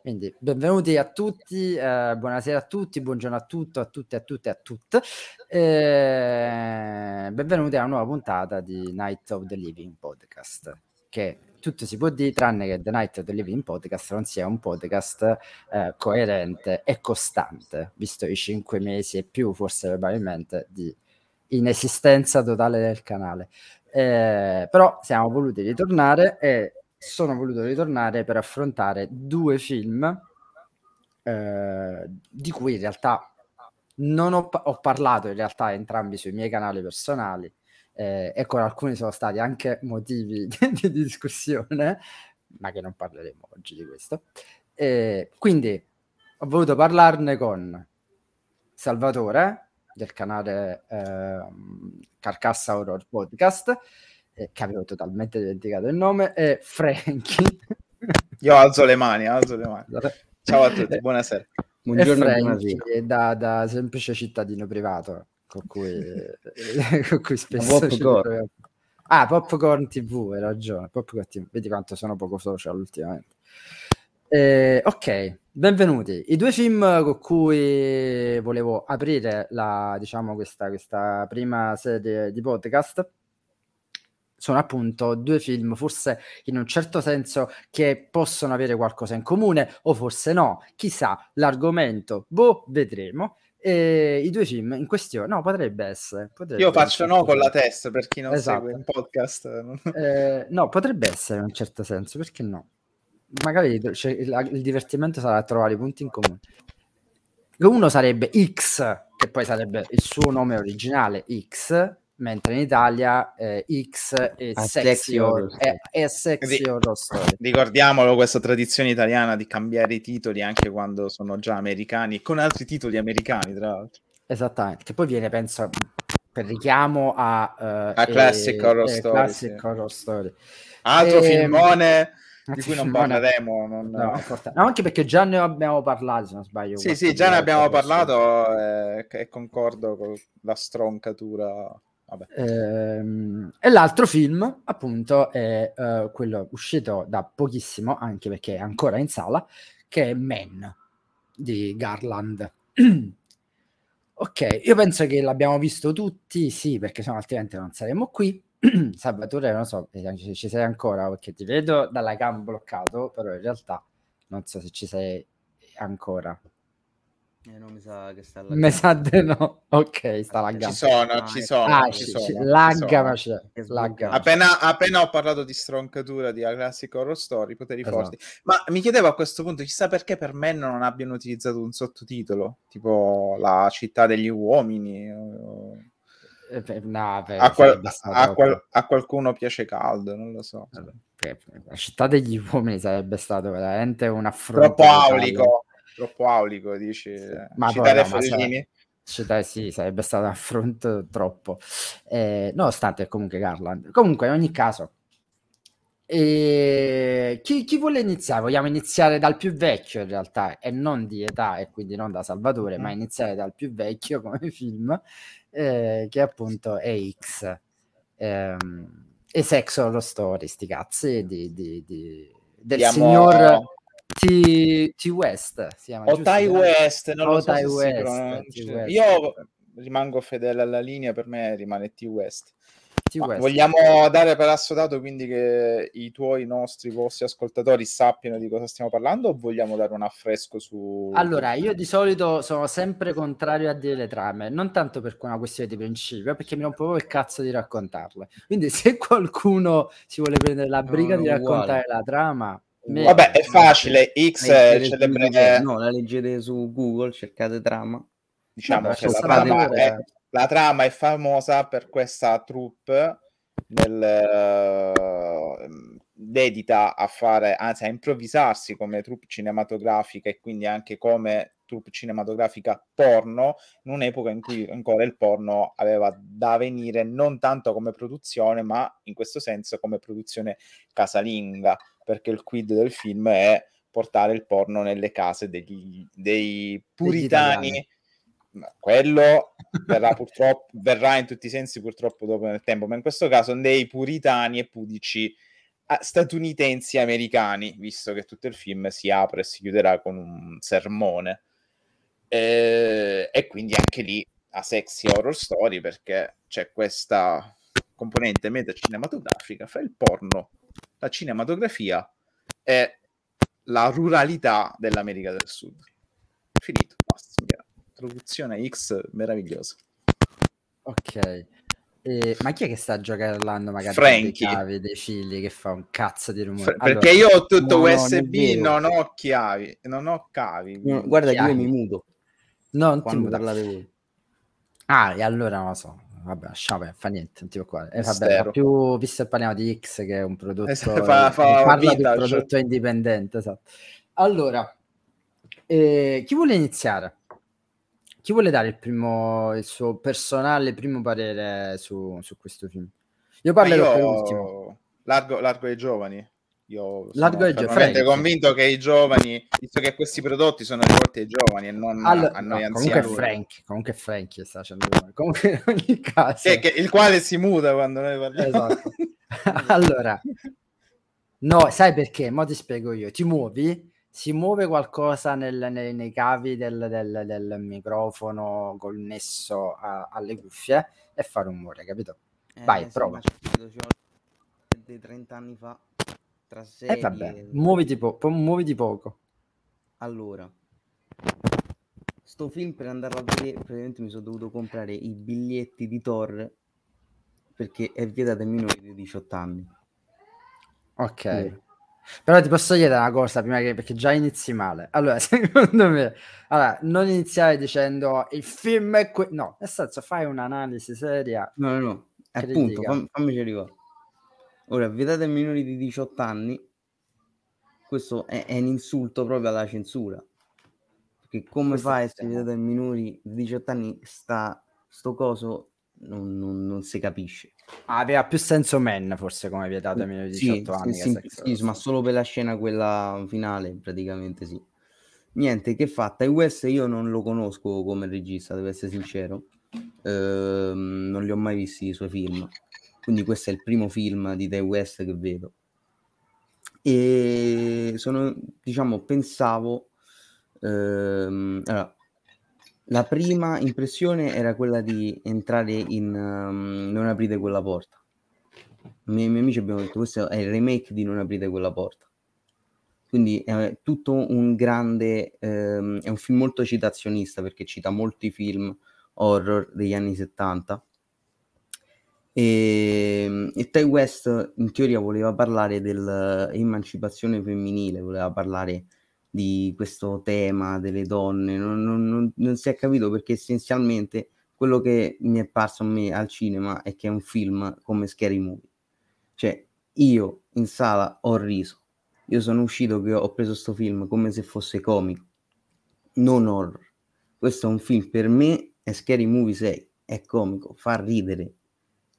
Quindi benvenuti a tutti, eh, buonasera a tutti, buongiorno a tutti, a tutti, a tutte a tutte. Eh, benvenuti a una nuova puntata di Night of the Living Podcast, che tutto si può dire tranne che The Night of the Living Podcast non sia un podcast eh, coerente e costante, visto i cinque mesi e più, forse probabilmente, di inesistenza totale del canale. Eh, però siamo voluti ritornare e sono voluto ritornare per affrontare due film eh, di cui in realtà non ho, ho, parlato in realtà entrambi sui miei canali personali eh, e con alcuni sono stati anche motivi di, di discussione ma che non parleremo oggi di questo. Eh, quindi ho voluto parlarne con Salvatore del canale eh, Carcassa Horror Podcast eh, che avevo totalmente dimenticato il nome, e Frankie. Io alzo le mani, alzo le mani. Ciao a tutti, buonasera. Buongiorno Frankie, da, da, semplice cittadino privato con cui, con cui spesso Popcorn. Ah, Popcorn TV, hai ragione. Popcorn TV. Vedi quanto sono poco social ultimamente. Eh, ok, benvenuti. I due film con cui volevo aprire la, diciamo, questa, questa prima serie di podcast sono appunto due film, forse in un certo senso che possono avere qualcosa in comune o forse no, chissà, l'argomento, boh, vedremo. E I due film in questione, no, potrebbe essere. Potrebbe Io faccio no con la testa per chi non esatto. segue il podcast. Eh, no, potrebbe essere in un certo senso, perché no? Magari cioè, il, il divertimento sarà trovare i punti in comune. Uno sarebbe X, che poi sarebbe il suo nome originale, X, mentre in Italia eh, X è sexy, horror, è, è sexy horror story. Ricordiamolo questa tradizione italiana di cambiare i titoli anche quando sono già americani e con altri titoli americani, tra l'altro. Esattamente, che poi viene, penso, per richiamo a, uh, a Classic, e, Horror, e story, classic sì. horror Story. Altro e, filmone di cui non parleremo. Non... No, no, anche perché già ne abbiamo parlato, se non sbaglio. Sì, sì, già ne abbiamo parlato eh, e concordo con la stroncatura Ehm, e l'altro film, appunto, è uh, quello uscito da pochissimo, anche perché è ancora in sala, che è Men di Garland. ok, io penso che l'abbiamo visto tutti, sì, perché sennò altrimenti non saremmo qui. Salvatore, non so se ci sei ancora, perché ti vedo dalla cam bloccato, però in realtà non so se ci sei ancora. Eh, non mi sa che sta laggando. Mi sa di no. Ok, sta laggando. Ci sono, ah, ci sono. Ah, ci sono, ci lagga, ma c'è. Lagga. Appena, appena, ho parlato di stroncatura di Classic Horror Story, poteri esatto. forti. Ma mi chiedevo a questo punto, chissà perché per me non abbiano utilizzato un sottotitolo, tipo La città degli uomini. O... Eh, no, beh, a, qual- a, qual- a, qualcuno piace caldo, non lo so. La città degli uomini sarebbe stato veramente un affronto. Troppo aulico troppo aulico, dici. Sì. Ma citare ma citare, sì, sarebbe stato un affronto troppo. Eh, nonostante comunque Garland. Comunque, in ogni caso, e chi, chi, vuole iniziare? Vogliamo iniziare dal più vecchio in realtà e non di età e quindi non da Salvatore, mm. ma iniziare dal più vecchio come film, eh, che appunto è X. Ehm, e Sex Horror Story, sti cazzi di, di, di, del Andiamo... signor T, T West si chiama, o Tai West, non o lo so West, West, Io rimango fedele alla linea, per me rimane T West. Vogliamo dare per assodato quindi che i tuoi, nostri, vostri ascoltatori sappiano di cosa stiamo parlando o vogliamo dare un affresco su... Allora, io di solito sono sempre contrario a dire le trame, non tanto per una questione di principio, perché mi rompo proprio il cazzo di raccontarle. Quindi se qualcuno si vuole prendere la briga no, di raccontare uguale. la trama, Vabbè, è facile. X è celebre... No, la leggete su Google, cercate trama. Diciamo no, che la trama, è, la trama, è, famosa per questa troupe nel, uh, dedita a fare, anzi a improvvisarsi come troupe cinematografica e quindi anche come troupe cinematografica porno in un'epoca in cui ancora il porno aveva da venire non tanto come produzione ma in questo senso come produzione casalinga perché il quid del film è portare il porno nelle case degli, dei puritani. Quello verrà purtroppo verrà in tutti i sensi purtroppo dopo nel tempo, ma in questo caso dei puritani e pudici statunitensi americani, visto che tutto il film si apre e si chiuderà con un sermone. Eh, e quindi anche lì a sexy horror story perché c'è questa componente metacinematografica fra il porno, la cinematografia e la ruralità dell'America del Sud. Finito, basta. Traduzione X meravigliosa. Ok. Eh, ma chi è che sta giocando magari Frankie. dei chiavi, dei figli che fa un cazzo di rumore? Allora, perché io ho tutto no, USB, non, non ho chiavi, non ho cavi. No, guarda chiavi. che io mi muto. No, non quando parlate voi. Ah, e allora non lo so. Vabbè, lasciamo, fa niente, non ti preoccupare. Eh, vabbè, più, visto che parliamo di X che è un prodotto, esatto, fa, fa parla di un prodotto indipendente. Esatto. Allora, eh, chi vuole iniziare? Chi vuole dare il, primo, il suo personale primo parere su, su questo film? Io parlerò io... per ultimo. Largo, largo ai giovani. Io sono convinto che i giovani, visto che questi prodotti sono rivolti ai giovani e non allora, a noi no, anziani. Comunque Frank, comunque Frank sta facendo comunque in ogni caso. Che, che, il quale si muta quando noi parliamo. Esatto. allora, no, sai perché? Mo ti spiego io. Ti muovi, si muove qualcosa nel, nei, nei cavi del, del, del, microfono connesso a, alle cuffie e fa rumore, capito? Eh, Vai, prova. Dei 30 anni fa tra serie... Eh vabbè, muoviti, po- muoviti poco. Allora, sto film per andarlo a vedere, praticamente mi sono dovuto comprare i biglietti di Thor perché è vietato ai minori di 18 anni. Ok. Mm. Però ti posso chiedere una cosa prima che perché già inizi male. Allora, secondo me, allora, non iniziare dicendo il film è que-". no, nel senso fai un'analisi seria. No, no, no. Appunto, fam- fammici arrivare. Ora, vietate ai minori di 18 anni, questo è, è, un insulto proprio alla censura. Perché come fa a essere vietato ai minori di 18 anni, sta, sto coso non, non, non si capisce. Aveva più senso Men forse come vietato ai minori di 18 sì, anni. Sì, sì, sì ma solo per la scena quella finale, praticamente sì. Niente, che fatta. Il West io non lo conosco come regista, devo essere sincero. Ehm, non li ho mai visti i suoi film quindi questo è il primo film di The West che vedo. E sono diciamo pensavo ehm, allora, la prima impressione era quella di entrare in um, Non aprite quella porta. I miei, miei amici abbiamo detto questo è il remake di Non aprite quella porta. Quindi è tutto un grande ehm, è un film molto citazionista perché cita molti film horror degli anni 70 e, e Ty West in teoria voleva parlare dell'emancipazione femminile, voleva parlare di questo tema delle donne, non, non, non, si è capito perché essenzialmente quello che mi è parso a me al cinema è che è un film come Scary Movie. Cioè, io in sala ho riso, io sono uscito che ho preso questo film come se fosse comico, non horror. Questo è un film per me, è Scary Movie 6, è comico, fa ridere,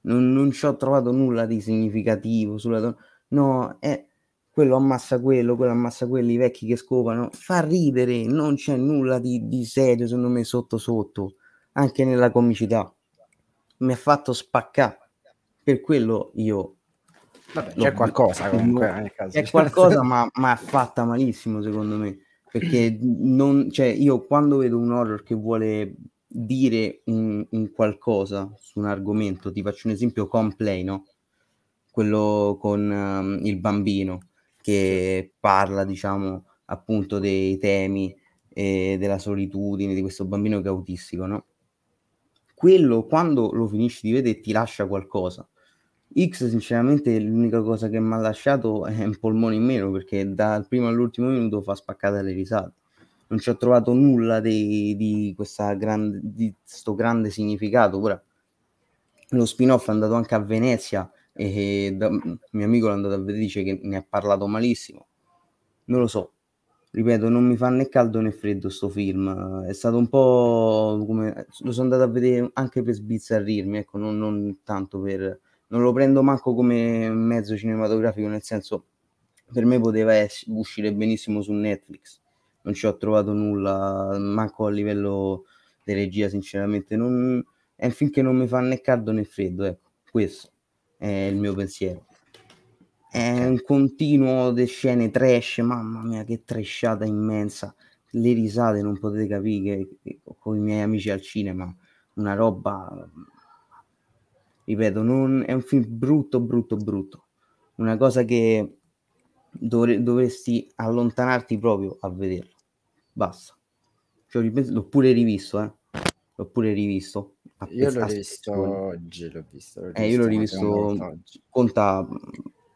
non, non ci ho trovato nulla di significativo sulla donna. No, è quello ammassa quello, quello ammassa quelli, i vecchi che scopano. Fa ridere, non c'è nulla di, di serio, secondo me, sotto sotto, anche nella comicità. Mi ha fatto spaccare. Per quello io Vabbè, c'è qualcosa comunque. C'è qualcosa, ma, ma fatta malissimo secondo me. Perché non, cioè, io quando vedo un horror che vuole dire un, un, qualcosa su un argomento, ti faccio un esempio Complay, no? Quello con um, il bambino che parla, diciamo, appunto dei temi e della solitudine di questo bambino che è autistico, no? Quello quando lo finisci di vedere ti lascia qualcosa. X sinceramente l'unica cosa che mi ha lasciato è un polmone in meno perché dal primo all'ultimo minuto fa spaccata le risate non ci ho trovato nulla di, di questo grande, di grande significato. Ora, lo spin-off è andato anche a Venezia e da, mio amico l'è andato a vedere dice che ne ha parlato malissimo. Non lo so, ripeto, non mi fa né caldo né freddo sto film. È stato un po' come lo sono andato a vedere anche per sbizzarrirmi, ecco, non, non tanto per non lo prendo manco come mezzo cinematografico, nel senso per me poteva essere, uscire benissimo su Netflix non ci ho trovato nulla, manco a livello di regia, sinceramente. Non, è un film che non mi fa né caldo né freddo, ecco, questo è il mio pensiero. è un continuo di scene trash, mamma mia che trashata immensa, le risate non potete capire che, con i miei amici al cinema, una roba, ripeto, non, è un film brutto, brutto, brutto, una cosa che dovre, dovresti allontanarti proprio a vederlo, basta. Cioè, l'ho pure rivisto, eh. l'ho pure rivisto. Io l'ho rivisto oggi, l'ho visto. L'ho eh, io l'ho rivisto, conta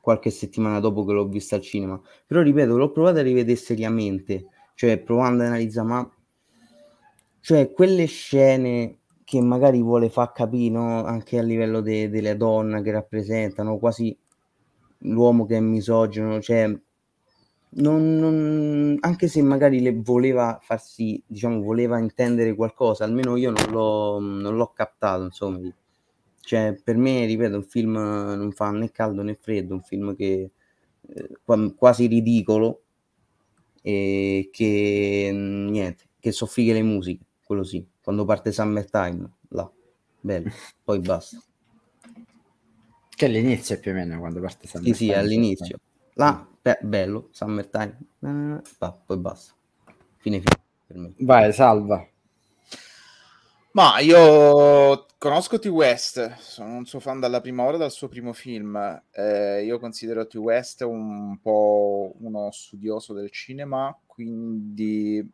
qualche settimana dopo che l'ho vista al cinema. Però ripeto, l'ho provato a rivedere seriamente, cioè provando ad analizzare, ma cioè quelle scene che magari vuole far capire no? anche a livello de- delle donne che rappresentano quasi l'uomo che è misogino, cioè non, non, anche se magari le voleva farsi, diciamo, voleva intendere qualcosa, almeno io non l'ho, non l'ho captato, insomma. Cioè, per me, ripeto, un film non fa né caldo né freddo, un film che eh, quasi ridicolo e che niente, che soffrighe le musiche, quello sì, quando parte Summertime, là, bello, poi basta. Che all'inizio più o meno quando parte Summertime. Sì, sì, all'inizio. Là, beh, bello, Summertime, eh, poi basta. Fine fine per me. Vai, salva. Ma io conosco T. West, sono un suo fan dalla prima ora dal suo primo film. Eh, io considero T. West un po' uno studioso del cinema, quindi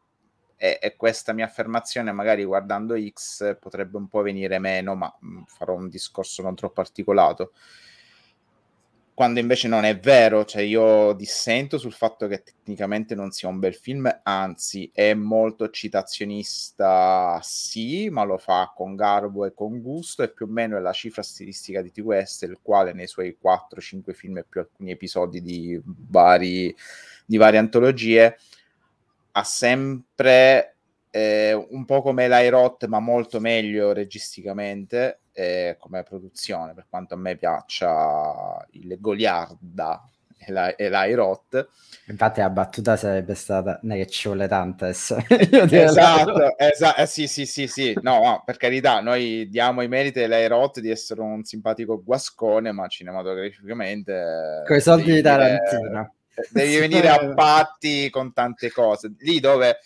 è, è questa mia affermazione, magari guardando X potrebbe un po' venire meno, ma mm, farò un discorso non troppo articolato quando invece non è vero, cioè io dissento sul fatto che tecnicamente non sia un bel film, anzi è molto citazionista, sì, ma lo fa con garbo e con gusto e più o meno è la cifra stilistica di T. West, il quale nei suoi 4-5 film e più alcuni episodi di, vari, di varie antologie ha sempre eh, un po' come l'Airot, ma molto meglio registicamente eh, come produzione, per quanto a me piaccia il Goliarda e, la, e l'Airot. Infatti la battuta sarebbe stata ne che ci vuole tanta esatto, esatto eh, sì, sì, sì, sì, no, no, per carità, noi diamo i meriti dell'Airot di essere un simpatico guascone, ma cinematograficamente... Con i soldi di Tarantino. Devi venire a patti con tante cose. Lì dove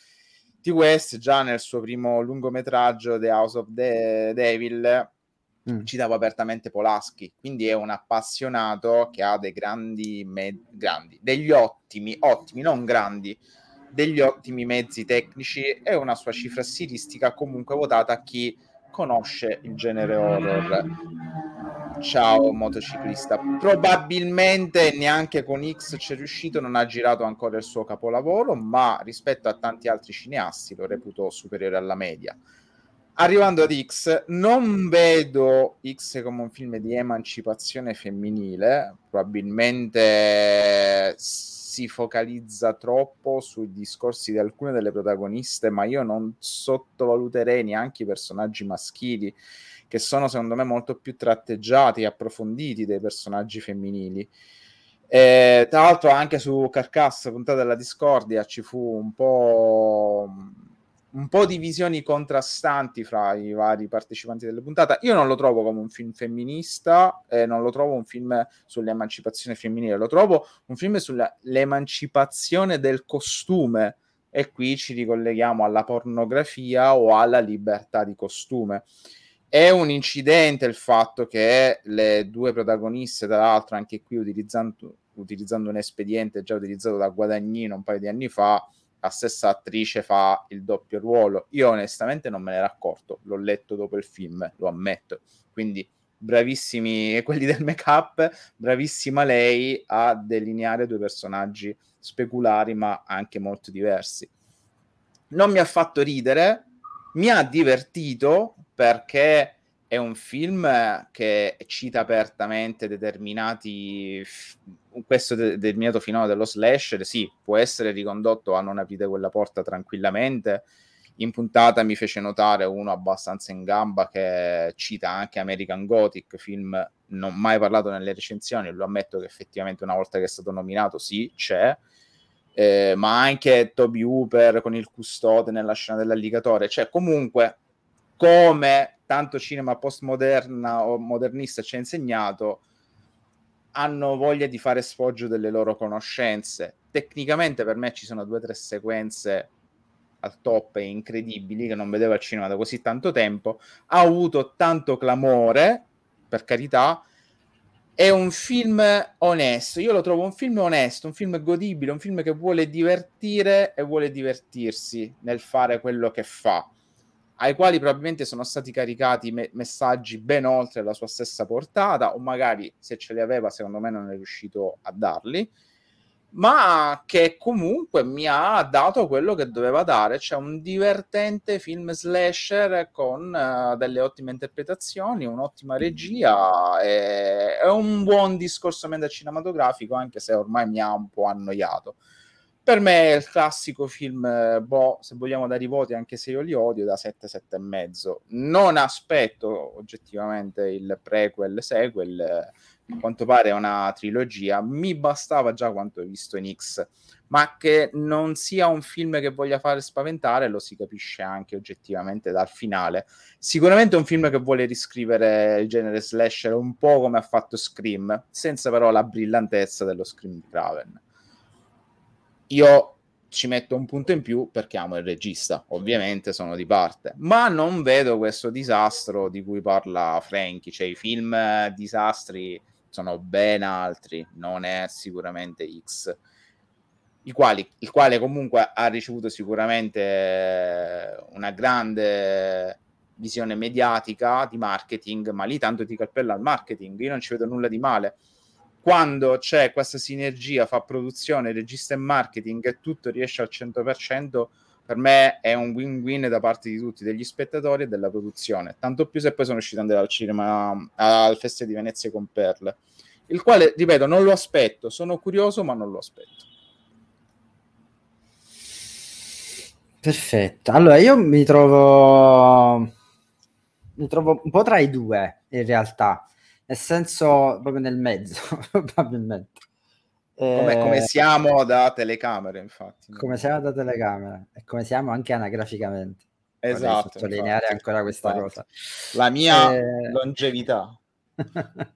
T. West già nel suo primo lungometraggio The House of the Devil mm. citava apertamente Polaschi, quindi è un appassionato che ha dei grandi, me- grandi, degli ottimi, ottimi, non grandi, degli ottimi mezzi tecnici e una sua cifra stilistica comunque votata a chi conosce il genere horror. Ciao motociclista. Probabilmente neanche con X c'è riuscito, non ha girato ancora il suo capolavoro, ma rispetto a tanti altri cineasti lo reputo superiore alla media. Arrivando ad X, non vedo X come un film di emancipazione femminile, probabilmente si focalizza troppo sui discorsi di alcune delle protagoniste, ma io non sottovaluterei neanche i personaggi maschili, che sono secondo me molto più tratteggiati e approfonditi dei personaggi femminili. E, tra l'altro anche su Carcass, puntata della Discordia, ci fu un po' un po' di visioni contrastanti fra i vari partecipanti delle puntate. Io non lo trovo come un film femminista, eh, non lo trovo un film sull'emancipazione femminile, lo trovo un film sull'emancipazione del costume. E qui ci ricolleghiamo alla pornografia o alla libertà di costume. È un incidente il fatto che le due protagoniste, tra l'altro, anche qui utilizzando, utilizzando un espediente già utilizzato da Guadagnino un paio di anni fa, la stessa attrice fa il doppio ruolo. Io onestamente non me ne ero accorto, l'ho letto dopo il film, lo ammetto. Quindi bravissimi quelli del make-up, bravissima lei a delineare due personaggi speculari ma anche molto diversi. Non mi ha fatto ridere, mi ha divertito perché è un film che cita apertamente determinati questo determinato finale dello slasher sì, può essere ricondotto a non aprire quella porta tranquillamente. In puntata mi fece notare uno abbastanza in gamba che cita anche American Gothic, film non mai parlato nelle recensioni, lo ammetto che effettivamente una volta che è stato nominato sì, c'è, eh, ma anche Toby Hooper con il custode nella scena dell'alligatore, cioè comunque come tanto cinema postmoderna o modernista ci ha insegnato, hanno voglia di fare sfoggio delle loro conoscenze. Tecnicamente per me ci sono due o tre sequenze al top e incredibili che non vedevo al cinema da così tanto tempo. Ha avuto tanto clamore, per carità, è un film onesto. Io lo trovo un film onesto, un film godibile, un film che vuole divertire e vuole divertirsi nel fare quello che fa ai quali probabilmente sono stati caricati me- messaggi ben oltre la sua stessa portata, o magari se ce li aveva, secondo me non è riuscito a darli, ma che comunque mi ha dato quello che doveva dare, cioè un divertente film slasher con uh, delle ottime interpretazioni, un'ottima regia e, e un buon discorso cinematografico, anche se ormai mi ha un po' annoiato per me è il classico film, eh, boh, se vogliamo dare i voti, anche se io li odio, da 7, 7 e mezzo. Non aspetto oggettivamente il prequel, sequel, a quanto pare è una trilogia, mi bastava già quanto ho visto in X, ma che non sia un film che voglia fare spaventare lo si capisce anche oggettivamente dal finale. Sicuramente è un film che vuole riscrivere il genere slasher un po' come ha fatto Scream, senza però la brillantezza dello Scream di Craven io ci metto un punto in più perché amo il regista, ovviamente sono di parte, ma non vedo questo disastro di cui parla Frankie, cioè i film eh, disastri sono ben altri, non è sicuramente X, il quale, il quale comunque ha ricevuto sicuramente eh, una grande visione mediatica di marketing, ma lì tanto ti cappella al marketing, io non ci vedo nulla di male quando c'è questa sinergia fra produzione, regista e marketing e tutto riesce al 100%, per me è un win-win da parte di tutti, degli spettatori e della produzione. Tanto più se poi sono uscito andare al cinema al Festival di Venezia con Perle. Il quale, ripeto, non lo aspetto, sono curioso, ma non lo aspetto. Perfetto. Allora, io mi trovo mi trovo un po' tra i due, in realtà nel senso proprio nel mezzo, probabilmente. Come, eh, come, siamo da telecamere, infatti. Come siamo da telecamere e come siamo anche anagraficamente. Esatto. Sottolineare infatti, ancora questa infatti. cosa. La mia eh... longevità.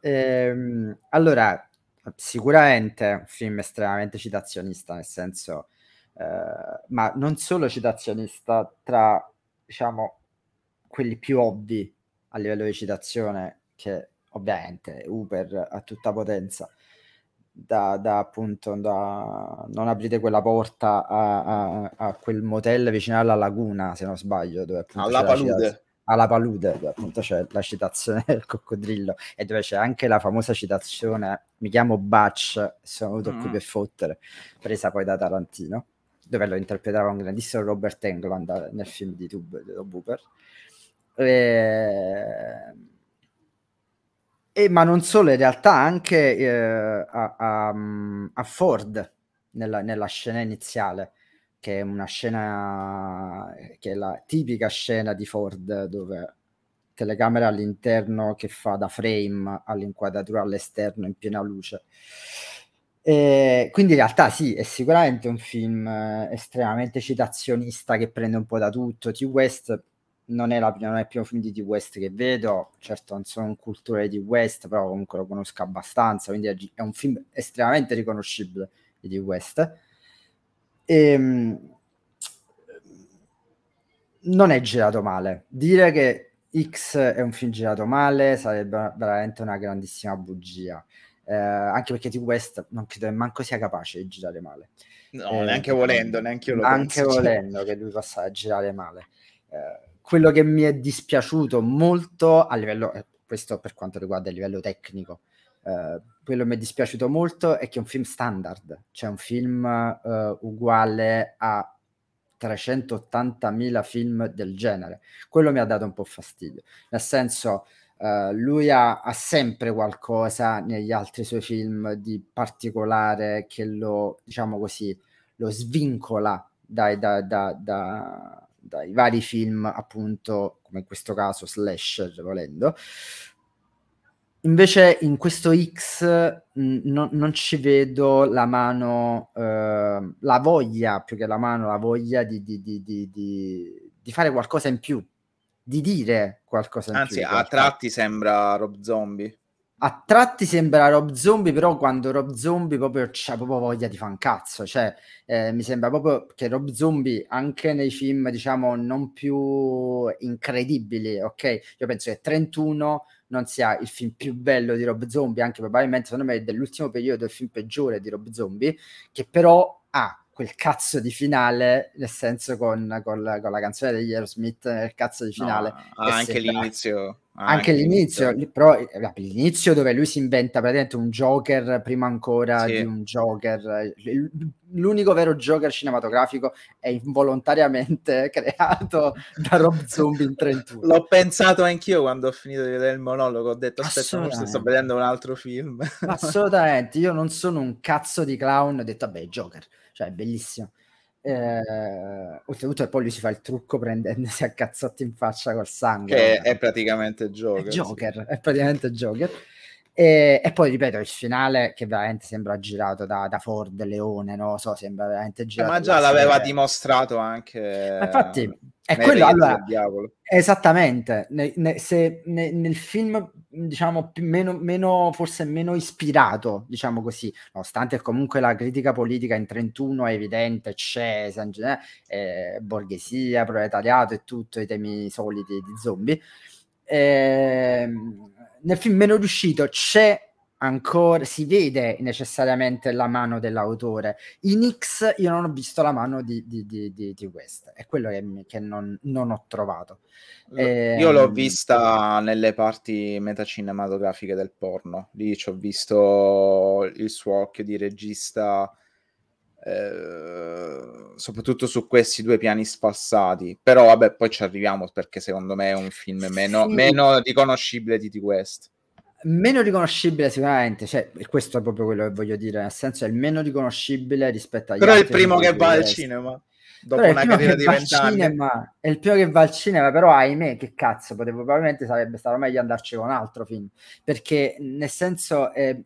eh, allora, sicuramente un film estremamente citazionista, nel senso, eh, ma non solo citazionista tra, diciamo, quelli più ovvi a livello di citazione che ovviamente Uber a tutta potenza da, da appunto da non aprite quella porta a, a, a, quel motel vicino alla laguna se non sbaglio dove appunto alla palude alla palude dove appunto c'è la citazione del coccodrillo e dove c'è anche la famosa citazione mi chiamo Batch sono venuto mm. qui per fottere presa poi da Tarantino dove lo interpretava un grandissimo Robert Englund nel film di Tube di Booper e e, ma non solo, in realtà anche eh, a, a, a, Ford nella, nella, scena iniziale, che è una scena che è la tipica scena di Ford dove telecamera all'interno che fa da frame all'inquadratura all'esterno in piena luce. E quindi in realtà sì, è sicuramente un film eh, estremamente citazionista che prende un po' da tutto. T. West non è, la, non è il primo film di T. West che vedo, certo non sono un cultore di West, però comunque lo conosco abbastanza, quindi è, un film estremamente riconoscibile di T. West. E, ehm, non è girato male. Dire che X è un film girato male sarebbe veramente una grandissima bugia. Eh, anche perché T. West non credo che manco sia capace di girare male. No, eh, neanche volendo, neanche io lo Anche penso. volendo che lui possa girare male. Eh, quello che mi è dispiaciuto molto a livello, eh, questo per quanto riguarda il livello tecnico, eh, quello che mi è dispiaciuto molto è che è un film standard, cioè un film eh, uguale a 380.000 film del genere. Quello mi ha dato un po' fastidio, nel senso Uh, lui ha, ha, sempre qualcosa negli altri suoi film di particolare che lo, diciamo così, lo svincola dai, da, da, da, dai vari film, appunto, come in questo caso, slasher, volendo. Invece in questo X mh, no, non ci vedo la mano, eh, la voglia, più che la mano, la voglia di, di, di, di fare qualcosa in più, di dire qualcosa in Anzi, più. Anzi, a tratti sembra Rob Zombie. A tratti sembra Rob Zombie, però quando Rob Zombie proprio c'ha proprio voglia di fan cazzo, cioè eh, mi sembra proprio che Rob Zombie anche nei film diciamo non più incredibili, ok? Io penso che 31 non sia il film più bello di Rob Zombie, anche probabilmente secondo me dell'ultimo periodo il film peggiore di Rob Zombie, che però ha quel cazzo di finale, nel senso con, con, la, con la canzone degli Aerosmith, il cazzo di finale. No, anche sembra... l'inizio. Anche, anche l'inizio, l'inizio, però eh, l'inizio dove lui si inventa praticamente un Joker prima ancora sì. di un Joker. L'unico vero Joker cinematografico è involontariamente creato da Rob Zombie in 31. L'ho pensato anch'io quando ho finito di vedere il monologo. Ho detto: Aspetta, sto vedendo un altro film. Assolutamente, io non sono un cazzo di clown. Ho detto, vabbè, Joker cioè è bellissimo. Eh, oltretutto poi lui si fa il trucco prendendosi a cazzotti in faccia col sangue. Che è, è praticamente Joker. È Joker, sì. è praticamente Joker. E, e, poi ripeto il finale che veramente sembra girato da, da Ford Leone, no? So, sembra veramente girato. Eh, ma già l'aveva serie. dimostrato anche. Ma infatti, è quello allora, esattamente. Ne, ne, se ne, nel film, diciamo, meno, meno, forse meno ispirato, diciamo così, nonostante comunque la critica politica in 31 è evidente, c'è eh, borghesia, proletariato e tutto, i temi soliti di zombie. Eh, nel film meno riuscito c'è ancora, si vede necessariamente la mano dell'autore. In X io non ho visto la mano di, di, di, di, di West, è quello che, che non, non, ho trovato. Eh, io l'ho vista nelle parti metacinematografiche del porno, lì ci ho visto il suo occhio di regista. Eh, soprattutto su questi due piani spassati però vabbè poi ci arriviamo perché secondo me è un film meno, sì. meno riconoscibile di T. West meno riconoscibile sicuramente, cioè, questo è proprio quello che voglio dire, nel senso è il meno riconoscibile rispetto agli Però altri. Però è il primo che va al cinema. Dopo una carriera di vent'anni. È il primo che va al cinema, però ahimè, che cazzo, potevo, probabilmente sarebbe stato meglio andarci con un altro film, perché nel senso è,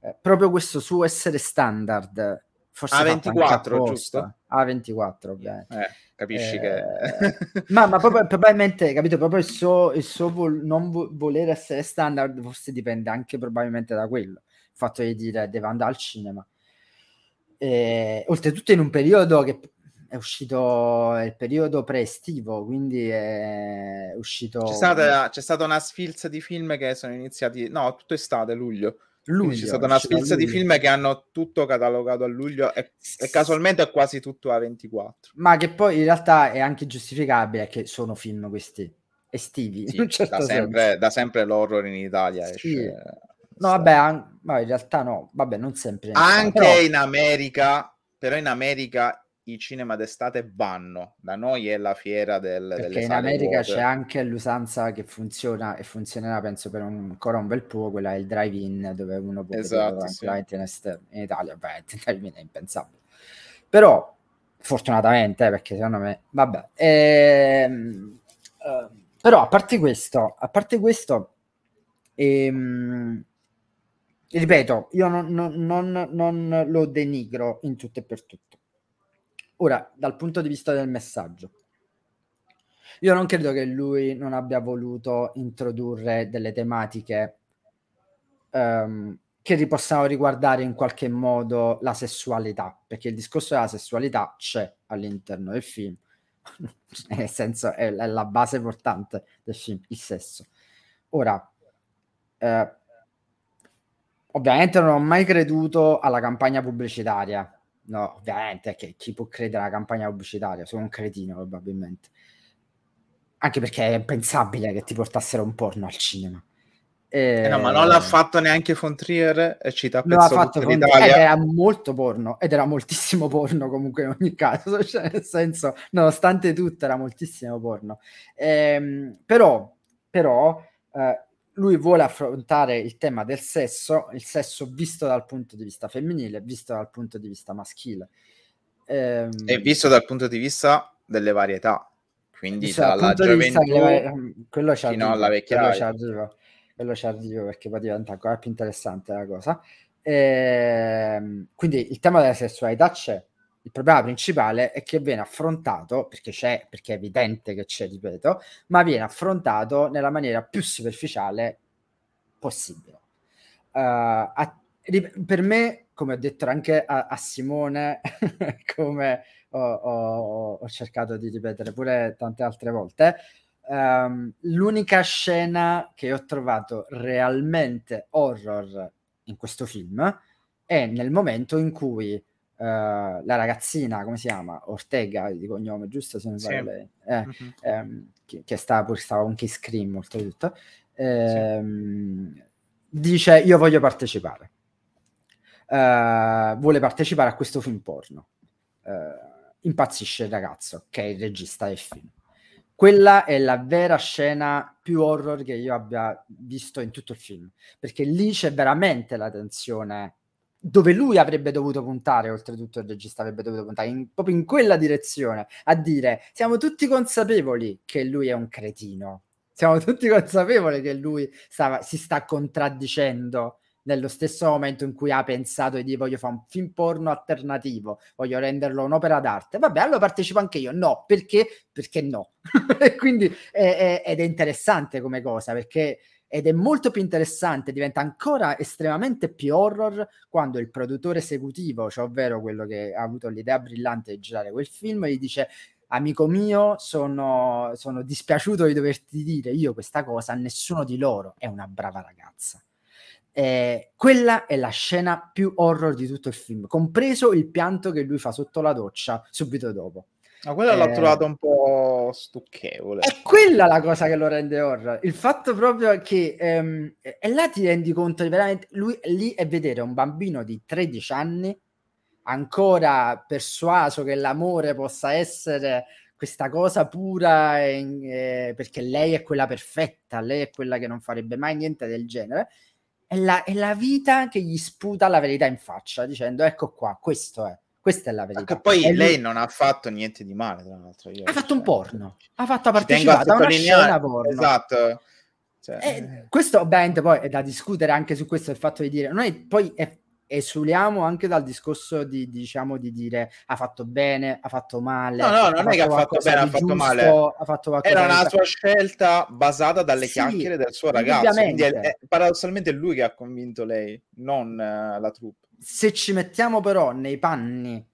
è proprio questo suo essere standard, forse A24, giusto? A24, ovviamente. Eh capisci eh, che... ma, ma proprio, probabilmente, capito, proprio il suo, il suo vol- non vo- voler essere standard forse dipende anche probabilmente da quello, il fatto di dire devo andare al cinema. E, oltretutto in un periodo che è uscito il periodo pre-estivo, quindi è uscito... C'è stata, c'è stata una sfilza di film che sono iniziati, no, tutto estate, luglio, Luglio, c'è stata una sfilza di film che hanno tutto catalogato a luglio e, e, casualmente è quasi tutto a 24. Ma che poi in realtà è anche giustificabile che sono film questi estivi. Sì, certo da, sempre, da, sempre, l'horror in Italia sì. esce. No, vabbè, an- no, in realtà no, vabbè, non sempre. Anche però... in America, però in America i cinema d'estate vanno. Da noi è la fiera del, Perché in America vuote. c'è anche l'usanza che funziona e funzionerà, penso, per un, ancora un bel po', quella è il drive-in dove uno può esatto, sì. in, in Italia, beh, il drive-in è impensabile. Però, fortunatamente, eh, perché secondo me, vabbè. Ehm, eh, però, a parte questo, a parte questo, ehm, ripeto, io non, non, non, non lo denigro in tutto e per tutto Ora, dal punto di vista del messaggio, io non credo che lui non abbia voluto introdurre delle tematiche um, che possano riguardare in qualche modo la sessualità, perché il discorso della sessualità c'è all'interno del film, nel senso è, è la base portante del film, il sesso. Ora, eh, ovviamente non ho mai creduto alla campagna pubblicitaria No, ovviamente, che chi può credere alla campagna pubblicitaria? Sono un cretino, probabilmente. Anche perché è impensabile che ti portassero un porno al cinema. E... Eh no, ma non l'ha fatto neanche Fontrier e ci l'ha fatto Fontrier, ed era molto porno ed era moltissimo porno comunque in ogni caso cioè nel senso nonostante tutto era moltissimo porno ehm, però però eh, lui vuole affrontare il tema del sesso, il sesso visto dal punto di vista femminile, visto dal punto di vista maschile. Ehm, e visto dal punto di vista delle varietà, quindi dalla gioventù delle, quello fino arrivo, alla vecchiaia. Quello ci arrivo, quello ci arrivo perché poi diventa ancora più interessante la cosa. Ehm, quindi il tema della sessualità c'è, il problema principale è che viene affrontato, perché c'è, perché è evidente che c'è, ripeto, ma viene affrontato nella maniera più superficiale possibile. a, per me, come ho detto anche a, a Simone, come ho, ho, ho, cercato di ripetere pure tante altre volte, um, l'unica scena che ho trovato realmente horror in questo film è nel momento in cui Uh, la ragazzina, come si chiama? Ortega di cognome, giusto? Se non sì. lei, eh, uh-huh. ehm, che, che stava, stava anche Scream, oltretutto, ehm, sì. dice: Io voglio partecipare. Uh, vuole partecipare a questo film porno. Uh, impazzisce il ragazzo, che è il regista del film. Quella è la vera scena più horror che io abbia visto in tutto il film, perché lì c'è veramente la tensione dove lui avrebbe dovuto puntare, oltretutto il regista avrebbe dovuto puntare in, proprio in quella direzione, a dire siamo tutti consapevoli che lui è un cretino, siamo tutti consapevoli che lui stava, si sta contraddicendo nello stesso momento in cui ha pensato di dire voglio fare un film porno alternativo, voglio renderlo un'opera d'arte, vabbè allora partecipo anche io, no, perché? Perché no. e quindi è, è, ed è interessante come cosa, perché ed è molto più interessante, diventa ancora estremamente più horror quando il produttore esecutivo, cioè ovvero quello che ha avuto l'idea brillante di girare quel film, gli dice amico mio, sono, sono dispiaciuto di doverti dire io questa cosa, nessuno di loro è una brava ragazza. Eh, quella è la scena più horror di tutto il film, compreso il pianto che lui fa sotto la doccia subito dopo. Ma quella eh, l'ho trovato un po' stucchevole. È quella la cosa che lo rende horror. Il fatto proprio che... Ehm, e là ti rendi conto di veramente... Lui lì è vedere un bambino di 13 anni ancora persuaso che l'amore possa essere questa cosa pura eh, perché lei è quella perfetta, lei è quella che non farebbe mai niente del genere. È la, è la vita che gli sputa la verità in faccia dicendo ecco qua, questo è questa è la verità. Perché poi lei non ha fatto niente di male, tra l'altro. Io, ha fatto cioè, un porno. Ha fatto partecipare a una scena porno. Esatto. Cioè, eh, questo ovviamente poi è da discutere anche su questo il fatto di dire noi poi è, esuliamo anche dal discorso di diciamo di dire ha fatto bene ha fatto male no no non è che ha fatto bene ha fatto male ha fatto era una sua scelta basata dalle sì, chiacchiere del suo ragazzo quindi è, è, paradossalmente è lui che ha convinto lei non uh, la troupe se ci mettiamo però nei panni,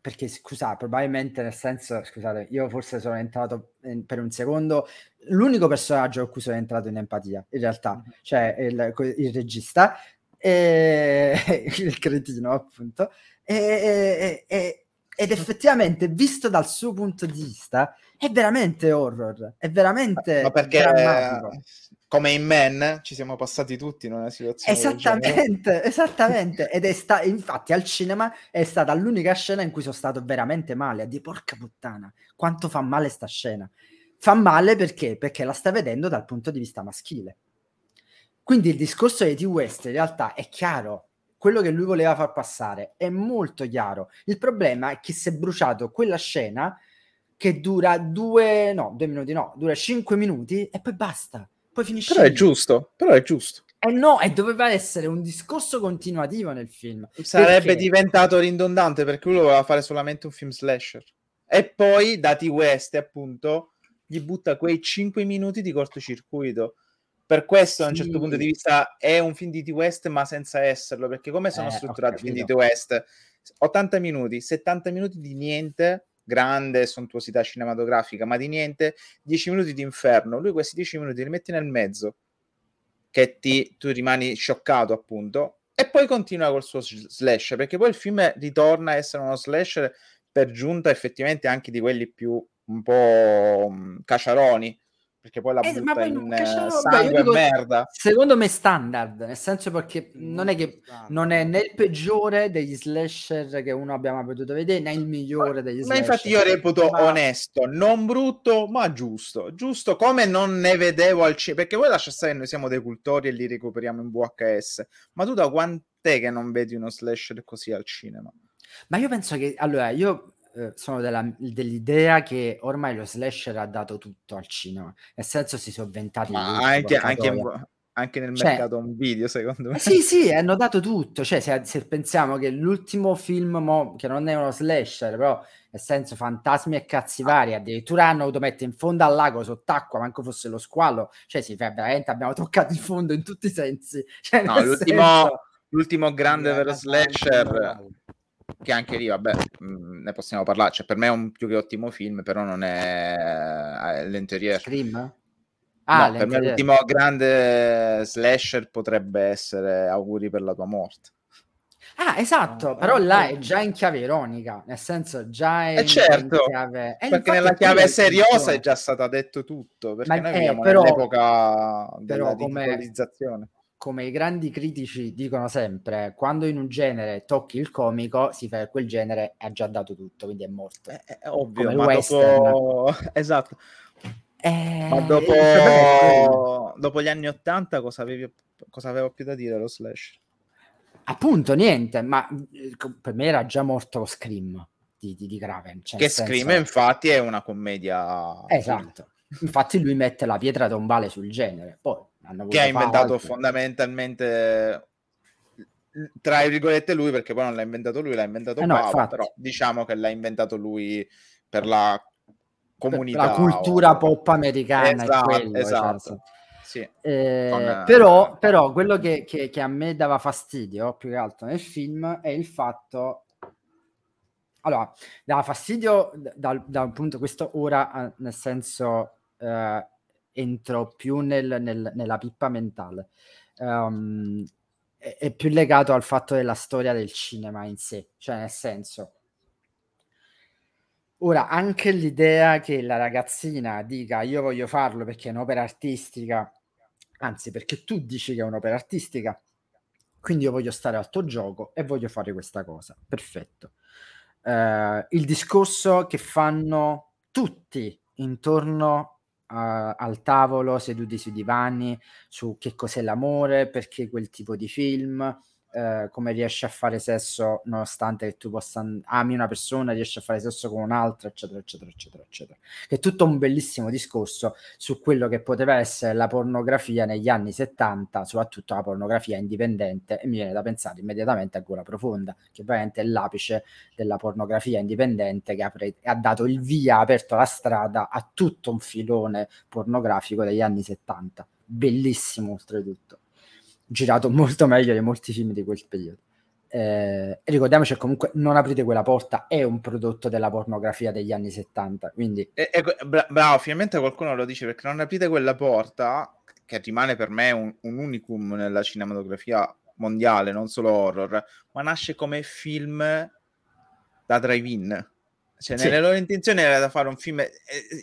perché scusate, probabilmente nel senso, scusate, io forse sono entrato in, per un secondo, l'unico personaggio con cui sono entrato in empatia, in realtà, mm-hmm. cioè il, il regista, e, il cretino appunto, e, e, ed effettivamente visto dal suo punto di vista è veramente horror, è veramente ma perché drammatico come in Men ci siamo passati tutti in una situazione esattamente, esattamente. Ed è sta- infatti al cinema è stata l'unica scena in cui sono stato veramente male. A dire porca puttana quanto fa male sta scena. Fa male perché? perché la stai vedendo dal punto di vista maschile. Quindi il discorso di T. West in realtà è chiaro. Quello che lui voleva far passare è molto chiaro. Il problema è che si è bruciato quella scena che dura due no due minuti no dura cinque minuti e poi basta poi finisce. Però è giusto, però è giusto. Eh no, e doveva essere un discorso continuativo nel film. Sarebbe perché... diventato ridondante perché lui voleva fare solamente un film slasher. E poi, dati West, appunto, gli butta quei 5 minuti di cortocircuito. Per questo, sì. da un certo punto di vista, è un film di T. West, ma senza esserlo. Perché come sono eh, strutturati i film di T. West? 80 minuti, 70 minuti di niente, grande sontuosità cinematografica, ma di niente, 10 minuti di inferno. Lui questi 10 minuti li metti nel mezzo, che ti, tu rimani scioccato appunto, e poi continua col suo slash, perché poi il film ritorna a essere uno slash per giunta effettivamente anche di quelli più un po' um, caciaroni, perché poi la eh, butta poi in eh, sangue dico, merda. Secondo me standard, nel senso perché non è che non è né il peggiore degli slasher che uno abbiamo potuto vedere, né il migliore degli ma slasher. Ma infatti io reputo ma... onesto, non brutto, ma giusto. Giusto come non ne vedevo al cinema, perché voi lascia stare noi siamo dei cultori e li recuperiamo in VHS, ma tu da quant'è che non vedi uno slasher così al cinema? Ma io penso che, allora, io eh, sono della, dell'idea che ormai lo slasher ha dato tutto al cinema, nel senso si sono inventati Ma anche, anche, anche nel cioè, mercato un video, secondo me. Sì, sì, hanno dato tutto. Cioè, se, se pensiamo che l'ultimo film, mo, che non è uno slasher, però nel senso fantasmi e cazzi vari, addirittura hanno dovuto mettere in fondo al lago sott'acqua, manco fosse lo squalo. Cioè, sì, veramente abbiamo toccato il fondo in tutti i sensi. Cioè, no, l'ultimo, senso... l'ultimo grande vero slasher che anche lì, vabbè, mh, ne possiamo parlare. Cioè, per me è un più che ottimo film, però non è eh, l'Interior. Scream? Ah, no, per me l'ultimo grande slasher potrebbe essere Auguri per la tua morte. Ah, esatto, ah, però là è già in chiave ironica, nel senso già è eh certo, in chiave... Eh, perché nella chiave seriosa è già stato detto tutto, perché Ma, noi eh, viviamo però, nell'epoca della digitalizzazione. Come i grandi critici dicono sempre, quando in un genere tocchi il comico, si fa quel genere ha già dato tutto, quindi è morto. È, è ovvio, come ma dopo... esatto eh, Ma dopo, dopo, gli anni Ottanta cosa, avevi, cosa avevo più da dire lo slash? Appunto, niente, ma eh, per me era già morto lo Scream di, di, di Graven. Cioè che Scream senso... infatti è una commedia... Esatto, infatti lui mette la pietra tombale sul genere, poi che ha inventato altro. fondamentalmente tra virgolette lui perché poi non l'ha inventato lui l'ha inventato eh no, Pava, però diciamo che l'ha inventato lui per la comunità. La cultura o... pop americana esatto, quello, cioè, esatto. Sì. Eh, Con... però, però, quello che, che, che, a me dava fastidio più che altro nel film è il fatto allora dava fastidio dal, da punto questo ora nel senso eh, entro più nel, nel, nella pippa mentale um, è, è più legato al fatto della storia del cinema in sé cioè nel senso Ora, anche l'idea che la ragazzina dica io voglio farlo perché è un'opera artistica, anzi perché tu dici che è un'opera artistica, quindi io voglio stare al tuo gioco e voglio fare questa cosa. Perfetto. Uh, il discorso che fanno tutti intorno uh, al tavolo, seduti sui divani, su che cos'è l'amore, perché quel tipo di film, eh, come riesci a fare sesso nonostante tu possa ami una persona, riesci a fare sesso con un'altra, eccetera, eccetera, eccetera, eccetera. Che è tutto un bellissimo discorso su quello che poteva essere la pornografia negli anni 70, soprattutto la pornografia indipendente, e mi viene da pensare immediatamente a Gola Profonda, che veramente è l'apice della pornografia indipendente che apre, ha dato il via, ha aperto la strada a tutto un filone pornografico degli anni 70. Bellissimo oltretutto girato molto meglio di molti film di quel periodo. Eh, ricordiamoci che comunque Non aprite quella porta è un prodotto della pornografia degli anni 70. Quindi... E, e, bra- bravo, finalmente qualcuno lo dice perché Non aprite quella porta, che rimane per me un, un unicum nella cinematografia mondiale, non solo horror, ma nasce come film da drive-in cioè, sì. nelle loro intenzioni era da fare un film. Eh,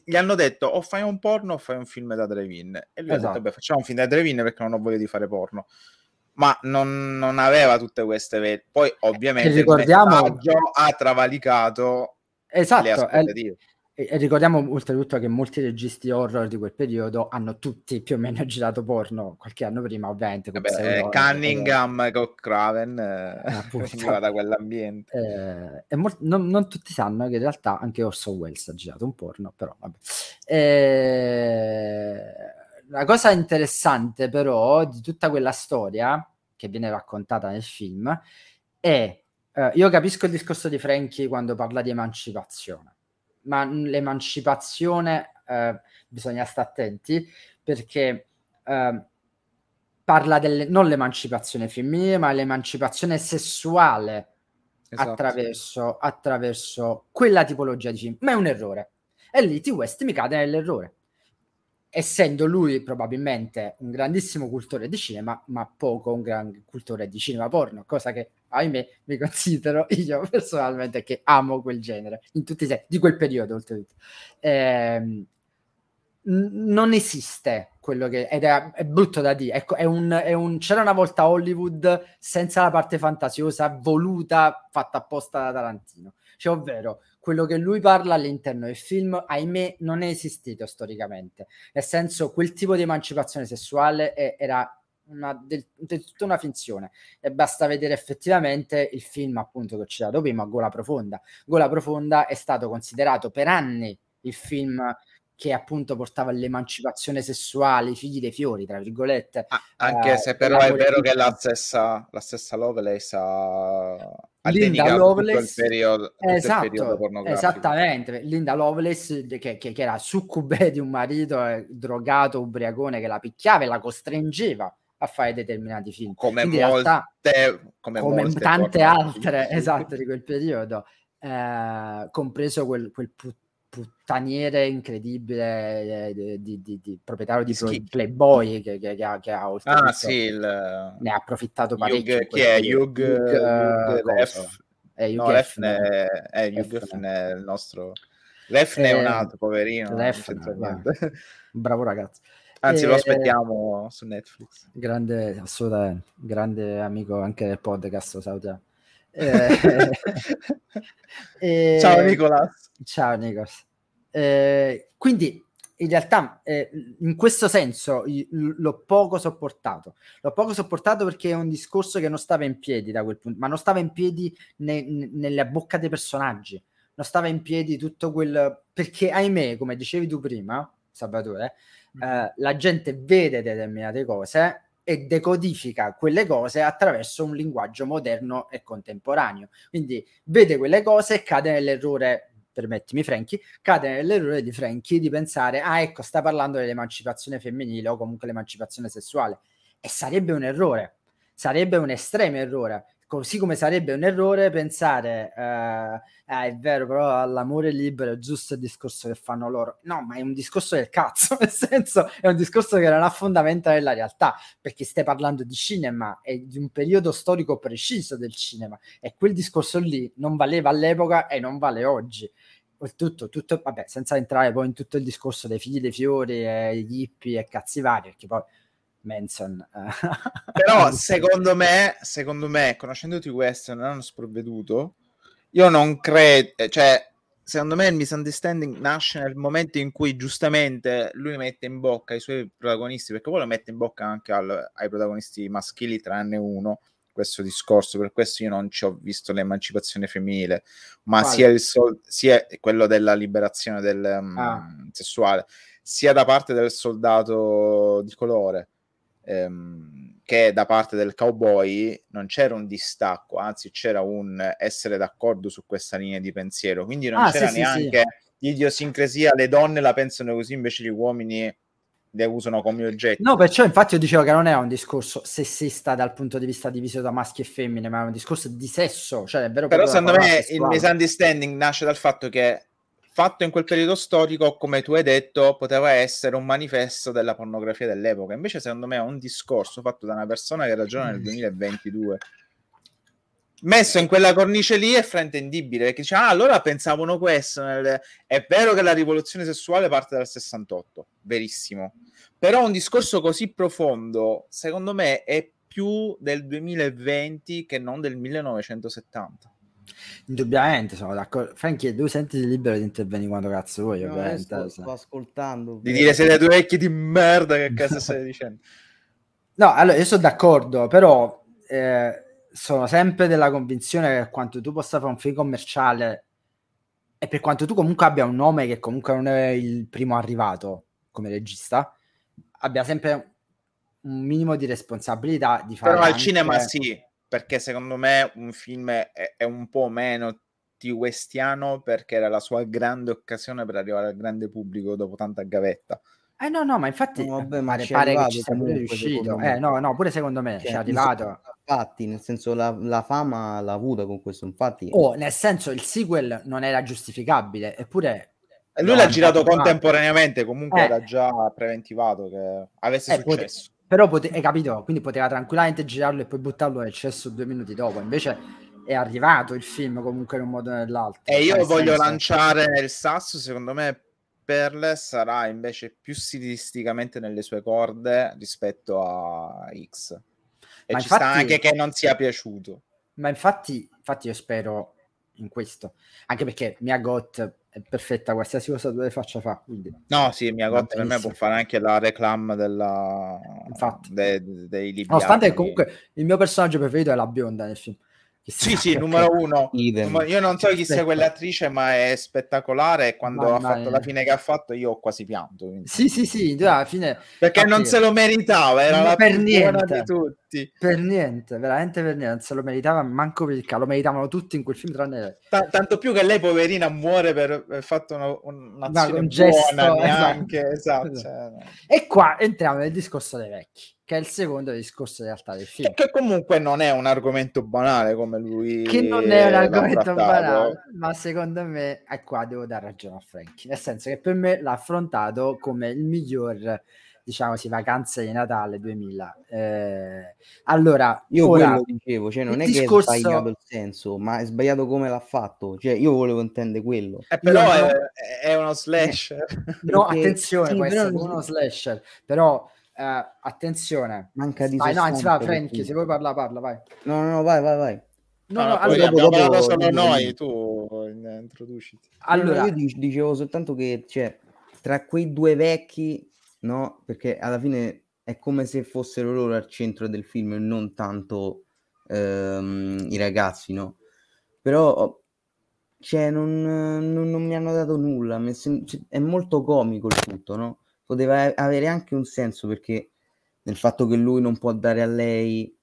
gli hanno detto o fai un porno o fai un film da drive-in. E lui esatto. ha detto: Beh, facciamo un film da drive-in perché non ho voglia di fare porno. Ma non, non aveva tutte queste vere. Poi, ovviamente, ricordiamo... il ha travalicato esatto, le aspettative. È e, e, ricordiamo oltretutto che molti registi horror di quel periodo hanno tutti più o meno girato porno qualche anno prima, ovviamente. Vabbè, eh, Cunningham e eh, Craven eh, veniva da quell'ambiente. Eh, e mol- non, non, tutti sanno che in realtà anche Orson Welles ha girato un porno, però vabbè. Eh, la cosa interessante però di tutta quella storia che viene raccontata nel film è, eh, io capisco il discorso di Frankie quando parla di emancipazione ma l'emancipazione eh, bisogna stare attenti perché eh, parla delle, non l'emancipazione femminile, ma l'emancipazione sessuale esatto. attraverso, attraverso quella tipologia di film. Ma è un errore. E lì T. West mi cade nell'errore essendo lui probabilmente un grandissimo cultore di cinema, ma poco un gran cultore di cinema porno, cosa che ahimè mi considero io personalmente che amo quel genere, in tutti i sensi, di quel periodo oltretutto. Eh, non esiste quello che ed è, è brutto da dire ecco, è un, è un, c'era una volta Hollywood senza la parte fantasiosa voluta fatta apposta da Tarantino cioè ovvero quello che lui parla all'interno del film, ahimè, non è esistito storicamente. Nel senso, quel tipo di emancipazione sessuale è, era una, del, del, tutta una finzione e basta vedere effettivamente il film appunto che ho citato prima, Gola Profonda. Gola Profonda è stato considerato per anni il film che appunto portava all'emancipazione sessuale, i figli dei fiori, tra virgolette. Ah, anche eh, se però è vero che la stessa, la stessa Lovelace ha, Linda Lovelace, il periodo, esatto, esattamente, Linda Lovelace che, che, che, era succube di un marito eh, drogato, ubriacone che la picchiava e la costringeva a fare determinati film. Come Quindi molte, realtà, come, come tante altre, esatto, di quel periodo, eh, compreso quel, quel puttaniere incredibile eh, di, di, di, proprietario di Schi- Playboy che, che, che, ha, che ha ah, sì, il... ne ha approfittato parecchio Hugh, chi è? Hugh, Hugh, Hugh Ref eh, no, Refne è, Refne è il nostro Refne eh, è un altro poverino Refne, bravo ragazzo. Anzi lo aspettiamo su Netflix. grande assolutamente grande amico anche del podcast salutiamo eh, eh, ciao Nicolas. Ciao Nicolas. Eh, quindi in realtà eh, in questo senso l'ho poco sopportato. L'ho poco sopportato perché è un discorso che non stava in piedi da quel punto, ma non stava in piedi ne, ne, nella bocca dei personaggi. Non stava in piedi tutto quel... Perché ahimè, come dicevi tu prima, Salvatore, mm. la gente vede determinate cose e decodifica quelle cose attraverso un linguaggio moderno e contemporaneo. Quindi vede quelle cose e cade nell'errore, permettimi Franchi, cade nell'errore di Franchi di pensare, ah ecco, sta parlando dell'emancipazione femminile o comunque l'emancipazione sessuale. E sarebbe un errore, sarebbe un estremo errore, Così come sarebbe un errore pensare, eh, ah, è vero, però l'amore libero è giusto il discorso che fanno loro. No, ma è un discorso del cazzo, nel senso è un discorso che non ha fondamento nella realtà, perché stai parlando di cinema e di un periodo storico preciso del cinema e quel discorso lì non valeva all'epoca e non vale oggi. Tutto, tutto, vabbè, senza entrare poi in tutto il discorso dei figli dei fiori e gli hippie e cazzi vari, perché poi Manson. Però secondo me, secondo me, conoscendoti questo, non hanno sprovveduto. Io non credo, eh, cioè, secondo me il misunderstanding nasce nel momento in cui giustamente lui mette in bocca i suoi protagonisti, perché poi lo mette in bocca anche al, ai protagonisti maschili, tranne uno, questo discorso, per questo io non ci ho visto l'emancipazione femminile, ma vale. sia, il sol- sia quello della liberazione del, ah. um, sessuale, sia da parte del soldato di colore ehm, che da parte del cowboy non c'era un distacco, anzi c'era un essere d'accordo su questa linea di pensiero, quindi non ah, c'era sì, neanche sì, l'idiosincrasia, le donne la pensano così, invece gli uomini le usano come oggetti. No, perciò infatti io dicevo che non è un discorso sessista dal punto di vista diviso da maschi e femmine, ma è un discorso di sesso, cioè è vero Però secondo me il misunderstanding nasce dal fatto che fatto in quel periodo storico, come tu hai detto, poteva essere un manifesto della pornografia dell'epoca. Invece, secondo me, è un discorso fatto da una persona che ragiona nel 2022. Messo in quella cornice lì è fraintendibile perché dice: Ah, allora pensavano questo. Nel... È vero che la rivoluzione sessuale parte dal 68, verissimo. Però un discorso così profondo, secondo me, è più del 2020 che non del 1970. Indubbiamente sono d'accordo. Franchi, tu senti libero di intervenire quando cazzo vuoi, no, ovviamente. Sto, sto ascoltando. Di dire siete due vecchi di merda che cazzo stai dicendo. No, allora io sono d'accordo, però eh, sono sempre della convinzione che quanto tu possa fare un film commerciale e per quanto tu comunque abbia un nome che comunque non è il primo arrivato come regista, abbia sempre un minimo di responsabilità di fare. Però al cinema sì perché secondo me un film è, è un po' meno westiano perché era la sua grande occasione per arrivare al grande pubblico dopo tanta gavetta. Eh no, no, ma infatti no, vabbè, ma pare che ci sia pure riuscito. Eh no, no, pure secondo me cioè, ci è arrivato. Infatti, nel senso la, la, fama l'ha avuta con questo, infatti. Oh, nel senso il sequel non era giustificabile, eppure lui no, l'ha girato contemporaneamente, comunque eh. era già preventivato che avesse eh, successo. Però pote- hai capito? Quindi poteva tranquillamente girarlo e poi buttarlo nel cesso due minuti dopo. Invece è arrivato il film comunque in un modo o nell'altro. E io voglio senso... lanciare il sasso, secondo me Perle sarà invece più stilisticamente nelle sue corde rispetto a X. E ma ci infatti, sta anche che non sia piaciuto. Ma infatti, infatti io spero in questo, anche perché Mia Got è perfetta qualsiasi cosa le faccia fa. Quindi. No, sì, Mia Got per me può fare anche la reclam della... Infatti. De, de, dei libri. Nonostante comunque il mio personaggio preferito è la bionda nel film. Sì, sì, numero uno. Idem. Io non so chi sia quell'attrice, ma è spettacolare. E quando ma, ha fatto è... la fine che ha fatto, io ho quasi pianto. Quindi. Sì, sì, sì, alla fine... Perché Infatti, non se lo meritava, era la per niente. di tutti. Per niente, veramente per niente, non se lo meritava manco per il caso. Lo meritavano tutti in quel film, tranne lei. T- tanto più che lei, poverina, muore per aver fatto una, un'azione un gesto, buona, neanche, esatto. esatto. Cioè, no. E qua entriamo nel discorso dei vecchi che è il secondo discorso in realtà del film. Che comunque non è un argomento banale come lui. Che non è un argomento banale, ma secondo me, e qua devo dare ragione a Frankie, nel senso che per me l'ha affrontato come il miglior diciamo sì, vacanze di Natale 2000. Eh, allora, io ora, quello dicevo, cioè non è discorso... che è sbagliato il senso, ma è sbagliato come l'ha fatto. Cioè, io volevo intendere quello. Eh, però è, è, uno slasher. No, attenzione, sì, può essere uno slasher, però Uh, attenzione, manca di vai, no, anzi, va, Frankie, se vuoi parlare, parla, vai. No, no, no, vai, vai, vai. No, no, no allora, dopo, dopo, solo noi, tu introduciti. Allora, io dicevo soltanto che cioè, tra quei due vecchi, no, perché alla fine è come se fossero loro al centro del film e non tanto ehm, i ragazzi, no? Però cioè, non, non, non mi hanno dato nulla, cioè, è molto comico il tutto, no? Poteva avere anche un senso perché nel fatto che lui non può dare a lei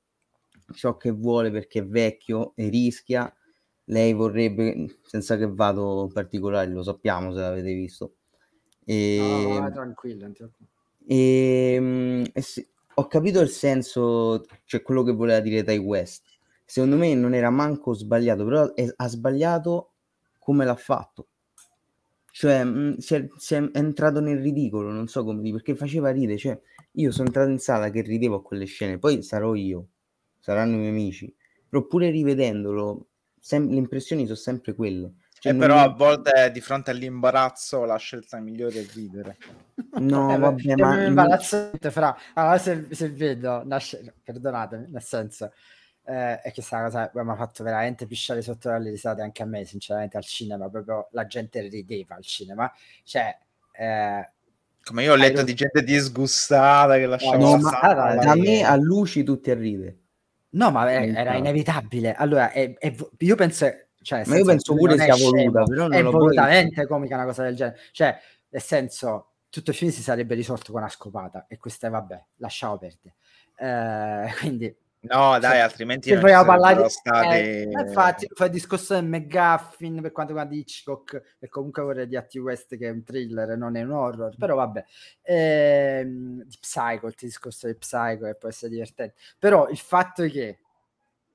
ciò che vuole perché è vecchio e rischia, lei vorrebbe, senza che vado in particolare, lo sappiamo se l'avete visto. E, no, no, tranquillo. E, mm, e se, ho capito il senso, cioè quello che voleva dire Ty West. Secondo me non era manco sbagliato, però è, ha sbagliato come l'ha fatto. Cioè, mh, mm, si, è, si, è, entrato nel ridicolo, non so come dire, perché faceva ridere. Cioè, io sono entrato in sala che ridevo a quelle scene, poi sarò io, saranno i miei amici, però pure rivedendolo, sem- le impressioni sono sempre quelle. Cioè, eh, però mi... a volte di fronte all'imbarazzo la scelta migliore è ridere. No, eh, vabbè, ma... Imbarazzante, fra... Allora, se, se vedo, nasce... perdonatemi, nel senso, eh, e questa cosa mi ha fatto veramente pisciare sotto dalle risate anche a me, sinceramente, al cinema, proprio la gente rideva al cinema, cioè... Eh, come io ho letto di gente disgustata che lasciava no, ma, allora, da me a luci tutti a ridere. No, ma era, era inevitabile. Allora, è, è, io penso... Cioè, ma io penso pure sia voluta, però non è volutamente comica una cosa del genere. Cioè, nel senso, tutto il film si sarebbe risolto con una scopata e questa vabbè, lasciamo perdere. Eh, quindi No, dai, cioè, altrimenti non vogliamo parlare di stati... eh, infatti fa il discorso del McGuffin per quanto riguarda Hitchcock e comunque vorrei di Atti West che è un thriller non è un horror però vabbè. Ehm, di Psycho il discorso di Psycho che può essere divertente. Però il fatto che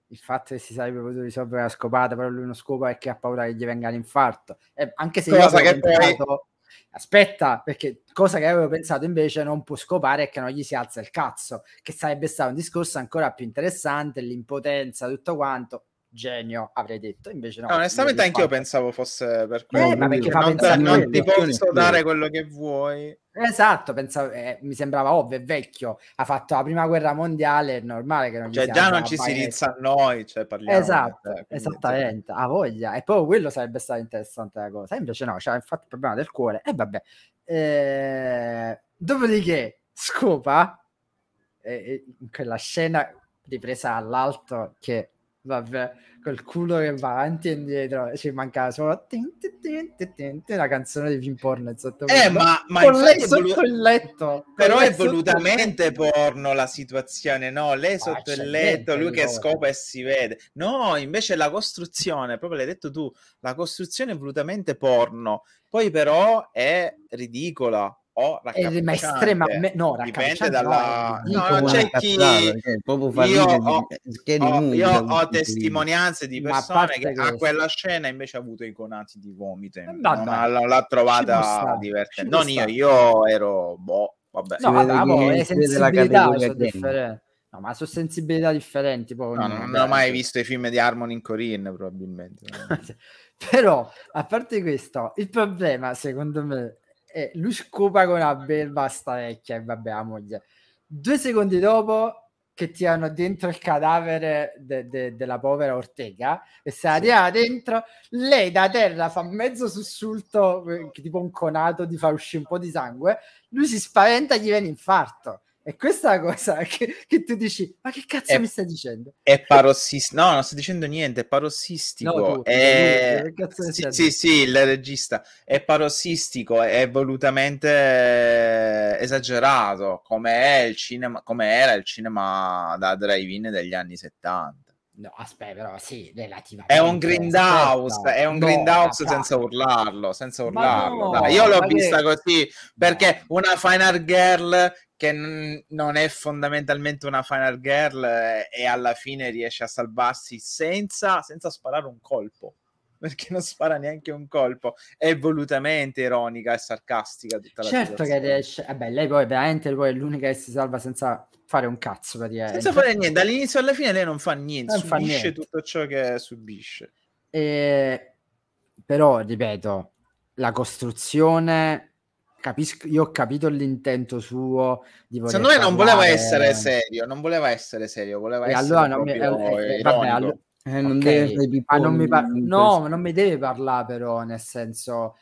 il fatto che si sarebbe potuto risolvere la scopata però lui non scopa che ha paura che gli venga l'infarto. Eh, anche se cosa io che pensato, poi aspetta, perché cosa che avevo pensato invece non può scopare è che non gli si alza il cazzo, che sarebbe stato un discorso ancora più interessante, l'impotenza, tutto quanto. Genio, avrei detto. Invece no. no onestamente anch'io pensavo fosse per quello. Eh, ma perché fa non, te, non ti posso dare quello che vuoi. Esatto, pensavo, eh, mi sembrava ovvio, è vecchio, ha fatto la prima guerra mondiale, è normale che non cioè, già non ci si inizia a noi, cioè parliamo. Esatto, te, esattamente, ha voglia. E poi quello sarebbe stato interessante la cosa, invece no, cioè, infatti il problema del cuore, e vabbè. Eh, dopodiché, scopa, eh, in quella scena ripresa all'alto che, vabbè, col culo che va avanti e indietro ci mancava solo la canzone di film porno sotto eh ma, ma con lei sotto volu- il letto però è volutamente porno la situazione no? Lei sotto il letto lui che scopa e si vede. No invece la costruzione proprio l'hai detto tu la costruzione è volutamente porno. Poi però è ridicola o raccapricciante. Ma estremamente no, dipende dalla no, no, c'è chi io ho, ho, io ho testimonianze di persone che questo. a quella scena invece ha avuto i conati di vomito no, non no, l'ha trovata divertente non io io ero boh vabbè no, vabbè, sensibilità differenti No, ma sono sensibilità differenti. Poi, no, non, non ho mai visto i film di Harmony in Corinne, probabilmente. Però, a parte questo, il problema, secondo me, e lui scopa con una belva sta vecchia e vabbè la moglie. Due secondi dopo che tirano dentro il cadavere de- de- della povera Ortega e se la tira dentro lei da terra fa mezzo sussulto eh, tipo un conato di far uscire un po' di sangue lui si spaventa e gli viene infarto E questa cosa che, che, tu dici, ma che cazzo è, mi stai dicendo? È parossistico. No, non sto dicendo niente, è parossistico. No, tu, è... Tu, sì, sì, sì, il regista. È parossistico, è volutamente esagerato, come, è il cinema, come era il cinema da drive-in degli anni 70. No, aspetta, però sì, relativamente. È un grindhouse, è un no, grindhouse senza urlarlo, senza urlarlo. No, io l'ho vista che... così perché una final girl che n- non è fondamentalmente una final girl eh, e alla fine riesce a salvarsi senza, senza sparare un colpo perché non spara neanche un colpo. È volutamente ironica e sarcastica tutta la Certo che riesce. Vabbè, lei poi veramente poi è l'unica che si salva senza fare un cazzo praticamente. Senza fare niente, dall'inizio alla fine lei non fa niente, non subisce fa niente. tutto ciò che subisce. E... Però, ripeto, la costruzione capisco, io ho capito l'intento suo di voler Secondo me non voleva essere serio, non voleva essere serio, voleva e essere allora non mi, eh, eh, vabbè, allora, eh, non okay. deve ah, non mi par- no, non mi deve parlare però, nel senso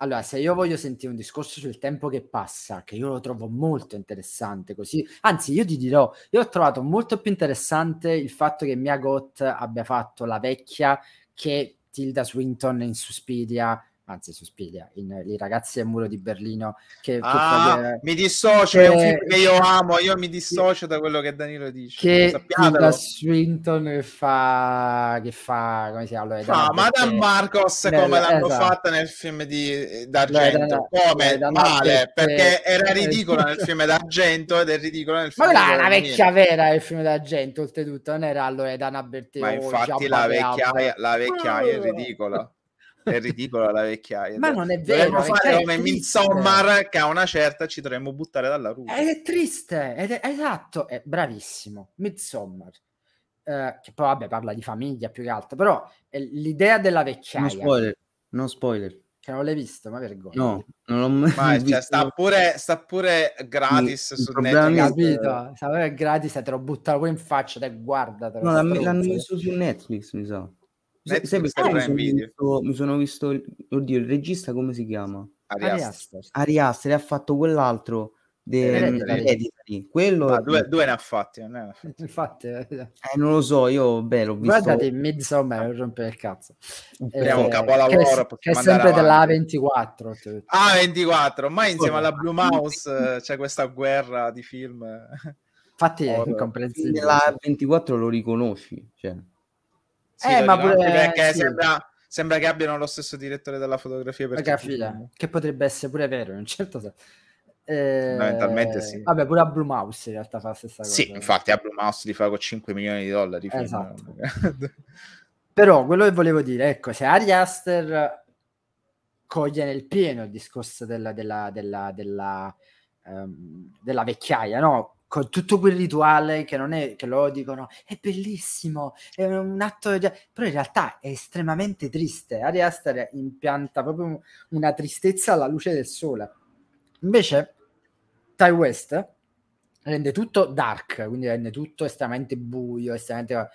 allora, se io voglio sentire un discorso sul tempo che passa, che io lo trovo molto interessante così, anzi io ti dirò, io ho trovato molto più interessante il fatto che Mia Goth abbia fatto la vecchia che Tilda Swinton in Suspiria anzi Suspiria, in, i ragazzi del muro di Berlino che, ah, che fa, mi dissocio, che, è un film che io amo, io mi dissocio che, da quello che Danilo dice che Tilda Swinton che fa che fa, come si chiama? Fa Madame Marcos nel, come l'hanno esatto. fatta nel film di d'Argento. Come? Male, perché era ridicola nel film d'Argento ed è ridicola nel film ma la vecchia vera il film d'Argento oltretutto non era Loredana Berteo ma infatti la vecchiaia, la vecchiaia è ridicola è ridicola la vecchiaia. Ma non è vero. Dovremmo fare come Midsommar che a una certa ci dovremmo buttare dalla rupe. È triste, ed è, esatto, è bravissimo. Midsommar. Uh, che poi vabbè parla di famiglia più che altro, però l'idea della vecchiaia. Non spoiler, non spoiler. Che non l'hai visto, ma vergogna. No, non l'ho mai ma, cioè, sta, pure, sta pure gratis il, su Netflix. Capito? Sta gratis e te lo buttano poi in faccia, te guarda. No, l'hanno messo su Netflix, mi sa. Netflix sai, mi, sono visto, mi sono visto, oddio, il regista come si chiama? Ari Aster. Ari Aster ha fatto quell'altro Hereditary. Quello ah, due, due, ne ha fatti, non ne ha fatti. Infatti, eh, eh, non lo so, io beh, l'ho visto. Guardate Midsommar, non rompere il cazzo. È un capolavoro, che, che è sempre della A24. A24, ma insieme alla Blue Mouse c'è questa guerra di film. Infatti è incomprensibile. La 24 lo riconosci, cioè. Sì, eh, ma pure, perché sì. sembra, sembra, che abbiano lo stesso direttore della fotografia. fotografia che potrebbe essere pure vero in un certo senso. Eh, Fondamentalmente sì. Vabbè, pure a Blue Mouse in realtà fa la stessa cosa. Sì, infatti a Blue Mouse li fa con 5 milioni di dollari. Esatto. Però quello che volevo dire, ecco, se Ari Aster coglie nel pieno il discorso della, della, della, della, um, della vecchiaia, no? Con tutto quel rituale che non è che loro dicono è bellissimo, è un atto però in realtà è estremamente triste. Ari impianta proprio una tristezza alla luce del sole. Invece Ty West rende tutto dark, quindi rende tutto estremamente buio, estremamente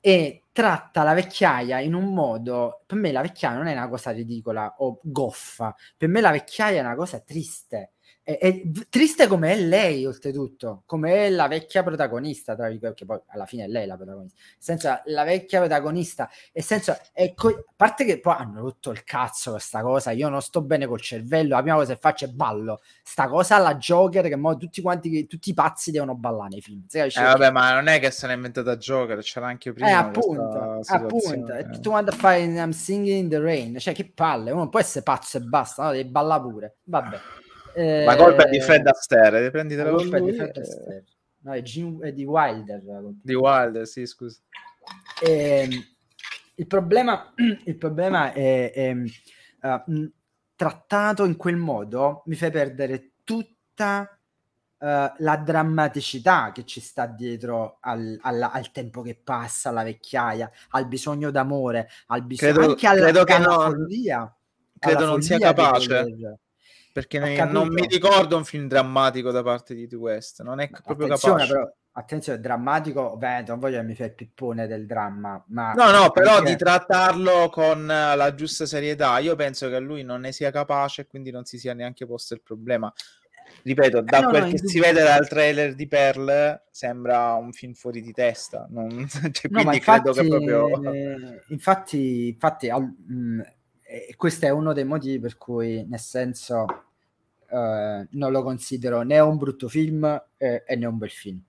e tratta la vecchiaia in un modo per me la vecchiaia non è una cosa ridicola o goffa, per me la vecchiaia è una cosa triste è, è triste come è lei, oltretutto, come è la vecchia protagonista, tra virgolette, poi alla fine è lei la protagonista, senza la vecchia protagonista, e senza, ecco, a parte che poi hanno rotto il cazzo questa cosa, io non sto bene col cervello, la prima cosa che faccio è ballo, sta cosa alla Joker, che mo tutti quanti, tutti i pazzi devono ballare nei film. Eh, vabbè, ma non è che se l'ha inventata Joker, c'era anche prima. Eh, appunto, appunto, eh. tutto quanto a fare I'm singing in the rain, cioè che palle, uno può essere pazzo e basta, no? devi ballare pure, vabbè. Eh, la colpa è di Fred Astaire, prendite la colpa di Fred Astaire. No, è, Gene, è, di Wilder. Di Wilder, sì, scusa. Eh, il, problema, il problema è, è uh, trattato in quel modo mi fa perdere tutta uh, la drammaticità che ci sta dietro al, al, al, tempo che passa, alla vecchiaia, al bisogno d'amore, al bisogno credo, anche alla, credo alla no, follia. Credo non sia capace perché ne, non mi ricordo un film drammatico da parte di West, non è proprio attenzione, capace. Però, attenzione, drammatico, beh, non voglio che mi fai il pippone del dramma, ma... No, no, però di trattarlo con la giusta serietà, io penso che lui non ne sia capace e quindi non si sia neanche posto il problema. ripeto, da eh, no, quel no, che si vede dal trailer di Pearl sembra un film fuori di testa, non... cioè, quindi infatti, credo che proprio... Eh, infatti, infatti al, mh, mm, eh, questo è uno dei motivi per cui, nel senso, eh, non lo considero né un brutto film eh, né un bel film.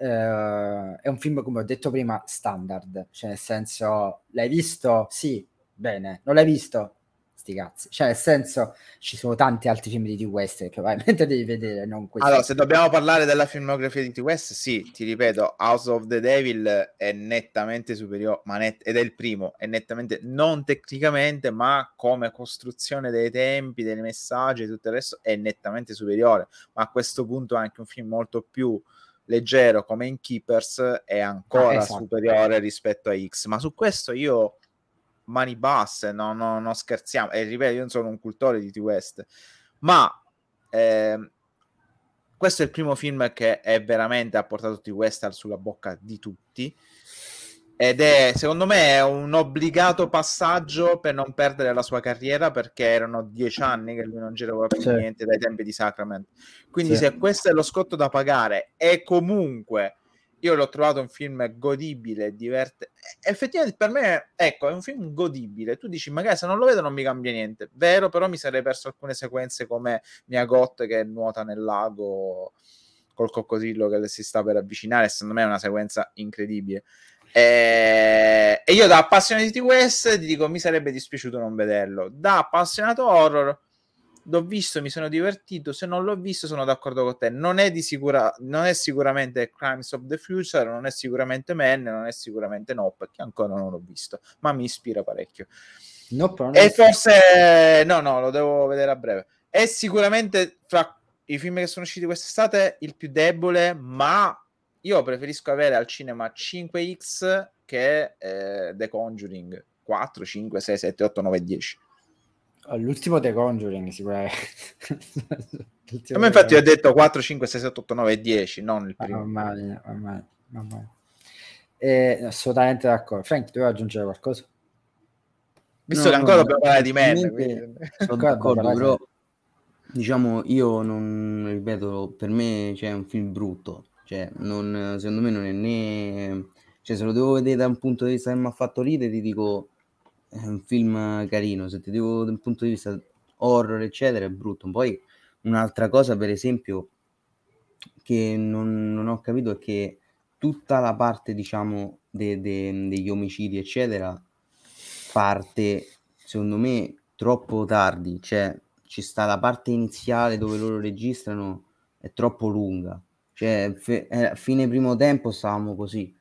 Uh, è un film, come ho detto prima, standard, cioè nel senso, l'hai visto? Sì, bene, non l'hai visto? Sti cazzi. Cioè, nel senso, ci sono tanti altri film di T. West che probabilmente devi vedere, non questo. Allora, se dobbiamo parlare della filmografia di T. West, sì, ti ripeto, House of the Devil è nettamente superiore, ma net- ed è il primo, è nettamente, non tecnicamente, ma come costruzione dei tempi, dei messaggi e tutto il resto, è nettamente superiore. Ma a questo punto è anche un film molto più leggero come in Keepers è ancora ah, esatto. superiore rispetto a X ma su questo io mani basse, no, no, non scherziamo. E ripeto, io non sono un cultore di T-West, ma eh, questo è il primo film che è veramente ha portato T-West sulla bocca di tutti. Ed è, secondo me, è un obbligato passaggio per non perdere la sua carriera perché erano dieci anni che lui non girava più sì. niente dai tempi di Sacrament. Quindi, sì. se questo è lo scotto da pagare e comunque io l'ho trovato un film godibile, divertente. Effettivamente per me, ecco, è un film godibile. Tu dici, magari se non lo vedo non mi cambia niente. Vero, però mi sarei perso alcune sequenze come Mia Got che nuota nel lago col coccodrillo che le si sta per avvicinare. Secondo me è una sequenza incredibile. E, e io da appassionato di West ti dico, mi sarebbe dispiaciuto non vederlo. Da appassionato horror l'ho visto, mi sono divertito. Se non l'ho visto, sono d'accordo con te. Non è, di sicura, non è sicuramente Crimes of the Future, non è sicuramente Men, non è sicuramente Nope, che ancora non l'ho visto, ma mi ispira parecchio. Nope, e forse, no, no, lo devo vedere a breve. È sicuramente fra i film che sono usciti quest'estate il più debole, ma io preferisco avere al cinema 5X che eh, The Conjuring 4, 5, 6, 7, 8, 9, 10. L'ultimo The Conjuring sicuramente. A me infatti ho detto 4, 5, 6, 7, 8, 9, 10, non il primo. Ah, ormai, ormai, Eh, assolutamente d'accordo. Frank, devo aggiungere qualcosa? Visto no, che ancora no, dobbiamo parlare di me. Quindi... Sono d'accordo, però diciamo io non ripeto, per me c'è un film brutto. Cioè, non, secondo me non è né... Cioè, se lo devo vedere da un punto di vista che mi ha fatto ridere, ti dico è un film carino, se ti dico da un punto di vista horror, eccetera, è brutto. Poi un'altra cosa, per esempio, che non, non ho capito è che tutta la parte, diciamo, de, de, degli omicidi, eccetera, parte, secondo me, troppo tardi. Cioè, ci sta la parte iniziale dove loro registrano, è troppo lunga. Cioè, fe, a fine primo tempo stavamo così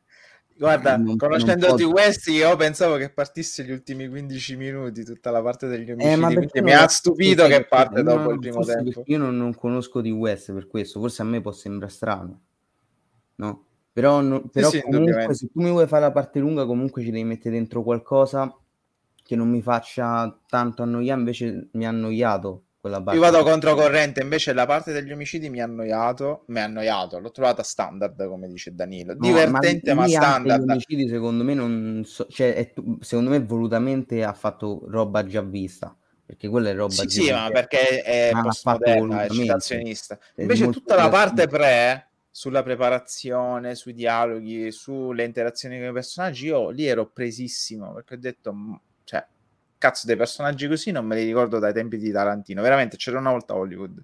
Guarda, non, conoscendoti non West, io pensavo che partisse gli ultimi 15 minuti, tutta la parte degli omicidi, eh, mi ha stupito che parte dopo il primo tempo. Io non, non, conosco di West per questo, forse a me può sembrare strano, no? Però, no, però sì, comunque se tu mi vuoi fare la parte lunga, comunque ci devi mettere dentro qualcosa che non mi faccia tanto annoiare, invece mi ha annoiato quella parte. Io vado controcorrente, invece la parte degli omicidi mi ha annoiato, mi ha annoiato, l'ho trovata standard, come dice Danilo. Divertente, no, ma, ma standard. Gli omicidi, secondo me, non so, cioè, è, secondo me, volutamente ha fatto roba già vista. Perché quella è roba sì, sì, ma perché è postmoderna, è citazionista. Invece tutta la parte pre sulla preparazione, sui dialoghi, sulle interazioni con i personaggi, io lì ero presissimo perché ho detto, cioè, cazzo dei personaggi così non me li ricordo dai tempi di Tarantino. Veramente c'era una volta Hollywood.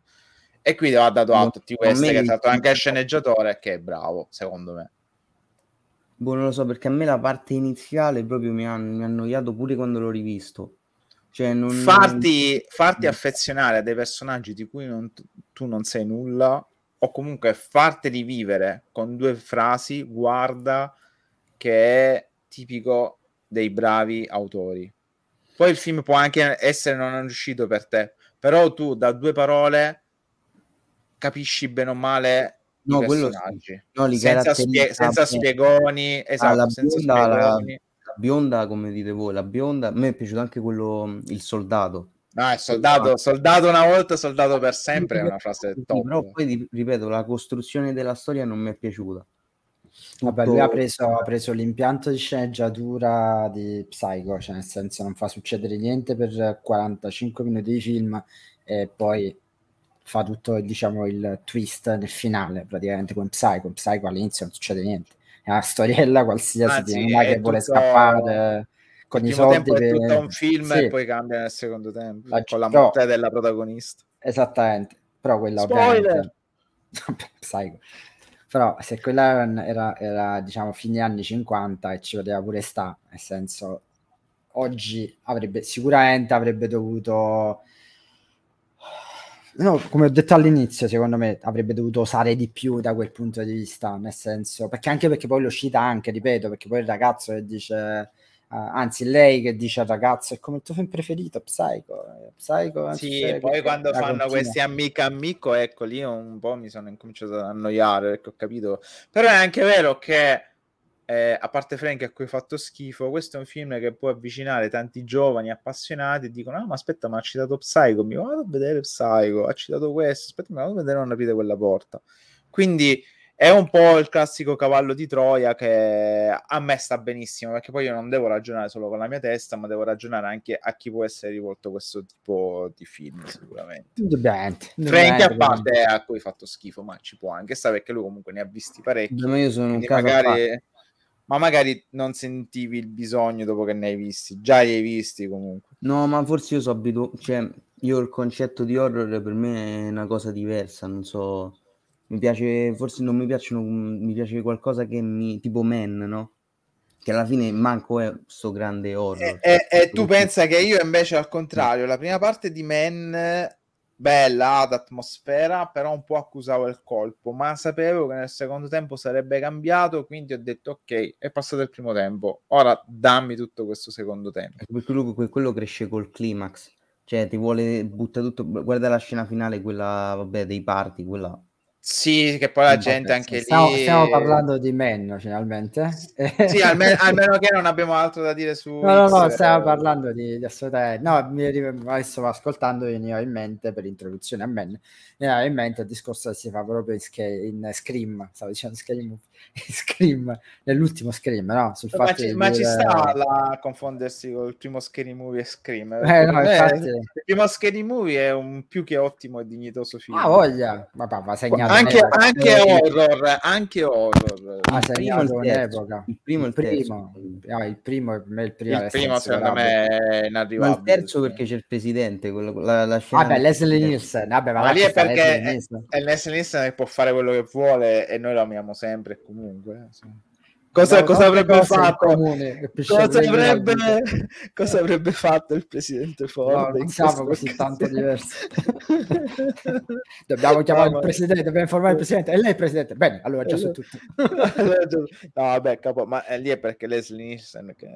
E quindi ha dato atto a tutti questi che è stato anche sceneggiatore che è bravo, secondo me. Boh, non lo so, perché a me la parte iniziale proprio mi ha, mi ha annoiato pure quando l'ho rivisto. Cioè, non... farti, farti affezionare a dei personaggi di cui non, tu non sai nulla, o comunque farteli vivere con due frasi, guarda, che è tipico dei bravi autori. Poi il film può anche essere non riuscito per te, però tu da due parole capisci bene o male no, i personaggi. No, senza, spie- senza, spiegoni, esatto, ah, senza bionda, spiegoni. La, la, bionda, come dite voi, la bionda, a me è piaciuto anche quello, il soldato. No, il soldato, soldato una volta, soldato per sempre, è una frase top. Però poi, ripeto, la costruzione della storia non mi è piaciuta. Vabbè, lui ha preso, ha preso, l'impianto di sceneggiatura di Psycho, cioè nel senso non fa succedere niente per 45 minuti di film e poi fa tutto diciamo il twist nel finale praticamente con Psycho, Psycho all'inizio non succede niente è una storiella qualsiasi di una che vuole scappare con i soldi per... è tutto un film sì. e poi cambia nel secondo tempo la, con la morte no. della protagonista esattamente però quella Spoiler. Psycho però se quella era, era diciamo fine anni 50 e ci poteva pure sta nel senso oggi avrebbe sicuramente avrebbe dovuto no, come ho detto all'inizio, secondo me avrebbe dovuto osare di più da quel punto di vista, nel senso, perché anche perché poi l'uscita anche, ripeto, perché poi il ragazzo che dice anzi lei che dice al ragazzo è come il tuo film preferito Psycho, eh, Psycho sì poi quando fanno continua. questi amica amico ecco lì un po' mi sono incominciato ad annoiare perché ho capito però è anche vero che eh, a parte Frank a cui ha fatto schifo, questo è un film che può avvicinare tanti giovani appassionati e dicono: ah, ma aspetta, ma ha citato Psycho, mi vado a vedere Psycho, ha citato questo, aspetta, mi vado a vedere non aprite quella porta. Quindi è un po' il classico cavallo di Troia che a me sta benissimo perché poi io non devo ragionare solo con la mia testa, ma devo ragionare anche a chi può essere rivolto questo tipo di film. Sicuramente, indubbiamente. Frank, a parte a cui ha fatto schifo, ma ci può anche stare perché lui comunque ne ha visti parecchi. Ma io sono un caso magari ma magari non sentivi il bisogno dopo che ne hai visti, già li hai visti comunque. No, ma forse io so abituato, cioè io il concetto di horror per me è una cosa diversa, non so, mi piace, forse non mi piacciono, mi piace qualcosa che mi, tipo Men, no? Che alla fine manco è sto grande horror. E, e, e tu pensa che io invece al contrario, la prima parte di Men bella ad atmosfera, però un po' accusavo il colpo, ma sapevo che nel secondo tempo sarebbe cambiato, quindi ho detto ok, è passato il primo tempo, ora dammi tutto questo secondo tempo. Quello, quello cresce col climax, cioè ti vuole buttare tutto, guarda la scena finale, quella vabbè dei party, quella sì, che poi la gente anche stiamo, lì... Stiamo parlando di Men, finalmente. Sì, almeno, almeno, che non abbiamo altro da dire su... No, no, no, stiamo parlando di, di assolutamente... No, mi, adesso ascoltando mi veniva in mente, per l'introduzione a Men, mi veniva in mente il discorso che si fa proprio in, in Scream, stavo dicendo Scream, Scream, nell'ultimo Scream, no? Sul ma, ci, ma dire... ci, sta a confondersi con il primo Scary Movie e Scream. Eh, no, infatti... Il primo Scary Movie è un più che ottimo e dignitoso film. Ah, voglia! Ma va segnato anche, anche horror, anche horror. Ah, segnato un'epoca. Il primo, il primo. Ah, il primo, il primo, il primo, il primo secondo me è inarrivabile. Ma il terzo perché c'è il presidente, quello, la, la scena Vabbè, Leslie Nielsen. Vabbè, ma, ma lì è perché è, è Leslie Nielsen può fare quello che vuole e noi lo amiamo sempre comunque. Sì. Cosa, cosa, avrebbe fatto? Comune, cosa, avrebbe, cosa, avrebbe, fatto il presidente Ford? No, non siamo così tanto diversi. dobbiamo chiamare no, il presidente, dobbiamo informare il presidente. E lei è presidente? Bene, allora già su tutto. no, vabbè, capo, ma è lì è perché Leslie Nielsen che,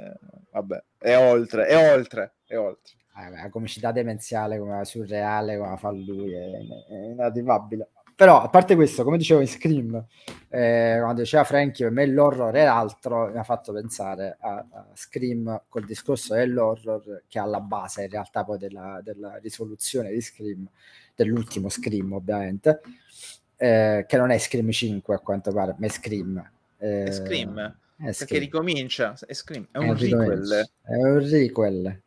vabbè, è oltre, è oltre, è oltre. Ah, la comicità demenziale, come surreale, come fa lui, è, è inarrivabile. Però, a parte questo, come dicevo in Scream, eh, quando diceva Frankie, per me l'horror è altro, mi ha fatto pensare a, a, Scream col discorso dell'horror che è alla base in realtà poi della, della risoluzione di Scream, dell'ultimo Scream ovviamente, eh, che non è Scream 5 a quanto pare, ma è Scream. Eh, è Scream, è perché Scream. ricomincia, è Scream, è un, è un requel. È un requel.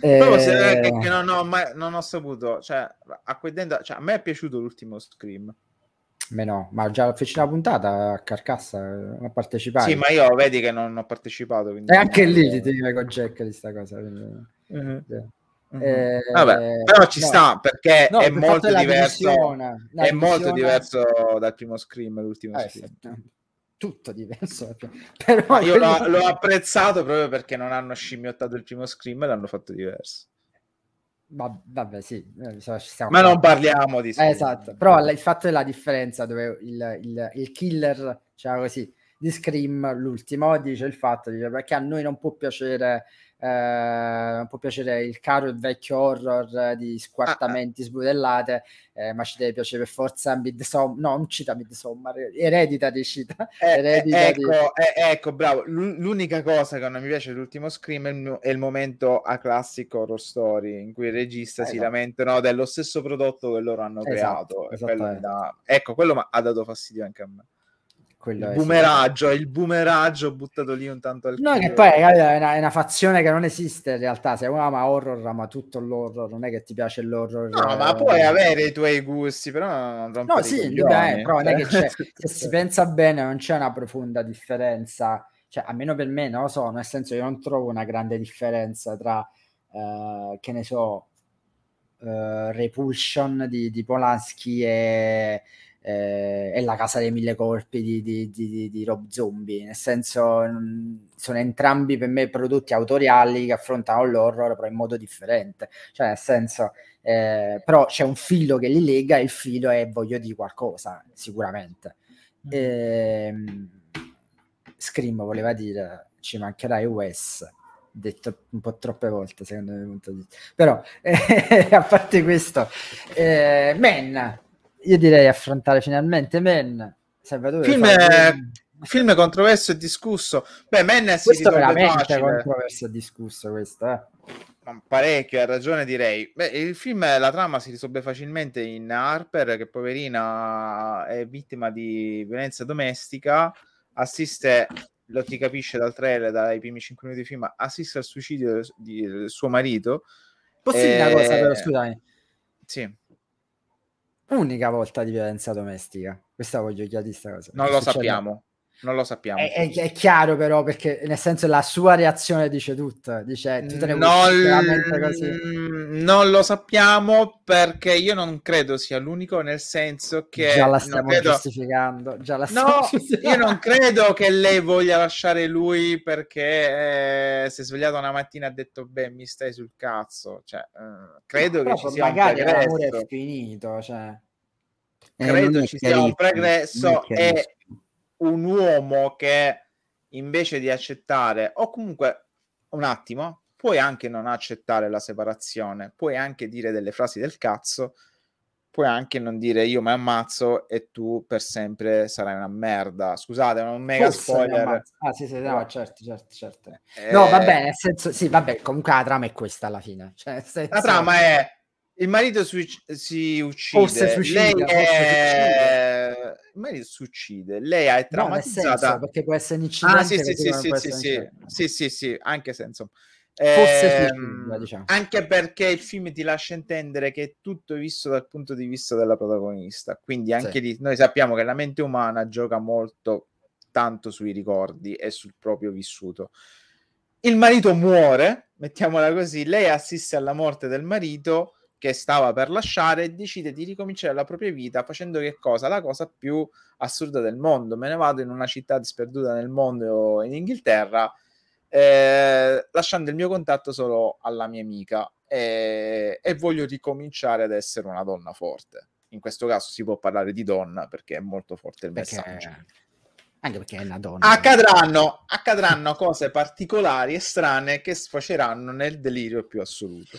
Eh... Se, che, che non, ho mai, non ho saputo, cioè, a, cioè, a me è piaciuto l'ultimo Scream. No, ma già feci una puntata a Carcassa, a partecipare. Sì, ma io vedi che non ho partecipato. E anche lì ti dico con Jack di sta cosa. Quindi... Uh-huh. Uh-huh. Eh, Vabbè, però ci no, sta perché no, è molto diverso. È molto diverso dal primo Scream, l'ultimo eh, Scream. Sì tutto diverso. Però io l'ho, l'ho, apprezzato proprio perché non hanno scimmiottato il primo scream e l'hanno fatto diverso. Ma, vabbè, sì, eh, ma non parliamo di eh, esatto, però il fatto della differenza dove il, il, il killer, cioè così, di Scream, l'ultimo, dice il fatto dice, perché a noi non può piacere eh, può piacere il caro e vecchio horror di squartamenti, ah, sbudellate, eh, ma ci deve piacere per forza Midsommar, no, non cita Midsommar, Ereditary cita. Eh, eh Ereditary. Ecco, eh, ecco, bravo, l'unica cosa che non mi piace dell'ultimo Scream è il, è il momento a classico horror story in cui il regista si esatto. lamentano dello stesso prodotto che loro hanno esatto, creato. Quello da... Ecco, quello ha dato fastidio anche a me. Quello il boomeraggio, il boomeraggio buttato lì un tanto al No, che poi è una, è una, fazione che non esiste in realtà. Se uno ama horror, ama tutto l'horror, non è che ti piace l'horror. No, ma puoi avere i tuoi gusti, però non No, sì, beh, però non è che c'è, se si pensa bene, non c'è una profonda differenza. Cioè, almeno per me, non lo so, nel senso io non trovo una grande differenza tra, uh, che ne so, uh, Repulsion di, di Polanski e eh, è la casa dei mille colpi di, di, di, di, Rob Zombie, nel senso sono entrambi per me prodotti autoriali che affrontano l'horror però in modo differente, cioè nel senso eh, però c'è un filo che li lega e il filo è voglio di qualcosa sicuramente. Mm. E, ehm, Scream voleva dire ci mancherai Wes detto un po' troppe volte secondo me però eh, a parte questo eh, Men io direi affrontare finalmente Men. Salvatore film, fare... film controverso e discusso. Beh, Men si questo veramente facile. controverso e discusso questo, eh. Parecchio, ha ragione direi. Beh, il film, la trama si risolve facilmente in Harper, che poverina è vittima di violenza domestica, assiste, lo ti capisce dal trailer, dai primi 5 minuti di film, assiste al suicidio del, del suo marito. Posso dire una cosa però, scusami? Sì unica volta di violenza domestica. Questa voglio chiarire questa cosa. Non lo sappiamo. Non lo sappiamo. È, è, è, chiaro, però, perché nel senso la sua reazione dice tutto. Dice tu te ne non, così. non lo sappiamo perché io non credo sia l'unico, nel senso che già la stiamo credo... giustificando. Già la no, io non credo che lei voglia lasciare lui perché eh, si è svegliata una mattina e ha detto: Beh, mi stai sul cazzo. Cioè, eh, credo no, che ci sia magari un l'amore è finito. Cioè. Credo ci sia un progresso e un uomo che invece di accettare, o comunque un attimo, puoi anche non accettare la separazione, puoi anche dire delle frasi del cazzo, puoi anche non dire io mi ammazzo e tu per sempre sarai una merda. Scusate, un mega Forse spoiler. Ah, sì, sì, no, certo, certo, certo. Eh... No, va bene, nel senso, sì, vabbè, comunque la trama è questa alla fine. Cioè, senso... La trama è il marito si, si uccide, forse suicida, lei forse è... Suicida. Il marito si uccide, lei è traumatizzata no, senso, perché può essere un incidente. Ah, sì, sì, sì, sì, sì, sì, sì, sì, sì, anche senso. Forse eh, diciamo. Anche perché il film ti lascia intendere che è tutto visto dal punto di vista della protagonista, quindi anche sì. lì noi sappiamo che la mente umana gioca molto tanto sui ricordi e sul proprio vissuto. Il marito muore, mettiamola così, lei assiste alla morte del marito che stava per lasciare decide di ricominciare la propria vita facendo che cosa? La cosa più assurda del mondo. Me ne vado in una città disperduta nel mondo in Inghilterra, eh, lasciando il mio contatto solo alla mia amica eh, e voglio ricominciare ad essere una donna forte. In questo caso si può parlare di donna perché è molto forte il perché... messaggio. Anche perché è una donna. Accadranno, accadranno cose particolari e strane che sfoceranno nel delirio più assoluto.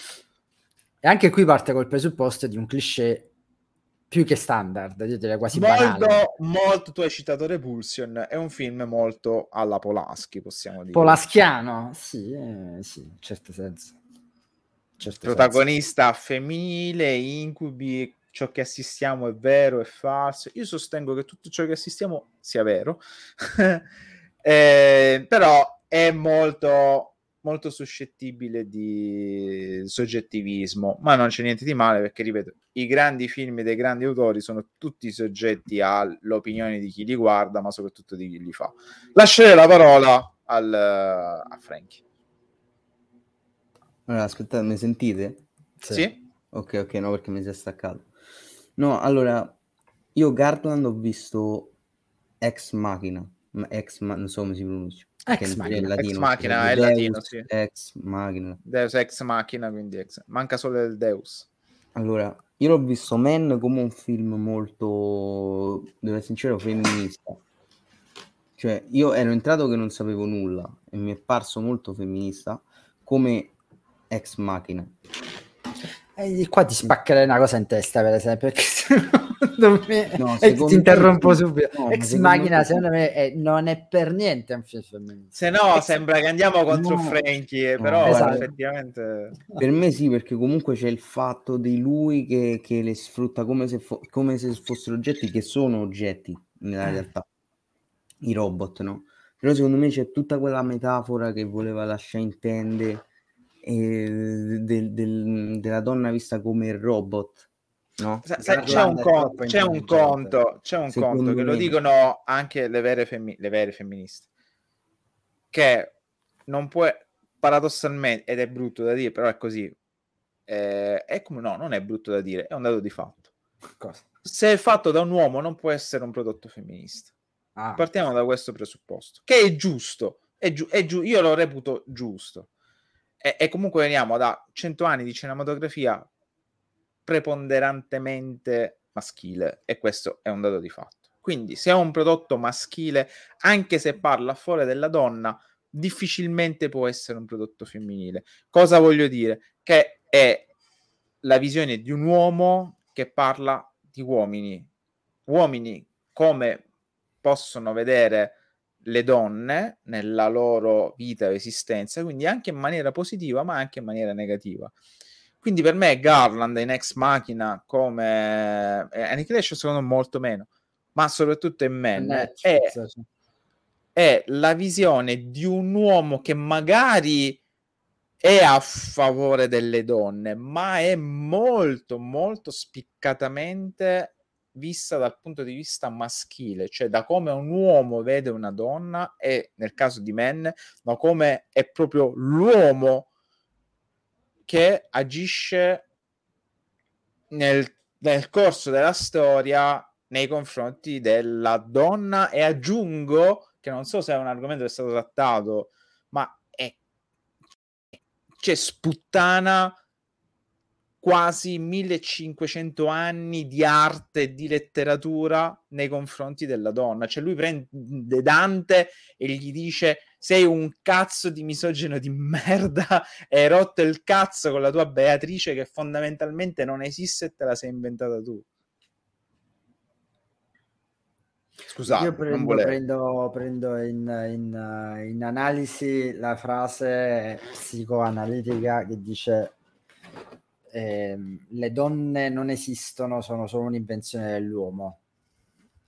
E anche qui parte col presupposto di un cliché più che standard, io direi quasi molto, banale. Molto, tu hai citato Repulsion, è un film molto alla Polaschi, possiamo dire. Polaschiano, sì, eh, sì, in certo senso. Certo Protagonista senso. femminile, incubi, ciò che assistiamo è vero, è falso. Io sostengo che tutto ciò che assistiamo sia vero, eh, però è molto molto suscettibile di soggettivismo, ma non c'è niente di male perché, ripeto, i grandi film dei grandi autori sono tutti soggetti all'opinione di chi li guarda, ma soprattutto di chi li fa. Lascerei la parola al, a Frankie. Allora, aspettate, mi sentite? Sì. sì. Ok, ok, no, perché mi si è staccato. No, allora, io Gartland ho visto Ex Machina, Ex, non so come si pronuncia Ex Machina, latino, ex machina è Deus, latino, sì. Ex Machina. Deus Ex Machina, quindi ex. manca solo il Deus. Allora, io l'ho visto Men come un film molto, devo essere sincero, femminista. Cioè, io ero entrato che non sapevo nulla e mi è parso molto femminista come Ex Machina. E qua ti spaccherei una cosa in testa, per esempio, perché secondo me no, secondo ti interrompo subito. No, Ex Machina, secondo me, è, non è per niente un film femminile. Se no, Ex... sembra che andiamo contro no. Frankie, no, però esatto. effettivamente. Per me sì, perché comunque c'è il fatto di lui che, che le sfrutta come se, fo- come se fossero oggetti che sono oggetti nella eh. realtà. i robot, no? Però secondo me c'è tutta quella metafora che voleva lasciare intendere eh, del, del, della donna vista come robot. No? Sai, c'è, un conto, c'è un conto, c'è un conto che lo dicono anche le vere, femmi- le vere femministe, che non può, paradossalmente, ed è brutto da dire, però è così, eh, è come no, non è brutto da dire, è un dato di fatto. Cosa? Se è fatto da un uomo non può essere un prodotto femminista. Ah. Partiamo da questo presupposto, che è giusto, è giu- è giu- io lo reputo giusto. E, e comunque veniamo da 100 anni di cinematografia preponderantemente maschile e questo è un dato di fatto. Quindi se è un prodotto maschile, anche se parla fuori della donna, difficilmente può essere un prodotto femminile. Cosa voglio dire? Che è la visione di un uomo che parla di uomini. Uomini come possono vedere le donne nella loro vita e esistenza, quindi anche in maniera positiva, ma anche in maniera negativa. Quindi per me Garland in Ex Machina come eh, Annihilation secondo me molto meno, ma soprattutto in Men è, è la visione di un uomo che magari è a favore delle donne, ma è molto molto spiccatamente vista dal punto di vista maschile, cioè da come un uomo vede una donna e nel caso di Men, ma come è proprio l'uomo che agisce nel, nel corso della storia nei confronti della donna. E aggiungo che non so se è un argomento che è stato trattato, ma è c'è sputtana quasi 1500 anni di arte e di letteratura nei confronti della donna. Cioè lui prende Dante e gli dice sei un cazzo di misogino di merda hai rotto il cazzo con la tua Beatrice che fondamentalmente non esiste e te la sei inventata tu. Scusate, io prendo, prendo, prendo in, in, in analisi la frase psicoanalitica che dice eh, le donne non esistono, sono solo un'invenzione dell'uomo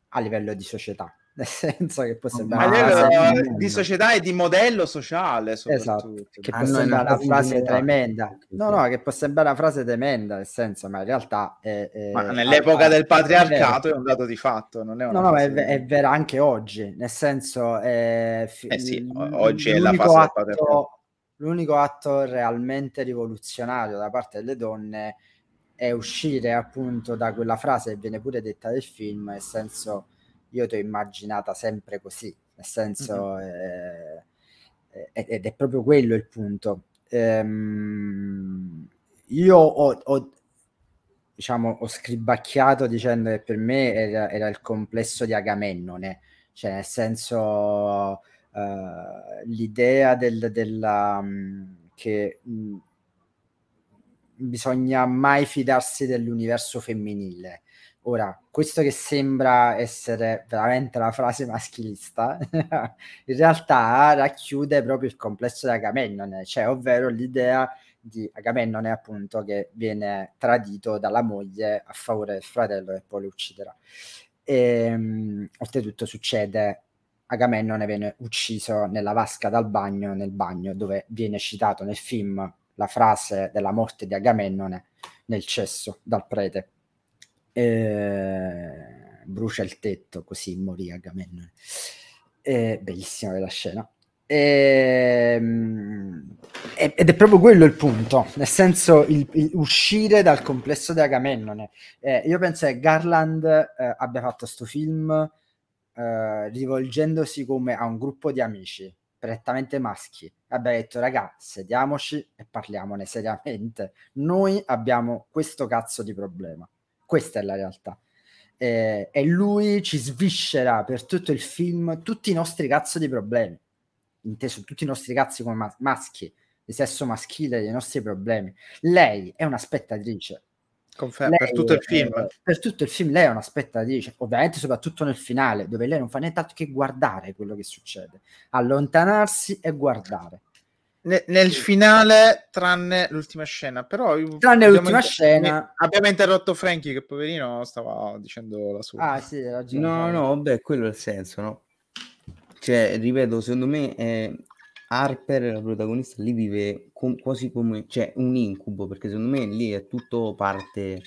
a livello di società. Nel senso che può sembrare a livello di società e di modello sociale, esatto, che può sembrare una frase tremenda. No, no, che può sembrare una frase tremenda, nel senso, ma in realtà è, è ma nell'epoca del patriarcato è, è, un dato di fatto, non è una No, no, è, è vera anche oggi, nel senso è eh sì, oggi è la fase atto, del patriarcato l'unico atto realmente rivoluzionario da parte delle donne è uscire appunto da quella frase che viene pure detta del film, nel senso io ti ho immaginata sempre così, nel senso mm-hmm. eh, ed è proprio quello il punto. Ehm, io ho, ho, diciamo, ho scribacchiato dicendo che per me era, era il complesso di Agamennone, cioè nel senso uh, l'idea del, della, um, che um, bisogna mai fidarsi dell'universo femminile. Ora, questo che sembra essere veramente la frase maschilista, in realtà racchiude proprio il complesso di Agamennone, cioè ovvero l'idea di Agamennone appunto che viene tradito dalla moglie a favore del fratello che poi lo ucciderà. E, um, oltretutto succede Agamennone viene ucciso nella vasca dal bagno, nel bagno, dove viene citato nel film la frase della morte di Agamennone nel cesso dal prete. E... Brucia il tetto, così morì Agamennone. E... Bellissima quella scena. E... Ed è proprio quello il punto, nel senso il, il uscire dal complesso di Agamennone. Eh, io penso che Garland eh, abbia fatto questo film eh, rivolgendosi come a un gruppo di amici prettamente maschi, abbia detto raga, sediamoci e parliamone seriamente. Noi abbiamo questo cazzo di problema. Questa è la realtà. Eh, e lui ci sviscera per tutto il film tutti i nostri cazzo di problemi. Inteso tutti i nostri cazzi come mas- maschi, di sesso maschile, dei nostri problemi. Lei è una spettatrice Conferma, per tutto il film. Eh, per tutto il film lei è una spettatrice, ovviamente soprattutto nel finale, dove lei non fa nient'altro che guardare quello che succede, allontanarsi e guardare. Ne, nel finale, tranne l'ultima scena, però tranne l'ultima inter- scena, abbiamo interrotto Frankie che poverino stava dicendo la sua. Ah, sì, no, no, vabbè, quello è il senso, no? cioè, ripeto, secondo me eh, Harper, la protagonista, lì vive com- quasi come cioè, un incubo, perché secondo me lì è tutto parte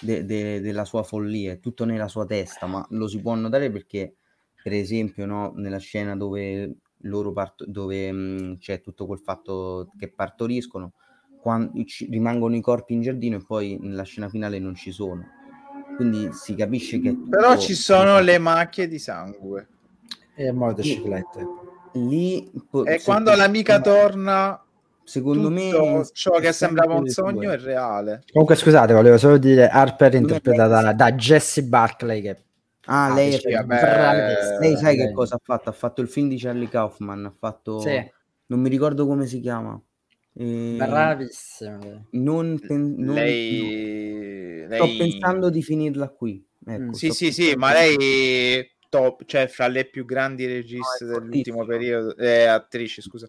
de- de- della sua follia, è tutto nella sua testa, ma lo si può notare perché, per esempio, no, nella scena dove loro part- dove mh, c'è tutto quel fatto che partoriscono, quando ci- rimangono i corpi in giardino e poi nella scena finale non ci sono. Quindi si capisce che... Però ci sono le macchie di sangue. E motociclette. Lì... E quando l'amica torna secondo Tutto me ciò che sembrava un sogno è reale. Comunque, scusate, volevo solo dire Harper interpretata da, da Jessie Buckley. Che... Ah, lei, sì, è vabbè, lei sai lei. che cosa ha fatto? Ha fatto il film di Charlie Kaufman. Ha fatto Sì. non mi ricordo come si chiama. Eh, Bravissima. non, pen- non- Lei... Sto lei- pensando di finirla qui. Ecco, Mm. Sì, sì, sì, pensando- ma lei top, cioè fra le più grandi registe No, è dell'ultimo periodo, eh, attrici, scusa.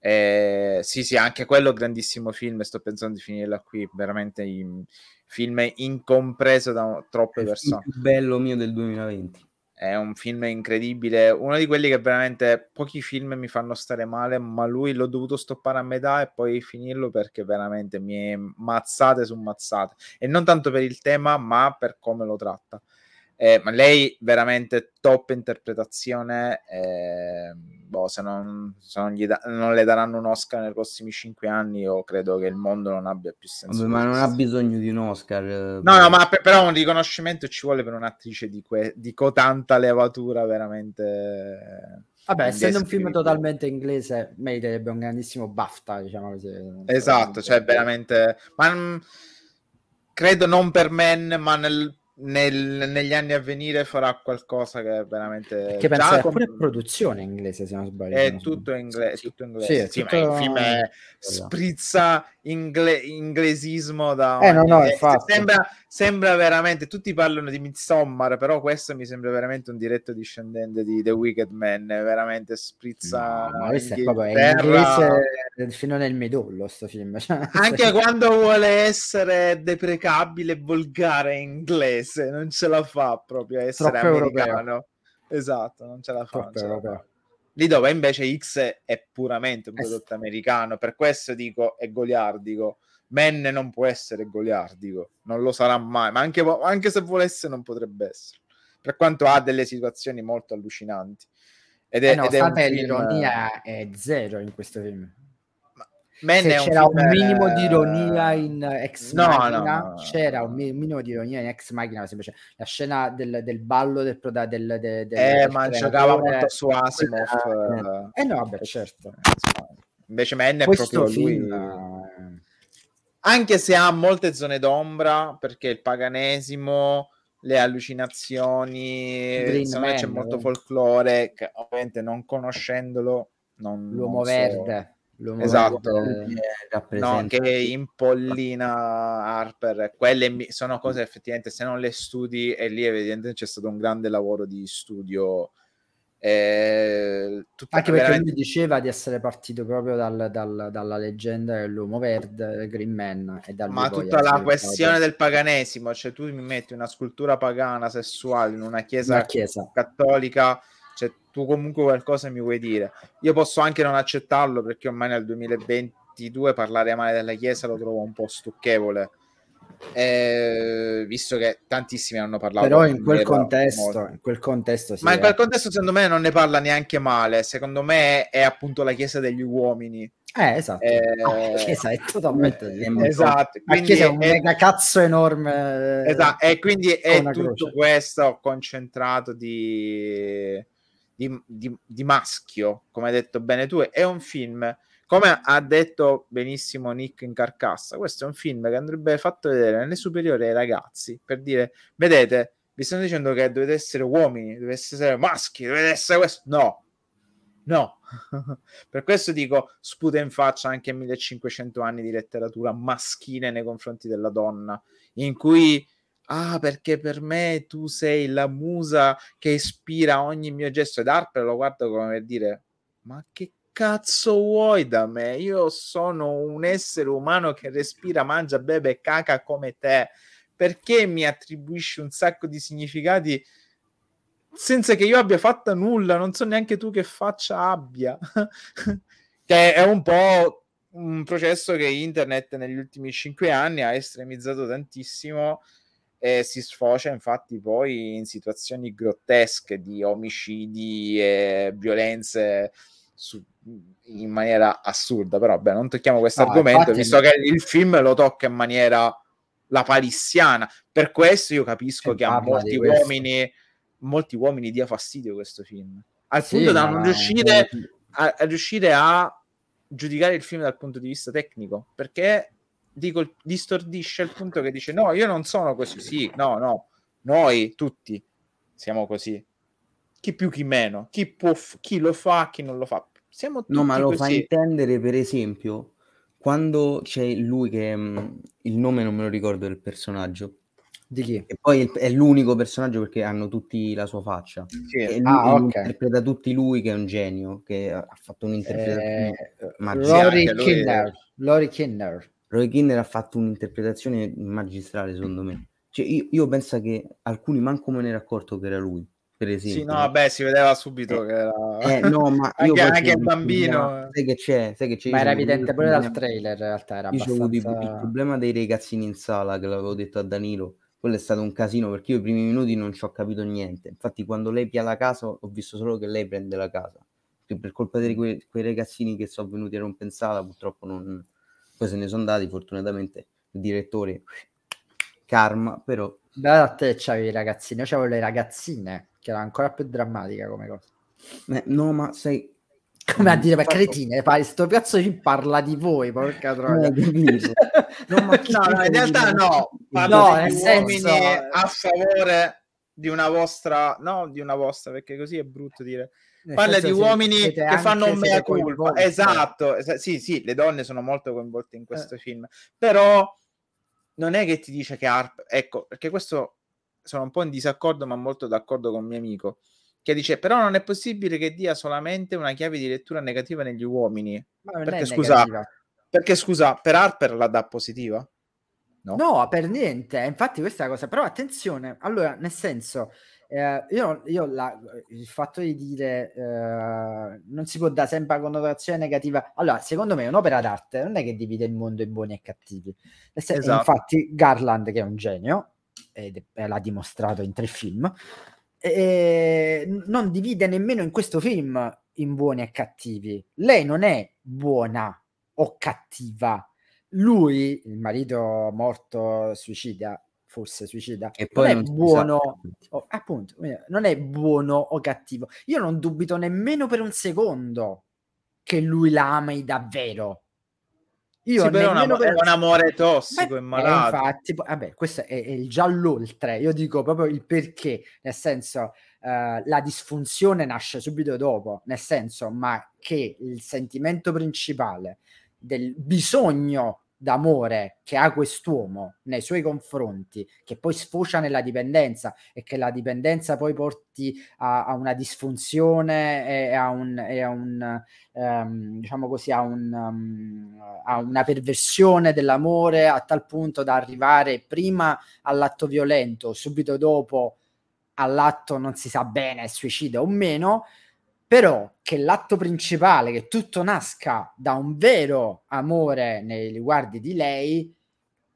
Eh, sì, sì, anche quello grandissimo film, sto pensando di finirla qui, veramente in- film incompreso da troppe È il persone. più bello mio del 2020. È un film incredibile, uno di quelli che veramente pochi film mi fanno stare male, ma lui l'ho dovuto stoppare a metà e poi finirlo perché veramente mi è mazzate su mazzate. E non tanto per il tema, ma per come lo tratta. Eh, ma lei veramente top interpretazione. eh, boh, se non, se non gli da- non le daranno un Oscar nei prossimi cinque anni, io credo che il mondo non abbia più senso. Vabbè, ma non ha bisogno di un Oscar. eh, No, no, ma per- però un riconoscimento ci vuole per un'attrice di, que- di cotanta levatura veramente... Vabbè, essendo un film totalmente inglese, meriterebbe un grandissimo BAFTA, diciamo così. Esatto, cioè veramente... Ma mm, credo non per Men, ma nel- nel- negli anni a venire farà qualcosa che è veramente... Che penso è pure produzione inglese, se non sbaglio. È tutto, ingle- Sì. tutto inglese. Sì, Sì, è tutto- il film è sprizza ingle- inglesismo da Eh, no, no, eh, sembra, sembra veramente tutti parlano di Midsommar però questo mi sembra veramente un diretto discendente di The Wicked Man veramente sprizza No, ma questo è proprio è inglese fino nel midollo sto film. anche quando vuole essere deprecabile e volgare in inglese non ce la fa proprio a essere Troppo europeo. americano esatto non ce la fa, ce la fa. europeo. Lì dove invece X è puramente un Eh, prodotto americano, per questo dico è goliardico. Men non può essere goliardico, non lo sarà mai, ma anche, anche se volesse non potrebbe essere, per quanto ha delle situazioni molto allucinanti. Ed è, Eh no, ed è un film- l'ironia è zero in questo film. Men Se c'era un, film, minimo di eh, ironia in Ex no, Machina, no, no, c'era un mi- minimo di ironia in Ex Machina, esempio, c'è la scena del, del ballo del, del, del, del, Eh, del ma giocava molto su Asimov. Quella- eh. Eh no, vabbè, certo. Invece Men è Questo proprio lui. film, eh, anche se ha molte zone d'ombra perché il paganesimo le allucinazioni Green secondo me c'è Man, molto eh. folklore che ovviamente non conoscendolo non, l'uomo non so- verde. L'uomo Esatto. che no, che impollina Harper quelle sono cose effettivamente se non le studi e lì evidentemente c'è stato un grande lavoro di studio eh, Anche perché veramente- lui diceva di essere partito proprio dal- dal- dalla leggenda dell'uomo verde, Green Man. E da Ma tutta la questione del paganesimo, cioè tu mi metti una scultura pagana sessuale in una chiesa la chiesa. cattolica, tu comunque qualcosa mi vuoi dire. Io posso anche non accettarlo perché ormai nel 2022 parlare male della chiesa lo trovo un po' stucchevole. Eh, visto che tantissimi hanno parlato Però in quel contesto, in quel contesto sì, ma in eh. quel contesto secondo me non ne parla neanche male secondo me è appunto la chiesa degli uomini Eh, esatto. Eh, Ah, chiesa è totalmente molto- esatto quindi è un è- mega cazzo enorme. eh, Esatto, e quindi è tutto croce. questo concentrato di, di, di- di maschio, come hai detto bene tu, è un film, come ha detto benissimo Nick in Carcassa, questo è un film che andrebbe fatto vedere nelle superiori ai ragazzi, per dire, vedete, vi stanno dicendo che dovete essere uomini, dovete essere maschi, dovete essere questo, no, no, per questo dico sputa in faccia anche 1500 anni di letteratura maschile nei confronti della donna, in cui ah perché per me tu sei la musa che ispira ogni mio gesto ed Harper lo guardo come per dire ma che cazzo vuoi da me? Io sono un essere umano che respira mangia beve e caca come te. Perché mi attribuisci un sacco di significati senza che io abbia fatto nulla, non so neanche tu che faccia abbia. che è un po' un processo che internet negli ultimi cinque anni ha estremizzato tantissimo e si sfocia infatti poi in situazioni grottesche di omicidi e violenze su, in maniera assurda. Però, beh, non tocchiamo questo argomento, visto che il film lo tocca in maniera la palissiana. Per questo io capisco che a molti uomini, molti uomini dia fastidio questo film. Al sì, punto da non riuscire a, a, riuscire a giudicare il film dal punto di vista tecnico, perché dico, distordisce il punto che dice no, io non sono così, sì, no, no, noi tutti siamo così. Chi più, chi meno, chi, può, chi lo fa, chi non lo fa. Siamo tutti no, ma lo così. fa intendere, per esempio, quando c'è lui che mh, mm, il nome non me lo ricordo del personaggio. Di chi? E poi è l'unico personaggio perché hanno tutti la sua faccia. Sì. E lui ah, okay. interpreta tutti lui che è un genio, che ha fatto un'interpretazione eh, Rory Kinner. Rory Kinner. Rory Kinner ha fatto un'interpretazione magistrale, secondo me. Cioè, io, io penso che alcuni manco me ne ero accorto che era lui per esempio. Sì, no, vabbè, si vedeva subito eh, che era... Eh, no, ma anche, anche il bambino... Sai che c'è, sai che c'è. Ma era evidente pure dal trailer, in realtà era io abbastanza... il, il problema dei ragazzini in sala, che l'avevo detto a Danilo, quello è stato un casino, perché io i primi minuti non ci ho capito niente. Infatti quando lei pia la casa, ho visto solo che lei prende la casa. Perché per colpa di quei, quei ragazzini che sono venuti a rompensala, purtroppo non... Poi se ne sono andati, fortunatamente, il direttore... Karma, però... Da a te c'avevi i ragazzini, io c'avevo le ragazzine che era ancora più drammatica come cosa. Eh, no, ma sei... Come a dire, ma cretine, fai sto piazzo ci parla di voi, porca troia. no, no, no, in realtà no, no, nel senso... a favore di una vostra, no, di una vostra, perché così è brutto dire. Parla di uomini che fanno un mea culpa. Esatto, sì, sì, le donne sono molto coinvolte in questo eh. film, però non è che ti dice che Harp, ecco, perché questo sono un po' in disaccordo, ma molto d'accordo con mio amico, che dice: Però non è possibile che dia solamente una chiave di lettura negativa negli uomini. Perché scusa, perché scusa, per Harper la dà positiva? No? no, per niente. Infatti, questa è la cosa. Però attenzione, allora, nel senso, eh, io, io la, il fatto di dire eh, non si può dare sempre la connotazione negativa. Allora, secondo me, un'opera d'arte non è che divide il mondo in buoni e cattivi. Esatto. Infatti, Garland, che è un genio, ed l'ha dimostrato in tre film, e non divide nemmeno in questo film in buoni e cattivi. Lei non è buona o cattiva. Lui, il marito morto suicida, forse suicida, e poi non è buono, oh, appunto, non è buono o cattivo. Io non dubito nemmeno per un secondo che lui la ami davvero. Io sì, però una, per... è un amore tossico e malato. Eh, infatti, vabbè, questo è, è, il già l'oltre. Io dico proprio il perché, nel senso, uh, la disfunzione nasce subito dopo, nel senso, ma che il sentimento principale del bisogno d'amore che ha quest'uomo nei suoi confronti, che poi sfocia nella dipendenza e che la dipendenza poi porti a, a una disfunzione e a un, e a un um, diciamo così, a, un, um, a una perversione dell'amore a tal punto da arrivare prima all'atto violento, subito dopo all'atto non si sa bene, suicidio o meno, però che l'atto principale, che tutto nasca da un vero amore nei riguardi di lei,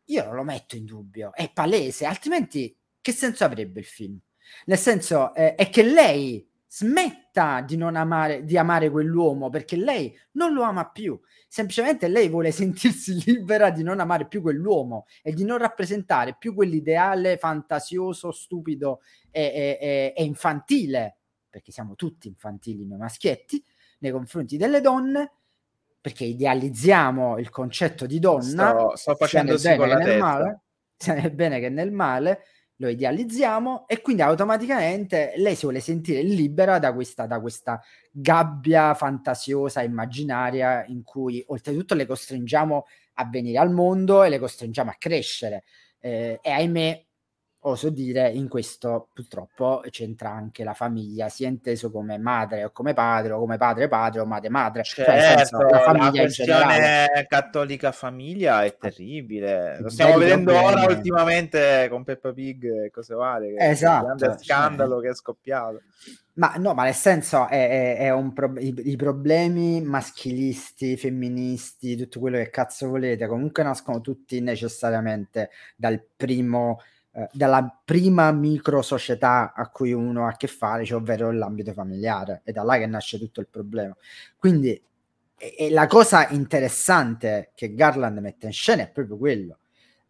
io non lo metto in dubbio, è palese, altrimenti che senso avrebbe il film? Nel senso eh, è che lei smetta di non amare, di amare quell'uomo perché lei non lo ama più. Semplicemente lei vuole sentirsi libera di non amare più quell'uomo e di non rappresentare più quell'ideale fantasioso, stupido e, e, e, e infantile perché siamo tutti infantili noi maschietti, nei confronti delle donne, perché idealizziamo il concetto di donna, sto, sto facendo sia nel bene che nel male, sia nel bene che nel male, lo idealizziamo e quindi automaticamente lei si vuole sentire libera da questa, da questa gabbia fantasiosa, immaginaria, in cui oltretutto le costringiamo a venire al mondo e le costringiamo a crescere. Eh, e ahimè, oso dire, in questo purtroppo c'entra anche la famiglia, sia inteso come madre o come padre, o come padre padre o madre madre. Certo, cioè, senso, certo, la, famiglia la questione cattolica famiglia è terribile. Lo stiamo vedendo problemi. ora ultimamente con Peppa Pig e cose varie. Esatto. Un grande scandalo cioè. che è scoppiato. Ma no, ma nel senso è, è, è un pro- i, i, problemi maschilisti, femministi, tutto quello che cazzo volete, comunque nascono tutti necessariamente dal primo eh, dalla prima micro società a cui uno ha a che fare, cioè ovvero l'ambito familiare, è da là che nasce tutto il problema. Quindi e, e la cosa interessante che Garland mette in scena è proprio quello.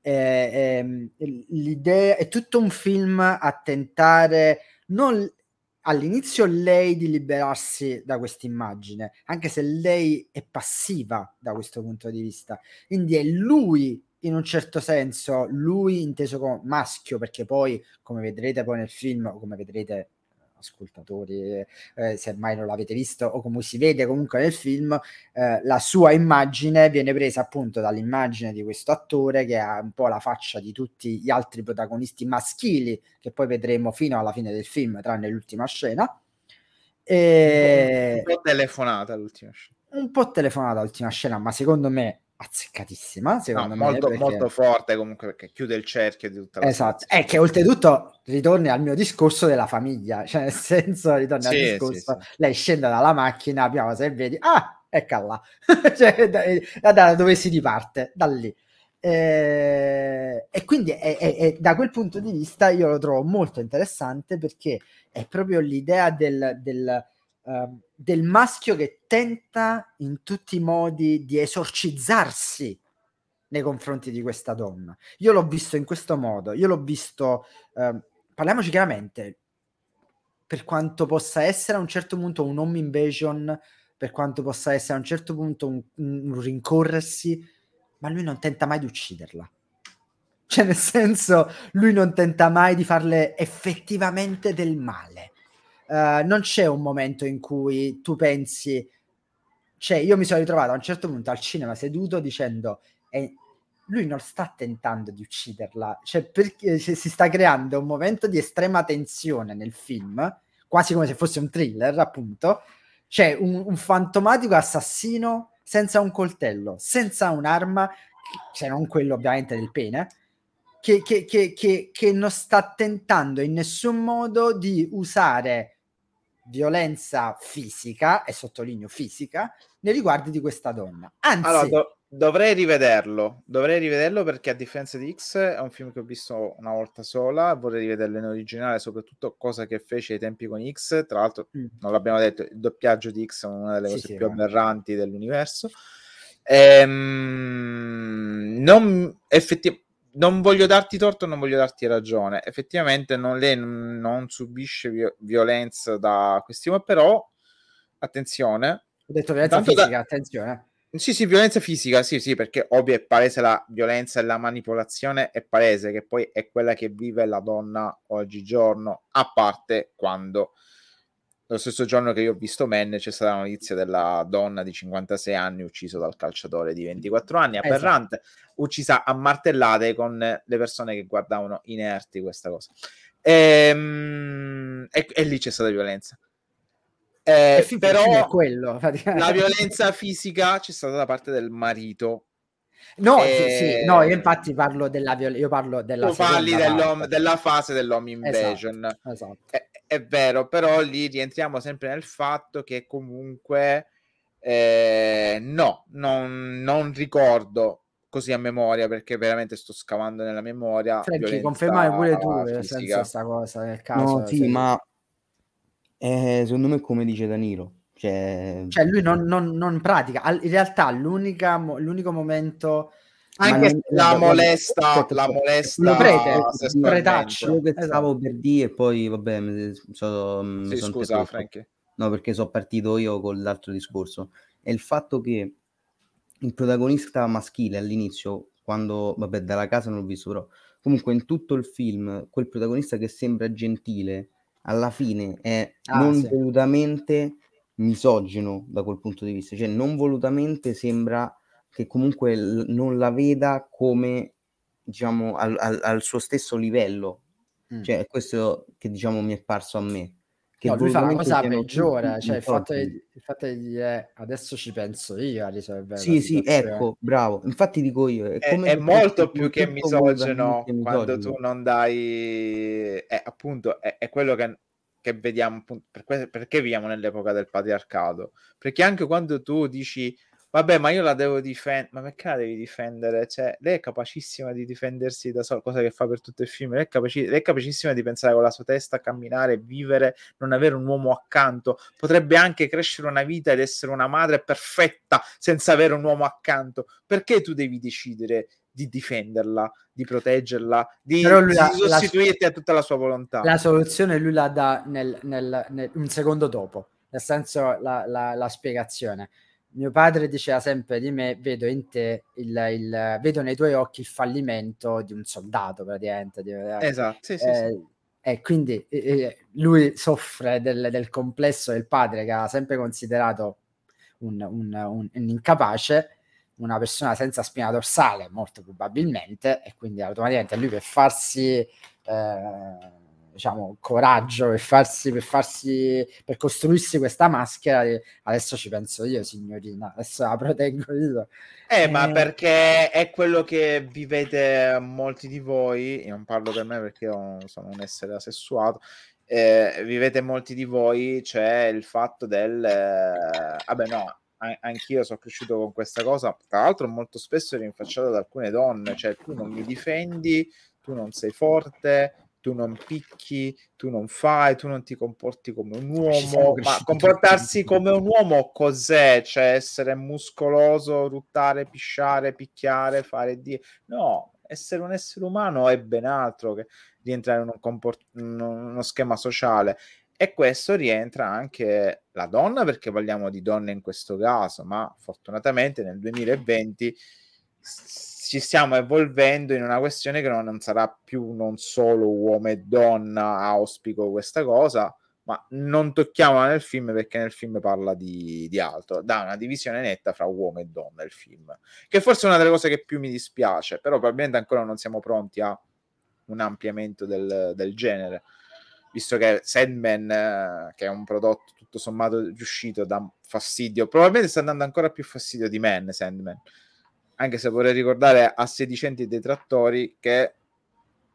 Eh, eh, l'idea è tutto un film a tentare non all'inizio lei di liberarsi da questa immagine, anche se lei è passiva da questo punto di vista. Quindi è lui in un certo senso lui inteso come maschio, perché poi, come vedrete poi nel film, o come vedrete ascoltatori, eh, se mai non l'avete visto o come si vede comunque nel film, eh, la sua immagine viene presa appunto dall'immagine di questo attore che ha un po' la faccia di tutti gli altri protagonisti maschili che poi vedremo fino alla fine del film, tranne l'ultima scena. E... Un po' telefonata l'ultima scena. Un po' telefonata l'ultima scena, ma secondo me azzeccatissima, secondo no, me. Molto, perché... molto forte comunque perché chiude il cerchio di tutta la Esatto, è che oltretutto ritorni al mio discorso della famiglia, cioè nel senso ritorni sì, al discorso, sì, sì. lei scende dalla macchina, prima cosa che vedi, ah, ecco là, cioè, da, da, dove si riparte, da lì. Eh, e quindi è, è, è, da quel punto di vista io lo trovo molto interessante perché è proprio l'idea del, del uh, del maschio che tenta in tutti i modi di esorcizzarsi nei confronti di questa donna. Io l'ho visto in questo modo, io l'ho visto, uh, parliamoci chiaramente, per quanto possa essere a un certo punto un home invasion, per quanto possa essere a un certo punto un, un rincorrersi, ma lui non tenta mai di ucciderla. Cioè, nel senso, lui non tenta mai di farle effettivamente del male uh, non c'è un momento in cui tu pensi, cioè io mi sono ritrovato a un certo punto al cinema seduto dicendo, eh, lui non sta tentando di ucciderla, cioè perché si sta creando un momento di estrema tensione nel film, quasi come se fosse un thriller appunto, c'è un, un fantomatico assassino senza un coltello, senza un'arma, se non quello ovviamente del pene, che, che, che, che, non sta tentando in nessun modo di usare violenza fisica, e sottolineo fisica, nei riguardi di questa donna. Anzi, allora, do- dovrei rivederlo, dovrei rivederlo perché a differenza di X è un film che ho visto una volta sola, vorrei rivederlo in originale, soprattutto cosa che fece ai tempi con X, tra l'altro mm. non l'abbiamo detto, il doppiaggio di X è una delle sì, cose sì, più aberranti dell'universo. Ehm, non effettivamente non voglio darti torto, non voglio darti ragione. Effettivamente non, lei non subisce vi- violenza da questi ma però attenzione. Ho detto violenza fisica, da... attenzione. Sì, sì, violenza fisica, sì, sì, perché ovvio è palese la violenza e la manipolazione è palese, che poi è quella che vive la donna oggigiorno, a parte quando lo stesso giorno che io ho visto Men c'è stata la notizia della donna di 56 anni uccisa dal calciatore di 24 anni, esatto. aberrante, esatto. uccisa a martellate con le persone che guardavano inerti questa cosa. Ehm, e, e, lì c'è stata violenza. Eh, però quello, la violenza fisica c'è stata da parte del marito No, e... sì, sì, no, io infatti parlo della violenza, io parlo della tu parli della fase dell'home invasion. Esatto, esatto. È, è, vero, però lì rientriamo sempre nel fatto che comunque eh, no, non, non, ricordo così a memoria perché veramente sto scavando nella memoria. Franchi, confermare pure tu nel senso questa cosa nel caso. No, sì, cioè... ma eh, secondo me come dice Danilo cioè, cioè lui non, non, non, pratica, in realtà l'unico momento... Anche la molesta, la molesta lo prete, pretaccio. che esatto. stavo per dire e poi vabbè mi so, sì, sono scusa Frank. No, perché sono partito io con l'altro discorso. È il fatto che il protagonista maschile all'inizio, quando, vabbè, dalla casa non l'ho visto, però comunque in tutto il film, quel protagonista che sembra gentile, alla fine è ah, non sì. volutamente misogino da quel punto di vista, cioè non volutamente sembra che comunque l- non la veda come diciamo al, al, al, suo stesso livello Mm. Cioè, questo che diciamo mi è parso a me. Che no, lui fa una cosa peggiore, cioè il fatto, di, il fatto, di, dire adesso ci penso io a risolvere Sì, sì, ecco, bravo. Infatti dico io, è, è, è molto più che misogeno quando tu non dai... È, appunto, è, è quello che, che vediamo, appunto, per, perché viviamo nell'epoca del patriarcato. Perché anche quando tu dici Vabbè, ma io la devo difendere. Ma perché la devi difendere? Cioè, lei è capacissima di difendersi da sola, cosa che fa per tutto il film. Lei è, capaci- lei è capacissima di pensare con la sua testa, camminare, vivere, non avere un uomo accanto. Potrebbe anche crescere una vita ed essere una madre perfetta senza avere un uomo accanto. Perché tu devi decidere di difenderla, di proteggerla, di, di la, sostituirti la, a tutta la sua volontà? La soluzione lui la dà nel, nel, nel, un secondo dopo, nel senso la, la spiegazione mio padre diceva sempre di me, vedo in te il, il vedo nei tuoi occhi il fallimento di un soldato praticamente. Di, eh, esatto, sì, sì, eh, sì. E quindi eh, lui soffre del, del, complesso del padre che ha sempre considerato un, un, un, un incapace, una persona senza spina dorsale, molto probabilmente, e quindi automaticamente lui per farsi... Eh, diciamo, coraggio per farsi, per farsi, per costruirsi questa maschera. Adesso ci penso io, signorina, adesso la proteggo io. Eh, eh, ma perché è quello che vivete molti di voi, io non parlo per me perché io sono un essere asessuato, eh, vivete molti di voi, c'è il fatto del... Eh, vabbè no, anch'io sono cresciuto con questa cosa, tra l'altro molto spesso rinfacciato da alcune donne, cioè tu non mi difendi, tu non sei forte, tu non picchi, tu non fai, tu non ti comporti come un uomo, ma comportarsi come un uomo cos'è? Cioè essere muscoloso, ruttare, pisciare, picchiare, fare di... No, essere un essere umano è ben altro che rientrare in un comport- in uno schema sociale. E questo rientra anche la donna, perché parliamo di donne in questo caso, ma fortunatamente nel 2020 ci stiamo evolvendo in una questione che non, sarà più non solo uomo e donna, auspico questa cosa, ma non tocchiamola nel film perché nel film parla di, di, altro, dà una divisione netta fra uomo e donna il film, che forse è una delle cose che più mi dispiace, però probabilmente ancora non siamo pronti a un ampliamento del, del genere, visto che Sandman, eh, che è un prodotto tutto sommato riuscito, dà fastidio, probabilmente sta dando ancora più fastidio di Man, Sandman, anche se vorrei ricordare a sedicenti detrattori che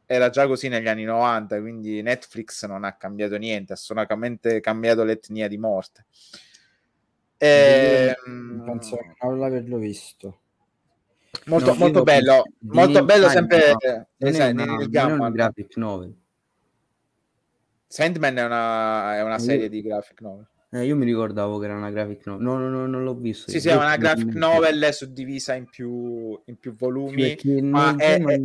era già così negli anni 90, quindi Netflix non ha cambiato niente, ha solamente cambiato l'etnia di morte. E, ehm, penso non averlo visto. Molto, no, molto bello, molto bello sempre no, nel gamma. graphic novel. Sandman è una, è una serie di graphic novel. Eh, io mi ricordavo che era una graphic novel. No, no, no non l'ho visto. Sì, sì, è una graphic novel suddivisa in più, in più volumi. Sì, ma è, è,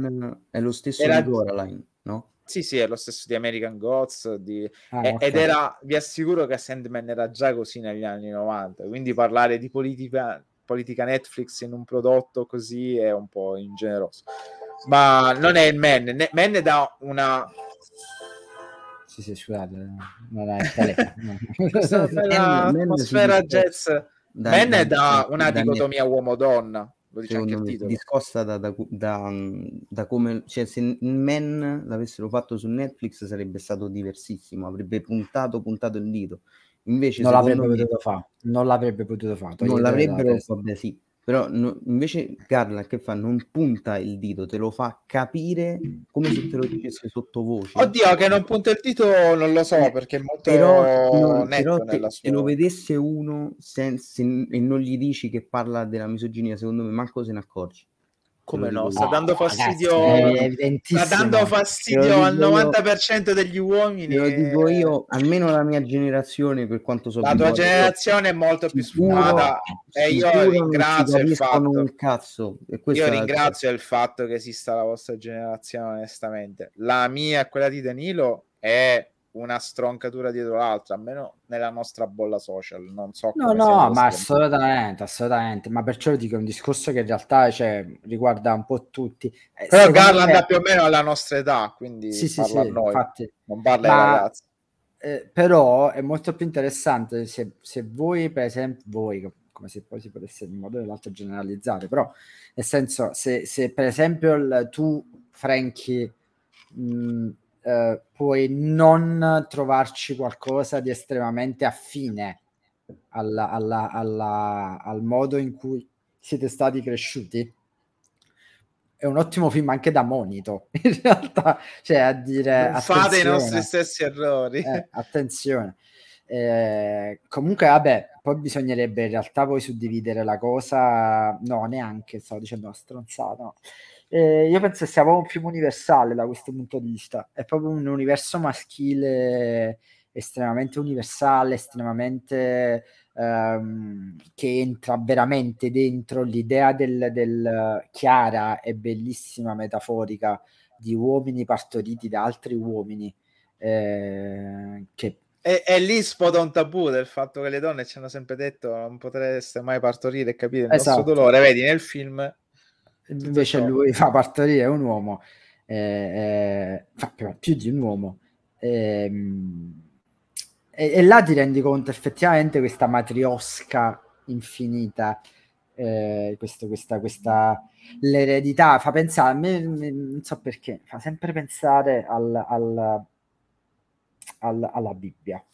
è, lo stesso era... di Coraline, no? Sì, sì, è lo stesso di American Gods. Di... Ah, okay. Ed era, vi assicuro che Sandman era già così negli anni 90. Quindi parlare di politica, politica Netflix in un prodotto così è un po' ingeneroso. Ma non è il Man. Man dà una sì, sì, scusate, non è telefono. Atmosfera jazz. Ben è da una dicotomia uomo-donna, lo dice anche il titolo. Discosta da, da, da, da, come... Cioè, se Men l'avessero fatto su Netflix sarebbe stato diversissimo, avrebbe puntato, puntato il dito. Invece, non l'avrebbe me... potuto fare. Non l'avrebbe potuto fare. Non l'avrebbero, vabbè, sì però no, invece Garland che fa? Non punta il dito, te lo fa capire come se te lo dicesse sottovoce. Oddio, che non punta il dito non lo so eh, perché è molto però, no, però te, sua... se lo vedesse uno senza, e non gli dici che parla della misoginia, secondo me manco se ne accorgi. Come no? Sta dando fastidio, ragazzi, sta dando fastidio al 90% io, degli uomini. Lo dico io, almeno la mia generazione, per quanto so. La tua generazione è molto più sfumata e io ringrazio il fatto. Io ringrazio il fatto che esista la vostra generazione, onestamente. La mia e quella di Danilo è una stroncatura dietro l'altra, almeno nella nostra bolla social. Non so No, no, ma assolutamente, assolutamente. Ma perciò dico un discorso che in realtà cioè, riguarda un po' tutti. Eh, Però Garland me... più o meno la nostra età, quindi sì, sì, sì, noi, infatti. non parla ma... ai ragazzi. Eh, però è molto più interessante se, se voi, per esempio, voi, come se poi si potesse in modo o nell'altro generalizzare, però nel senso, se, se per esempio il, tu, Frankie, mh, eh, puoi non trovarci qualcosa di estremamente affine alla, alla, alla, al modo in cui siete stati cresciuti. È un ottimo film anche da monito, in realtà, cioè a dire... Non fate i nostri stessi errori. Eh, attenzione. Eh, comunque, vabbè, poi bisognerebbe in realtà poi suddividere la cosa. No, neanche stavo dicendo una stronzata. No. Eh, io penso che sia proprio un film universale da questo punto di vista. È proprio un universo maschile estremamente universale, estremamente ehm, che entra veramente dentro l'idea del, del chiara e bellissima metaforica di uomini partoriti da altri uomini. Eh, che e, e, lì sfoda un tabù del fatto che le donne ci hanno sempre detto non potreste mai partorire e capire il esatto. nostro dolore. Vedi nel film invece lui fa partorire un uomo, eh, eh, fa più di un uomo. Eh, e, e, là ti rendi conto effettivamente questa matriosca infinita, eh, questo, questa, questa l'eredità fa pensare a me, me, non so perché, fa sempre pensare al, al, al, alla Bibbia.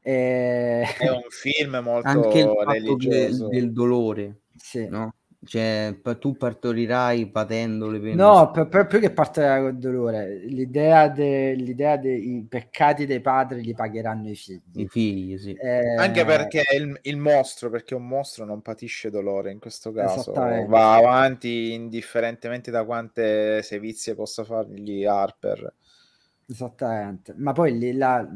Eh... È un film molto anche il religioso del, del dolore, sì. no? Cioè, tu partorirai patendo le pene. No, per, per, più che partorirà col dolore, l'idea, de, l'idea dei peccati dei padri li pagheranno i figli. I figli, sì. Eh... Anche perché il, il, mostro, perché un mostro non patisce dolore in questo caso, va avanti indifferentemente da quante sevizie possa fargli Harper. Esattamente, ma poi lì la,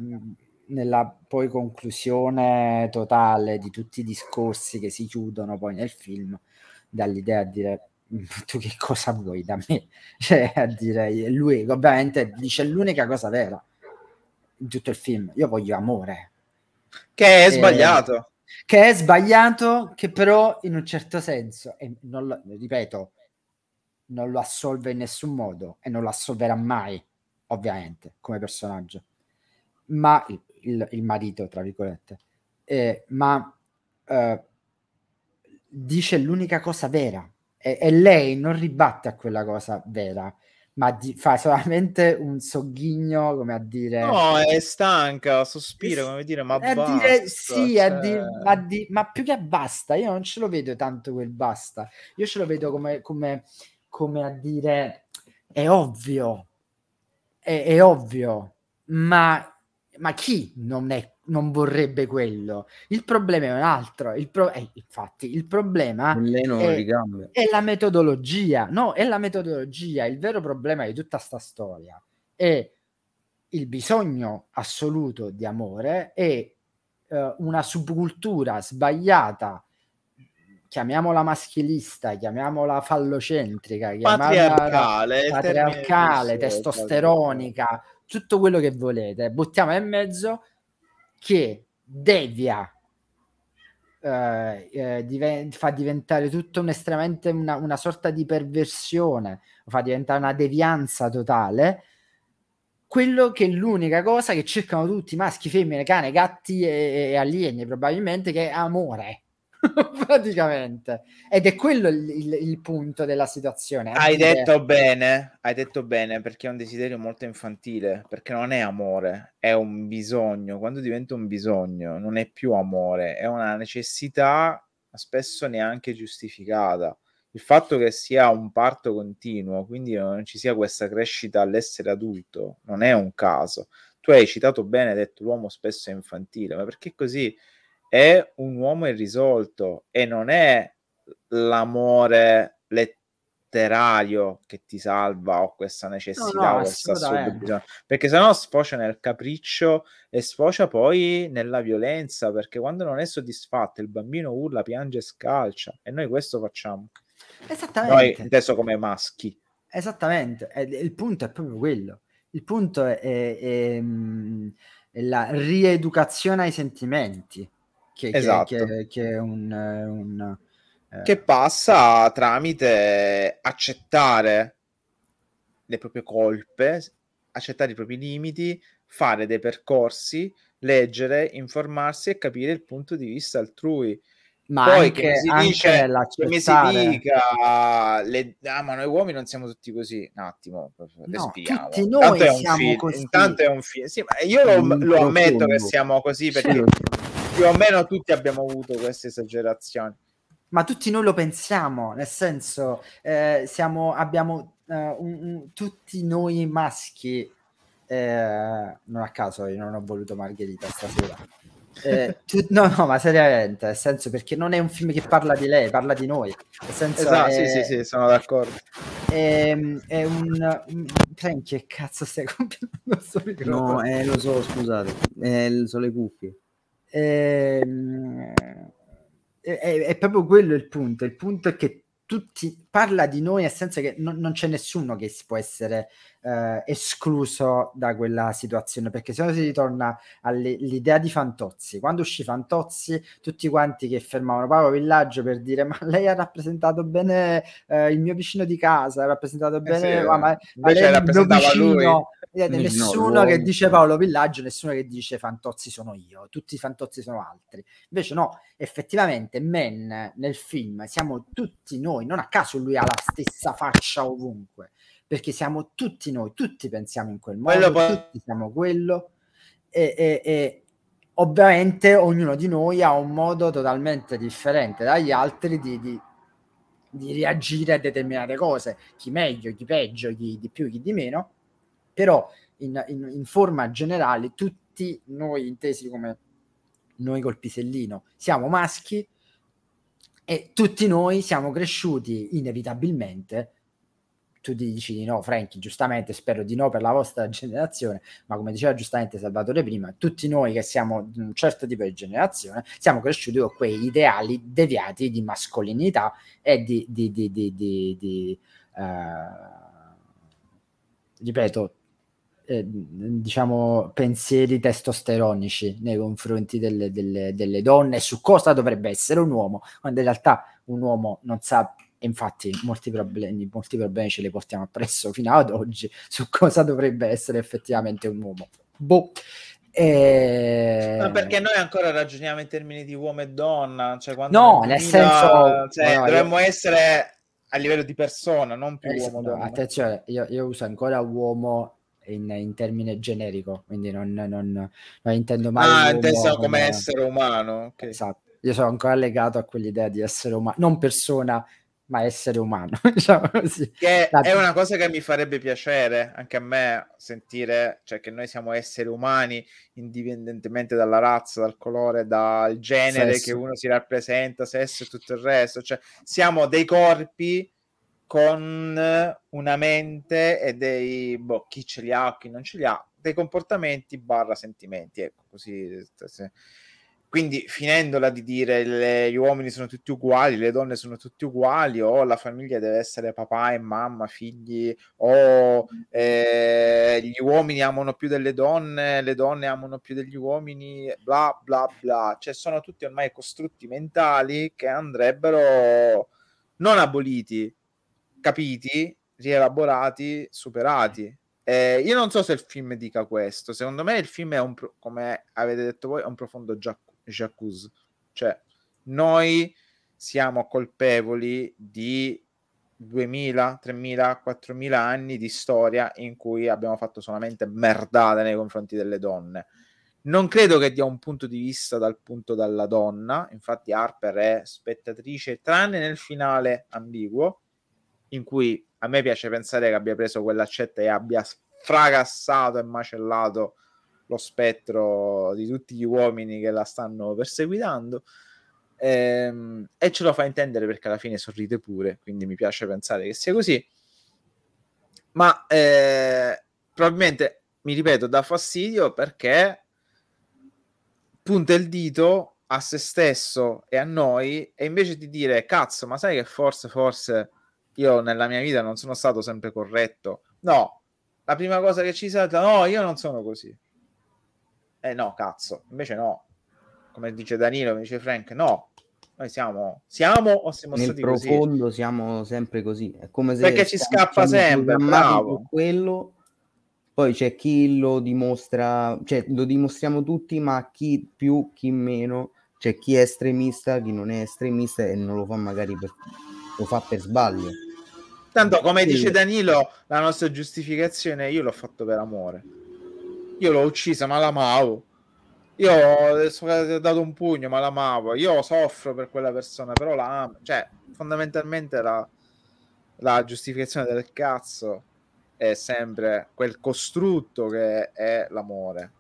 nella poi conclusione totale di tutti i discorsi che si chiudono poi nel film dall'idea a dire mm, tu che cosa vuoi da me? Cioè, a dire, lui ovviamente dice l'unica cosa vera in tutto il film, io voglio amore. Che è e, sbagliato. Che è sbagliato, che però in un certo senso, e non lo, ripeto, non lo assolve in nessun modo e non lo assolverà mai, ovviamente, come personaggio. Ma il, il, il marito, tra virgolette. Eh, ma eh, dice l'unica cosa vera. E, e, lei non ribatte a quella cosa vera ma di, fa solamente un sogghigno come a dire no è stanca sospira come dire ma basta dire, sì cioè... di, ma, di, ma, più che basta io non ce lo vedo tanto quel basta. Io ce lo vedo come, come, come a dire è ovvio è, è ovvio ma ma chi non, è, non vorrebbe quello? Il problema è un altro. Il pro- eh, infatti, il problema è, è, la metodologia. No, è la metodologia. Il vero problema di tutta sta storia è il bisogno assoluto di amore e uh, una subcultura sbagliata chiamiamola maschilista, chiamiamola fallocentrica, chiamiamola patriarcale, patriarcale testosteronica, tutto quello che volete, buttiamo in mezzo che devia eh, eh, fa diventare tutto un estremamente una, una, sorta di perversione, fa diventare una devianza totale. Quello che è l'unica cosa che cercano tutti, maschi, femmine, cane, gatti e, e alieni, probabilmente, che è amore praticamente. Ed è quello il, il, il punto della situazione. Hai dire... detto bene, hai detto bene, perché è un desiderio molto infantile, perché non è amore, è un bisogno. Quando diventa un bisogno, non è più amore, è una necessità spesso neanche giustificata. Il fatto che sia un parto continuo, quindi non ci sia questa crescita all'essere adulto, non è un caso. Tu hai citato bene, hai detto l'uomo spesso è infantile, ma perché così? È un uomo irrisolto e non è l'amore letterario che ti salva o questa necessità, no, no, questa perché sennò sfocia nel capriccio e sfocia poi nella violenza, perché quando non è soddisfatto il bambino urla, piange e scalcia e noi questo facciamo. Esattamente. Noi inteso come maschi. Esattamente, il punto è proprio quello. Il punto è, è, è, mm, è la rieducazione ai sentimenti che, esatto. che, che, che è un, un eh... che passa tramite accettare le proprie colpe, accettare i propri limiti, fare dei percorsi, leggere, informarsi e capire il punto di vista altrui. ma poi anche, che si dice che si dica le, ah, ma noi uomini non siamo tutti così un attimo no, tutti noi intanto siamo film, così. intanto è un film sì, ma io lo, lo ammetto che siamo così perché più o meno tutti abbiamo avuto queste esagerazioni ma tutti noi lo pensiamo nel senso eh, siamo abbiamo uh, un, un, tutti noi maschi eh, non a caso io non ho voluto Margherita stasera eh, tu, no, no, ma seriamente, nel senso perché non è un film che parla di lei, parla di noi. Nel senso esatto, è, sì, sì, sì, sono d'accordo. È, è un... Frank, che cazzo stai compiendo No, eh, lo so, scusate, eh, sono le cuffie. È, è, è proprio quello il punto. Il punto è che tutti parla di noi nel senso che non, non c'è nessuno che si può essere eh, escluso da quella situazione perché se no si ritorna all'idea di Fantozzi. Quando uscì Fantozzi tutti quanti che fermavano Paolo Villaggio per dire ma lei ha rappresentato bene eh, il mio vicino di casa ha rappresentato eh bene eh sì, ma, ma lei il mio vicino lui. nessuno no, che dice Paolo Villaggio nessuno che dice Fantozzi sono io tutti i Fantozzi sono altri. Invece no effettivamente Men nel film siamo tutti noi non a caso lui ha la stessa faccia ovunque, perché siamo tutti noi, tutti pensiamo in quel modo, poi... tutti siamo quello e, e, e, ovviamente ognuno di noi ha un modo totalmente differente dagli altri di, di, di reagire a determinate cose, chi meglio, chi peggio, chi di più, chi di meno, però in, in, in forma generale tutti noi intesi come noi col pisellino siamo maschi e tutti noi siamo cresciuti inevitabilmente. Tu dici di no, Franchi, giustamente spero di no per la vostra generazione, ma come diceva giustamente Salvatore prima, tutti noi che siamo di un certo tipo di generazione siamo cresciuti con quei ideali deviati di mascolinità e di, di, di, di, uh, ripeto, eh, diciamo, pensieri testosteronici nei confronti delle, delle, delle donne su cosa dovrebbe essere un uomo, quando in realtà un uomo non sa infatti molti problemi, molti problemi ce li portiamo appresso fino ad oggi su cosa dovrebbe essere effettivamente un uomo. Boh. E... No, perché noi ancora ragioniamo in termini di uomo e donna, cioè quando no, nel senso, cioè, no, dovremmo io... essere a livello di persona, non più eh, uomo. No, attenzione, io, io, uso ancora uomo in, in termine generico, quindi non, non, non intendo mai. Ah, inteso come, essere umano. Okay. Esatto. Io sono ancora legato a quell'idea di essere umano, non persona, ma essere umano. diciamo così. Che La... è una cosa che mi farebbe piacere anche a me sentire, cioè che noi siamo esseri umani indipendentemente dalla razza, dal colore, dal genere sesso. che uno si rappresenta, sesso e tutto il resto. Cioè siamo dei corpi con una mente e dei boh, chi ce li ha, chi non ce li ha, dei comportamenti barra sentimenti, ecco così. Se... Quindi finendola di dire le, gli uomini sono tutti uguali, le donne sono tutti uguali, o la famiglia deve essere papà e mamma, figli, o eh, gli uomini amano più delle donne, le donne amano più degli uomini, bla bla bla. Cioè sono tutti ormai costrutti mentali che andrebbero non aboliti, capiti, rielaborati, superati. Eh, io non so se il film dica questo. Secondo me il film è un, come avete detto voi, è un profondo jacuzzi. Cioè, noi siamo colpevoli di 2000, 3000, 4000 anni di storia in cui abbiamo fatto solamente merdate nei confronti delle donne. Non credo che dia un punto di vista dal punto della donna, infatti Harper è spettatrice, tranne nel finale ambiguo, in cui a me piace pensare che abbia preso quell'accetta e abbia fracassato e macellato lo spettro di tutti gli uomini che la stanno perseguitando. Ehm, e ce lo fa intendere perché alla fine sorride pure, quindi mi piace pensare che sia così. Ma eh, probabilmente, mi ripeto, dà fastidio perché punta il dito a se stesso e a noi e invece di dire cazzo, ma sai che forse, forse io nella mia vita non sono stato sempre corretto. No, la prima cosa che ci salta, no, io non sono così. Eh no, cazzo, invece no. Come dice Danilo, come dice Frank, no. Noi siamo, siamo o siamo Nel stati così? Nel profondo siamo sempre così. È come se Perché ci scappa sempre, bravo. Quello, poi c'è chi lo dimostra, cioè lo dimostriamo tutti, ma chi più, chi meno C'è chi è estremista, chi non è estremista e non lo fa magari per, lo fa per sbaglio. Tanto come dice Danilo, la nostra giustificazione io l'ho fatto per amore. Io l'ho uccisa, ma l'amavo. Io ho dato un pugno, ma l'amavo. Io soffro per quella persona, però la amo. Cioè, fondamentalmente la, la giustificazione del cazzo è sempre quel costrutto che è l'amore.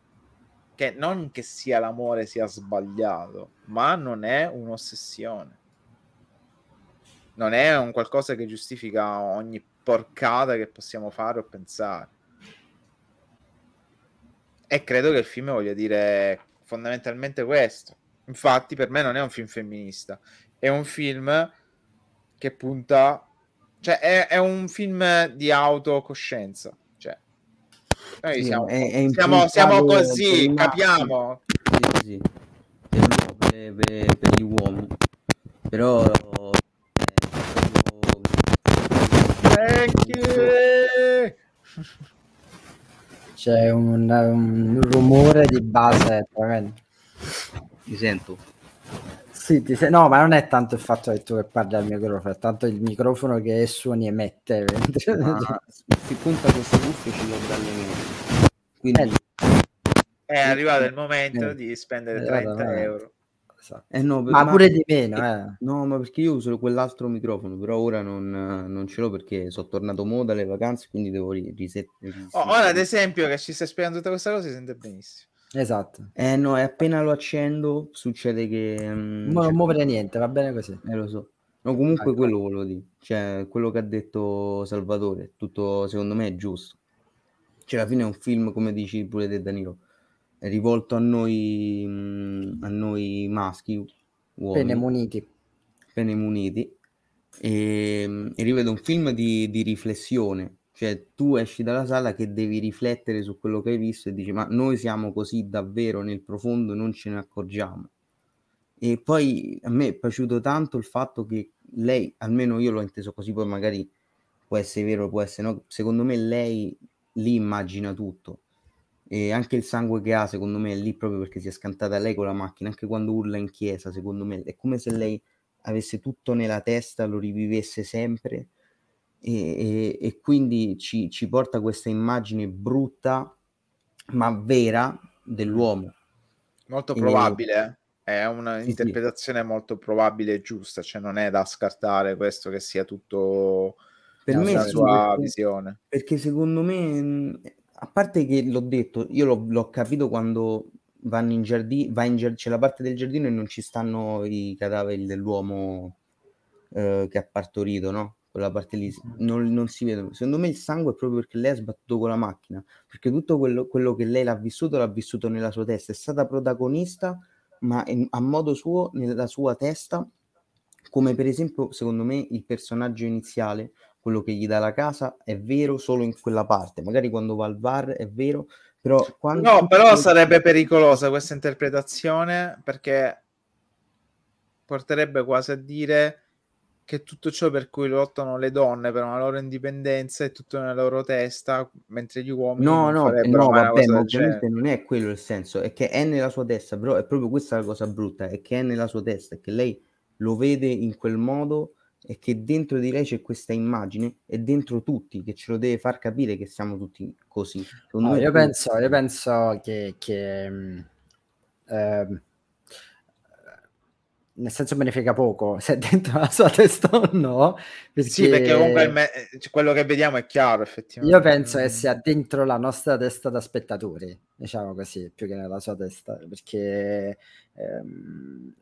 Che non che sia l'amore sia sbagliato, ma non è un'ossessione. Non è un qualcosa che giustifica ogni porcata che possiamo fare o pensare. E credo che il film voglia dire fondamentalmente questo. Infatti, per me non è un film femminista, è un film che punta cioè, è, è un film di autocoscienza. Cioè, noi sì, siamo, è, è siamo, siamo, così, capiamo. Sì, sì. Per, per, per, gli uomini. Però... Eh, C'è un, un rumore di base, veramente. Mi sento. Sì, ti sei... no, ma non è tanto il fatto che tu che parli al microfono, è tanto il microfono che suoni emette. Ma si punta queste cuffie ci do dalle. Quindi... Eh. È arrivato il momento eh. di spendere 30 eh, euro. Esatto. Eh no, ma, ma, pure di meno, eh. No, ma perché io uso quell'altro microfono, però ora non, non ce l'ho perché sono tornato mo dalle vacanze, quindi devo risettare. Oh, ora, ad esempio, che ci stai spiegando tutta questa cosa, si sente benissimo. Esatto. Eh no, e appena lo accendo succede che... Um, non muovere niente, va bene così. Eh lo so. No, comunque ah, quello volevo dire. Cioè, quello che ha detto Salvatore, tutto secondo me è giusto. Cioè, alla fine è un film, come dici pure te Danilo, rivolto a noi, mm, a noi maschi, uomini. Pene muniti. Pene muniti. E, e rivedo un film di, di riflessione cioè, tu esci dalla sala che devi riflettere su quello che hai visto e dici, ma noi siamo così davvero nel profondo, non ce ne accorgiamo. E poi a me è piaciuto tanto il fatto che lei, almeno io l'ho inteso così, poi magari può essere vero, può essere no, secondo me lei lì immagina tutto. E anche il sangue che ha, secondo me, è lì proprio perché si è scantata lei con la macchina, anche quando urla in chiesa, secondo me, è come se lei avesse tutto nella testa, lo rivivesse sempre e, e, e quindi ci, ci, porta questa immagine brutta ma vera dell'uomo. Molto probabile, e... Eh. è un'interpretazione sì, sì. molto probabile e giusta, cioè non è da scartare questo che sia tutto per me sua perché, visione. Perché secondo me, a parte che l'ho detto, io l'ho, l'ho capito quando vanno in giardino, va in giardino, c'è la parte del giardino e non ci stanno i cadaveri dell'uomo eh, che ha partorito, no? quella parte lì non, non, si vede. Secondo me il sangue è proprio perché lei ha sbattuto con la macchina, perché tutto quello, quello, che lei l'ha vissuto l'ha vissuto nella sua testa, è stata protagonista, ma in, a modo suo, nella sua testa, come per esempio, secondo me, il personaggio iniziale, quello che gli dà la casa, è vero solo in quella parte, magari quando va al bar è vero, però... Quando no, però sarebbe pericolosa questa interpretazione perché porterebbe quasi a dire che tutto ciò per cui lottano le donne per una loro indipendenza è tutto nella loro testa, mentre gli uomini no, no, no, vabbè, ma ovviamente non è quello il senso, è che è nella sua testa, però è proprio questa la cosa brutta, è che è nella sua testa, è che lei lo vede in quel modo e che dentro di lei c'è questa immagine e dentro tutti che ce lo deve far capire che siamo tutti così. No, io, penso, io penso che, che eh, nel senso me ne frega poco se è dentro la sua testa o no. Perché... Sì, perché comunque me- cioè, quello che vediamo è chiaro, effettivamente. Io penso che sia dentro la nostra testa da spettatori, diciamo così, più che nella sua testa, perché ehm,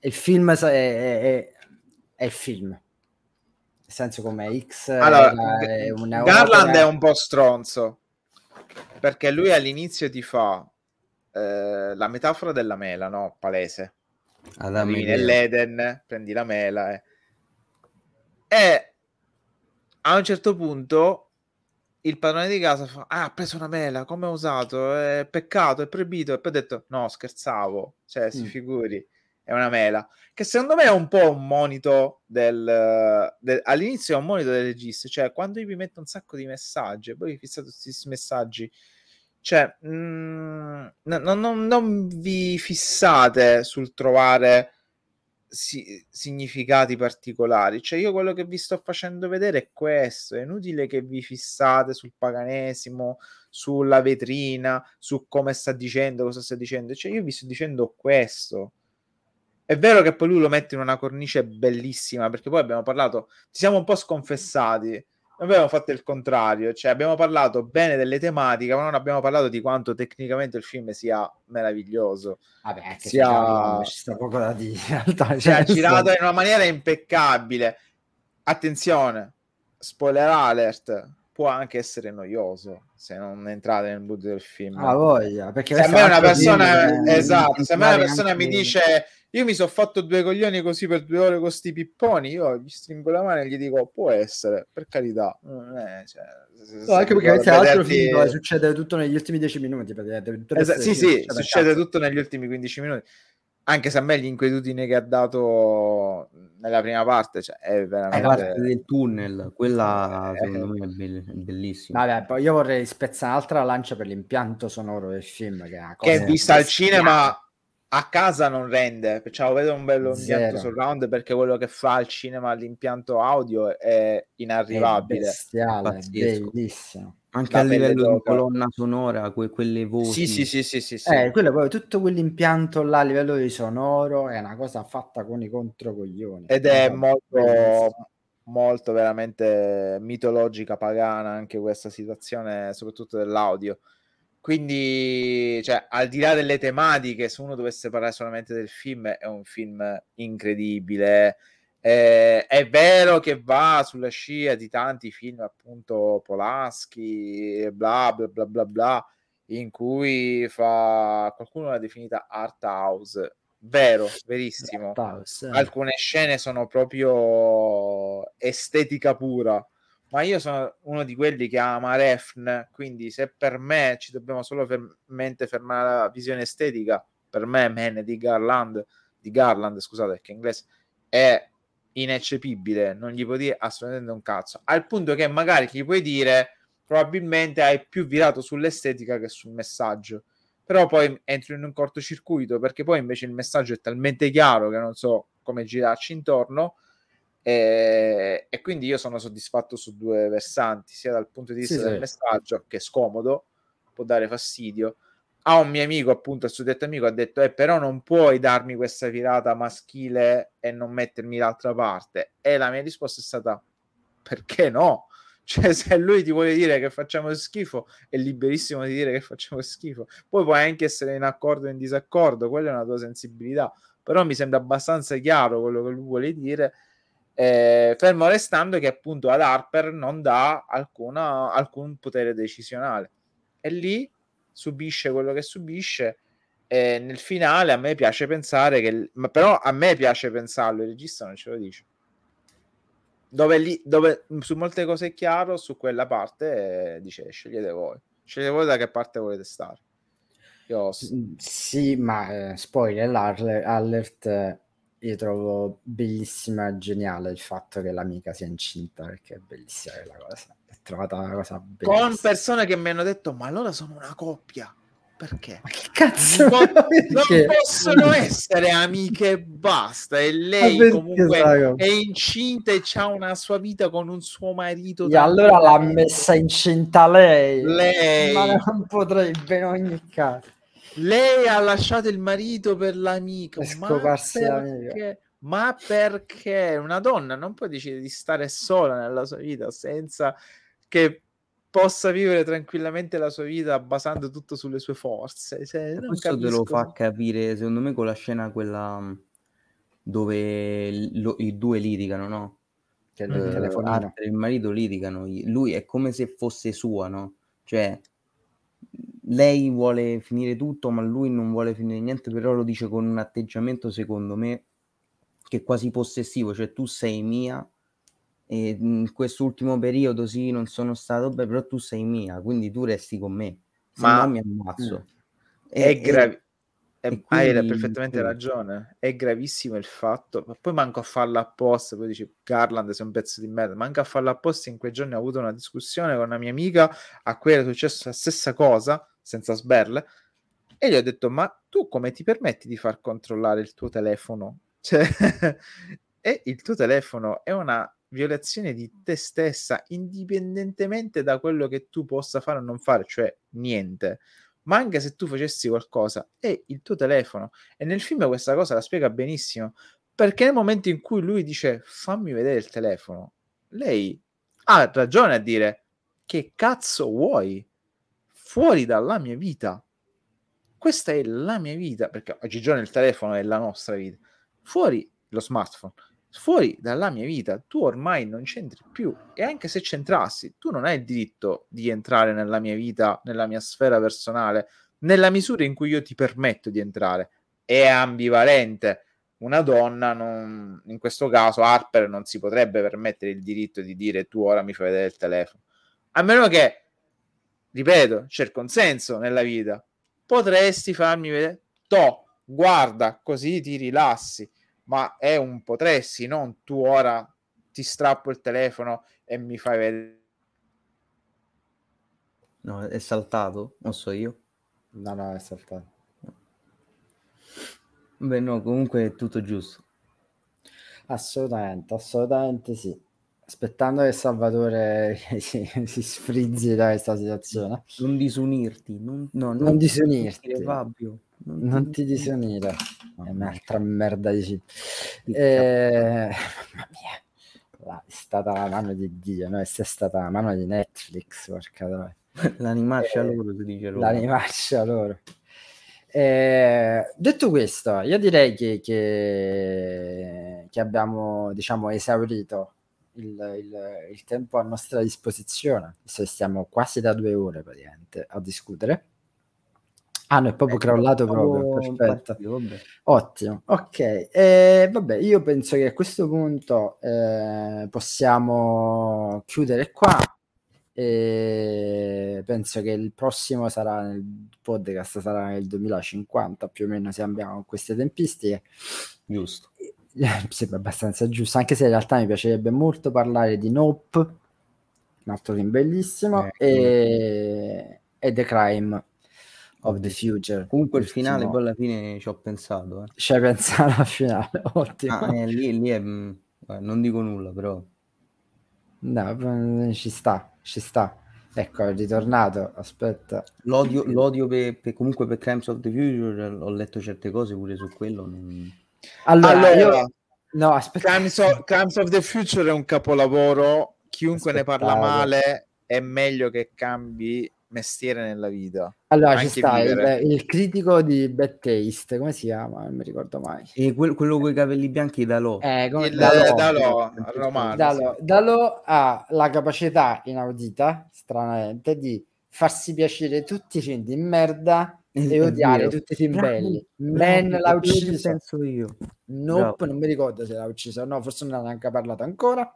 il film è, è, è, il film. Nel senso come X allora, è Garland è un po' stronzo perché lui all'inizio ti fa eh, la metafora della mela, no? Palese Arrivi nell'Eden, prendi la mela eh. e a un certo punto il padrone di casa fa ah ha preso una mela come ha usato è peccato è proibito e poi ha detto no scherzavo cioè si mm. figuri è una mela che secondo me è un po' un monito del, del all'inizio è un monito del regista cioè quando io vi metto un sacco di messaggi e poi vi fissate tutti questi messaggi cioè, mm, non, non, non vi fissate sul trovare si, significati particolari. Cioè, io quello che vi sto facendo vedere è questo. È inutile che vi fissate sul paganesimo, sulla vetrina, su come sta dicendo, cosa sta dicendo. Cioè, io vi sto dicendo questo. È vero che poi lui lo mette in una cornice bellissima, perché poi abbiamo parlato, ci siamo un po' sconfessati abbiamo fatto il contrario, cioè abbiamo parlato bene delle tematiche, ma non abbiamo parlato di quanto tecnicamente il film sia meraviglioso. Vabbè, che sia... ci sta poco da dire in realtà. Cioè, cioè girato in una maniera impeccabile. Attenzione, spoiler alert, può anche essere noioso se non entrate nel mood del film. Ah, voglia, perché se a me una persona, film, esatto, se a me una persona mi dice io mi sono fatto due coglioni così per due ore con sti pipponi, io gli stringo la mano e gli dico può essere, per carità. È, cioè, se, no, anche perché c'è altro film dove succede tutto negli ultimi dieci minuti. Esatto, sì, sì, succede tutto negli ultimi 15 minuti. Anche se a me l'inquietudine che ha dato nella prima parte cioè, è veramente... La parte del tunnel, quella eh, secondo me è, be- bellissima. Vabbè, poi io vorrei spezzare un'altra lancia per l'impianto sonoro del film. Che, è che vista al cinema a casa non rende, cioè, vedo un bello impianto surround perché quello che fa al cinema l'impianto audio è inarrivabile. È bestiale, è bellissimo. Anche a livello di colonna sonora, que- quelle voci. Sì, sì, sì, sì, sì, Eh, quello poi, tutto quell'impianto là a livello di sonoro è una cosa fatta con i controcoglioni. Ed è molto, molto veramente mitologica, pagana anche questa situazione, soprattutto dell'audio. Quindi, cioè, al di là delle tematiche, se uno dovesse parlare solamente del film, è un film incredibile. Eh, è vero che va sulla scia di tanti film, appunto, Polaschi, bla bla bla bla bla, in cui fa qualcuno l'ha definita art house. Vero, verissimo. House, eh. Alcune scene sono proprio estetica pura ma io sono uno di quelli che ama Refn, quindi se per me ci dobbiamo solamente fermare alla visione estetica, per me Man di Garland, di Garland, scusate, perché in inglese è ineccepibile, non gli puoi dire assolutamente un cazzo, al punto che magari gli puoi dire probabilmente hai più virato sull'estetica che sul messaggio, però poi entro in un cortocircuito perché poi invece il messaggio è talmente chiaro che non so come girarci intorno e, e, quindi io sono soddisfatto su due versanti, sia dal punto di vista sì, del sì. messaggio, che è scomodo, può dare fastidio. A un mio amico, appunto, il suddetto amico, ha detto: eh, però non puoi darmi questa virata maschile e non mettermi l'altra parte. E la mia risposta è stata: perché no? Cioè, se lui ti vuole dire che facciamo schifo, è liberissimo di dire che facciamo schifo. Poi puoi anche essere in accordo o in disaccordo, quella è una tua sensibilità. Però mi sembra abbastanza chiaro quello che lui vuole dire eh, fermo restando che appunto ad Harper non dà alcuna, alcun potere decisionale. E lì subisce quello che subisce e nel finale a me piace pensare che ma però a me piace pensarlo il regista non ce lo dice. Dove, lì, dove su molte cose è chiaro su quella parte eh, dice scegliete voi. Scegliete voi da che parte volete stare. Io... sì ma eh, spoiler alert io trovo bellissima e geniale il fatto che l'amica sia incinta perché è bellissima quella cosa è trovata una cosa bellissima con persone che mi hanno detto ma allora sono una coppia perché? Ma che cazzo? Non, non possono essere amiche e basta. E lei comunque è incinta e ha una sua vita con un suo marito. E allora l'ha messa incinta lei. Lei. Ma non potrebbe in ogni caso. Lei ha lasciato il marito per l'amico. Per scoparsi ma perché? ma perché una donna non può decidere di stare sola nella sua vita senza che possa vivere tranquillamente la sua vita basando tutto sulle sue forze. Cioè, questo capisco. te lo fa capire, secondo me, con la scena quella mm, dove lo, i due litigano, no? Il, uh, il marito litigano, lui è come se fosse sua, no? Cioè, lei vuole finire tutto, ma lui non vuole finire niente, però lo dice con un atteggiamento, secondo me, che è quasi possessivo, cioè tu sei mia e in quest'ultimo periodo sì, non sono stato beh, però tu sei mia, quindi tu resti con me, se ma no mi ammazzo. È, è grave. Hai perfettamente ragione, è gravissimo il fatto, ma poi manco a farlo apposta, poi dici Garland sei un pezzo di merda, manco a farlo apposta in quei giorni ho avuto una discussione con una mia amica a cui era successa la stessa cosa, senza sberle. E gli ho detto, ma tu come ti permetti di far controllare il tuo telefono? Cioè, e il tuo telefono è una violazione di te stessa, indipendentemente da quello che tu possa fare o non fare, cioè niente. Ma anche se tu facessi qualcosa, è il tuo telefono. E nel film questa cosa la spiega benissimo, perché nel momento in cui lui dice fammi vedere il telefono, lei ha ragione a dire che cazzo vuoi? Fuori dalla mia vita. Questa è la mia vita, perché oggigiorno il telefono è la nostra vita. Fuori lo smartphone fuori dalla mia vita, tu ormai non c'entri più e anche se c'entrassi, tu non hai il diritto di entrare nella mia vita, nella mia sfera personale, nella misura in cui io ti permetto di entrare. È ambivalente. Una donna, non, in questo caso Harper, non si potrebbe permettere il diritto di dire tu ora mi fai vedere il telefono. A meno che, ripeto, c'è il consenso nella vita. Potresti farmi vedere, to, guarda, così ti rilassi ma è un potresti, non tu ora ti strappo il telefono e mi fai vedere. No, è saltato, non so io. No, no, è saltato. Beh, no, comunque è tutto giusto. Assolutamente, assolutamente sì. Aspettando che Salvatore si, si sfrizzi da questa situazione. Non disunirti, non, no, non, non disunirti. Fabio. Non, ti disunire. È un'altra merda di cibo. Eh, mamma mia. è stata la mano di Dio, no? È stata la mano di Netflix, porca troia. Eh, loro, si dice loro. L'animaccia loro. Eh, detto questo, io direi che, che, che abbiamo diciamo, esaurito il, il, il, tempo a nostra disposizione. Stiamo quasi da due ore praticamente a discutere. Ah, no, è proprio ecco, crollato proprio, perfetto. Ottimo, ok. Eh, vabbè, io penso che a questo punto eh, possiamo chiudere qua. E penso che il prossimo sarà nel podcast sarà nel 2050 più o meno se abbiamo queste tempistiche giusto sembra abbastanza giusto anche se in realtà mi piacerebbe molto parlare di Nope un altro film bellissimo eh, e, e The Crime of the Future. Comunque il finale poi alla fine ci ho pensato. Eh. Ci hai pensato al finale, ottimo. Ah, eh, lì, lì è... Mm, non dico nulla però. No, mm, ci sta, ci sta. Ecco, è ritornato, aspetta. L'odio, l'odio per, per, comunque per Crimes of the Future, ho letto certe cose pure su quello. Non... Allora, allora io... no, aspetta. Crimes of, Crimes of, the Future è un capolavoro, chiunque Aspettare. ne parla male è meglio che cambi mestiere nella vita. Allora ci sta il, il, critico di Bad Taste, come si chiama? Non mi ricordo mai. E quel, quello con i capelli bianchi Dalò. Eh, come, il, Dalò, Dalò, Romano, Dalò, sì. Dalò ha la capacità inaudita, stranamente, di farsi piacere tutti i film di merda e odiare tutti i film belli. Man l'ha ucciso. Penso io. Nope, Bravo. non mi ricordo se l'ha ucciso. No, forse non ha neanche parlato ancora.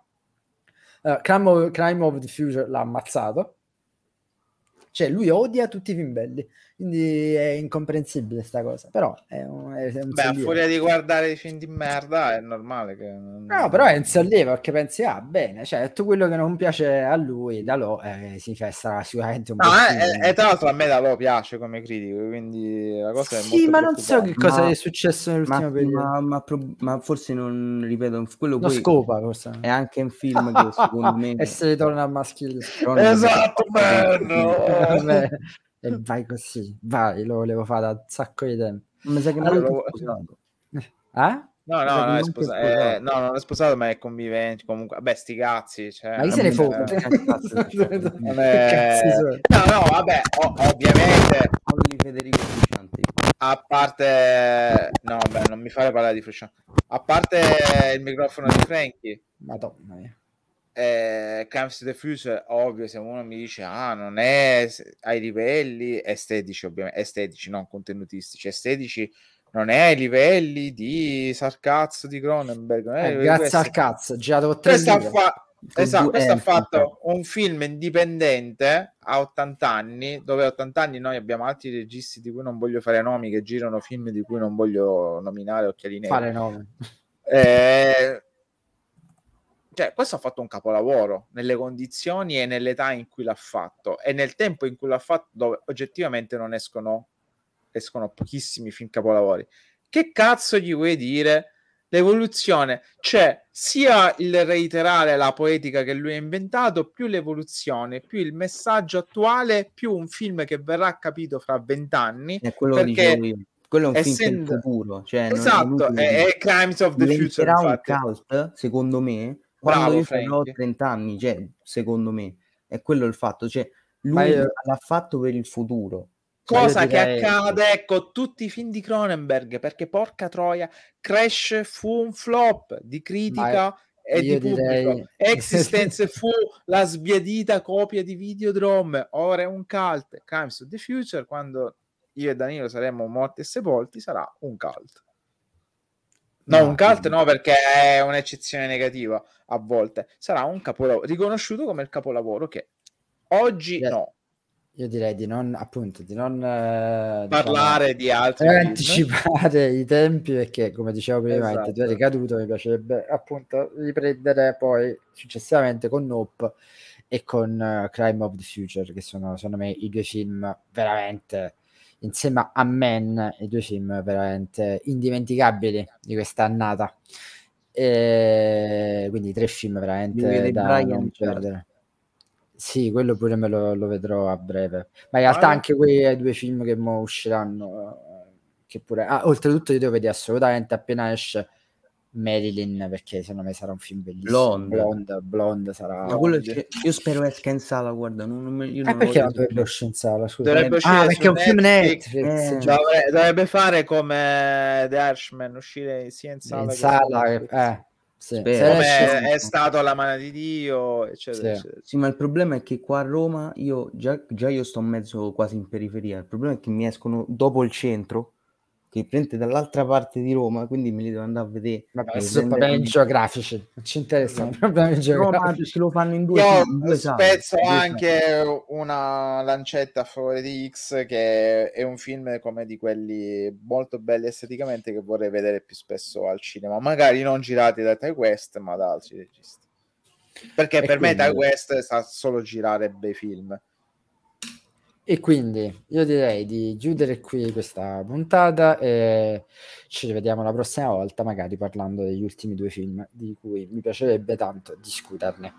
Uh, Crime, of, Crime of the Future l'ha ammazzato cioè, lui odia tutti i film belli, quindi è incomprensibile sta cosa. Però è un, è un Beh, a furia di guardare i film di merda è normale che... No, però è un sollievo perché pensi, ah, bene, cioè, tutto quello che non piace a lui, da lo, eh, si fa, sarà sicuramente un po'... No, e tra l'altro a me da lo piace come critico, quindi la cosa è Sì, ma non so che cosa ma, è successo nell'ultimo ma, periodo. Ma, ma, pro, ma, forse non, ripeto, quello poi scopa, forse. È anche un film che secondo me... e se ritorna a maschile. Esatto, bello! E vai così, vai, lo volevo fare da un sacco di tempo. Mi sa che allora, non è sposato. Eh? No, no, non è sposato, eh, no, non è sposato, ma è convivente. Comunque, vabbè, sti cazzi. Cioè, ma chi se ne fotte? no, no, vabbè, o- ovviamente. Federico Frusciante. A parte, no, beh, non mi fare parlare di Frusciante. A parte il microfono di Frankie, Madonna mia eh, to the Future, ovvio, se uno mi dice ah, non è ai livelli estetici, ovviamente, estetici, non contenutistici, estetici, non è ai livelli di Sarcazzo di Cronenberg. Eh, grazie al cazzo, girato tre questo, fa- esatto, questo ha fatto un film indipendente a 80 anni, dove a 80 anni noi abbiamo altri registi di cui non voglio fare nomi, che girano film di cui non voglio nominare occhiali neri. Fare nomi. Eh, cioè, questo ha fatto un capolavoro nelle condizioni e nell'età in cui l'ha fatto e nel tempo in cui l'ha fatto, dove oggettivamente non escono, escono pochissimi film capolavori. Che cazzo gli vuoi dire? L'evoluzione c'è sia il reiterare la poetica che lui ha inventato, più l'evoluzione, più il messaggio attuale, più un film che verrà capito fra vent'anni. È quello perché che quello è un essendo... film futuro. Cioè esatto, è, è, Crimes of the Future. un cult, secondo me, quando Bravo, io farò 30 anni, cioè, secondo me, è quello il fatto. Cioè, lui io... l'ha fatto per il futuro. Cioè, Cosa che accade con tutti i film di Cronenberg, perché porca troia, Crash fu un flop di critica e di pubblico. Direi... Existence fu la sbiadita copia di Videodrome, ora è un cult. Crimes of the Future, quando io e Danilo saremmo morti e sepolti, sarà un cult. No, un cult no, perché è un'eccezione negativa a volte. Sarà un capolavoro, riconosciuto come il capolavoro che oggi yeah. no. Io direi di non, appunto, di non eh, parlare diciamo, di altri film. anticipare i tempi perché, come dicevo prima, esatto. il ricaduto mi piacerebbe appunto riprendere poi successivamente con Nope e con uh, Crime of the Future, che sono secondo me i due film veramente insieme a Men, i due film veramente indimenticabili di questa annata. E quindi tre film veramente da Brian non perdere. Sì, quello pure me lo, lo, vedrò a breve. Ma in realtà ah, anche quei due film che mo usciranno, eh, che pure... Ah, oltretutto io devo vedere assolutamente appena esce Marilyn perché secondo me sarà un film bellissimo Blonde Blonde, Blonde sarà io spero esca in sala guarda non, non, io eh, non perché non dovrebbe uscire in sala scusa. dovrebbe uscire ah perché è un film Netflix, Netflix eh. dovrebbe, dovrebbe, fare come The Irishman uscire sia in sala in sala eh, sì. come è stato la mano di Dio eccetera, sì. eccetera. sì ma il problema è che qua a Roma io già, già io sto mezzo quasi in periferia il problema è che mi escono dopo il centro che prende dall'altra parte di Roma, quindi me li devo andare a vedere. Vabbè, sono problemi geografici, non ci interessano problemi geografici. No, lo fanno in due. Io in due spezzo sale, anche una lancetta a favore di X, che è un film come di quelli molto belli esteticamente che vorrei vedere più spesso al cinema, magari non girati da Ty West, ma da altri registi. Perché e per quindi... me Ty West sa solo girare bei film e quindi io direi di chiudere qui questa puntata e ci rivediamo la prossima volta, magari parlando degli ultimi due film di cui mi piacerebbe tanto discuterne.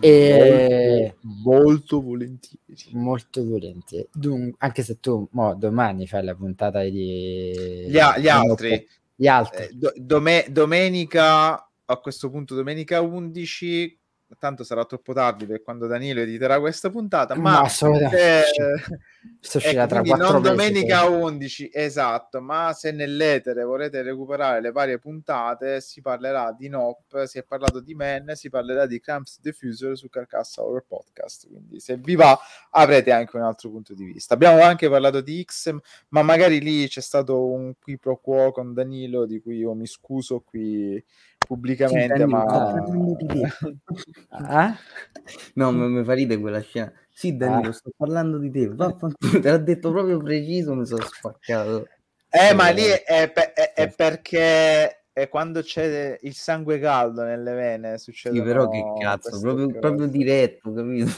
E... Molto, molto volentieri. Molto volentieri. Dun- anche se tu mo, domani fai la puntata di... Gli, a- gli altri. Gli altri. Eh, do- dome- domenica, a questo punto domenica 11 tanto sarà troppo tardi per quando Danilo editerà questa puntata, ma, ma eh, uscirà tra non domenica mesi, 11, esatto, ma se nell'etere volete recuperare le varie puntate, si parlerà di Nope, si è parlato di Men, si parlerà di Cramps Diffuser su Carcassa Horror Podcast, quindi se vi va avrete anche un altro punto di vista. Abbiamo anche parlato di X, ma magari lì c'è stato un qui pro quo con Danilo di cui io mi scuso qui pubblicamente, sì, ma... ah? No, mi fa ridere quella scena. Sì, Danilo, ah. sto parlando di te. Vaffanculo, te l'ha detto proprio preciso, mi sono spaccato. Eh, ma lì è, è, è, è perché è quando c'è il sangue caldo nelle vene succede. Sì, però che cazzo, proprio, proprio, diretto, capito?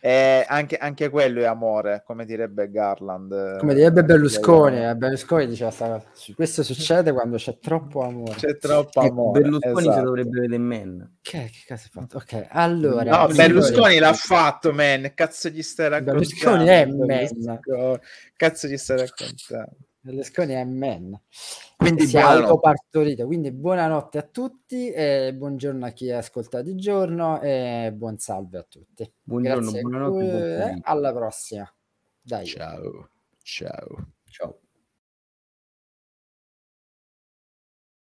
E anche, anche, quello è amore, come direbbe Garland. Come direbbe Berlusconi. Eh, Berlusconi diceva questo succede quando c'è troppo amore. C'è troppo amore. Berlusconi esatto. si dovrebbe vedere Men. Che, che cazzo ha fatto? Ok, allora. No, Berlusconi l'ha fatto Men. Cazzo gli stai raccontando? Berlusconi è Men. Cazzo gli stai raccontando? Berlusconi è men. Quindi si autopartorito. Quindi buonanotte a tutti e buongiorno a chi ascolta di giorno e buon salve a tutti. Buongiorno, Grazie buonanotte. Alla prossima. Dai. Ciao. Ciao. Ciao.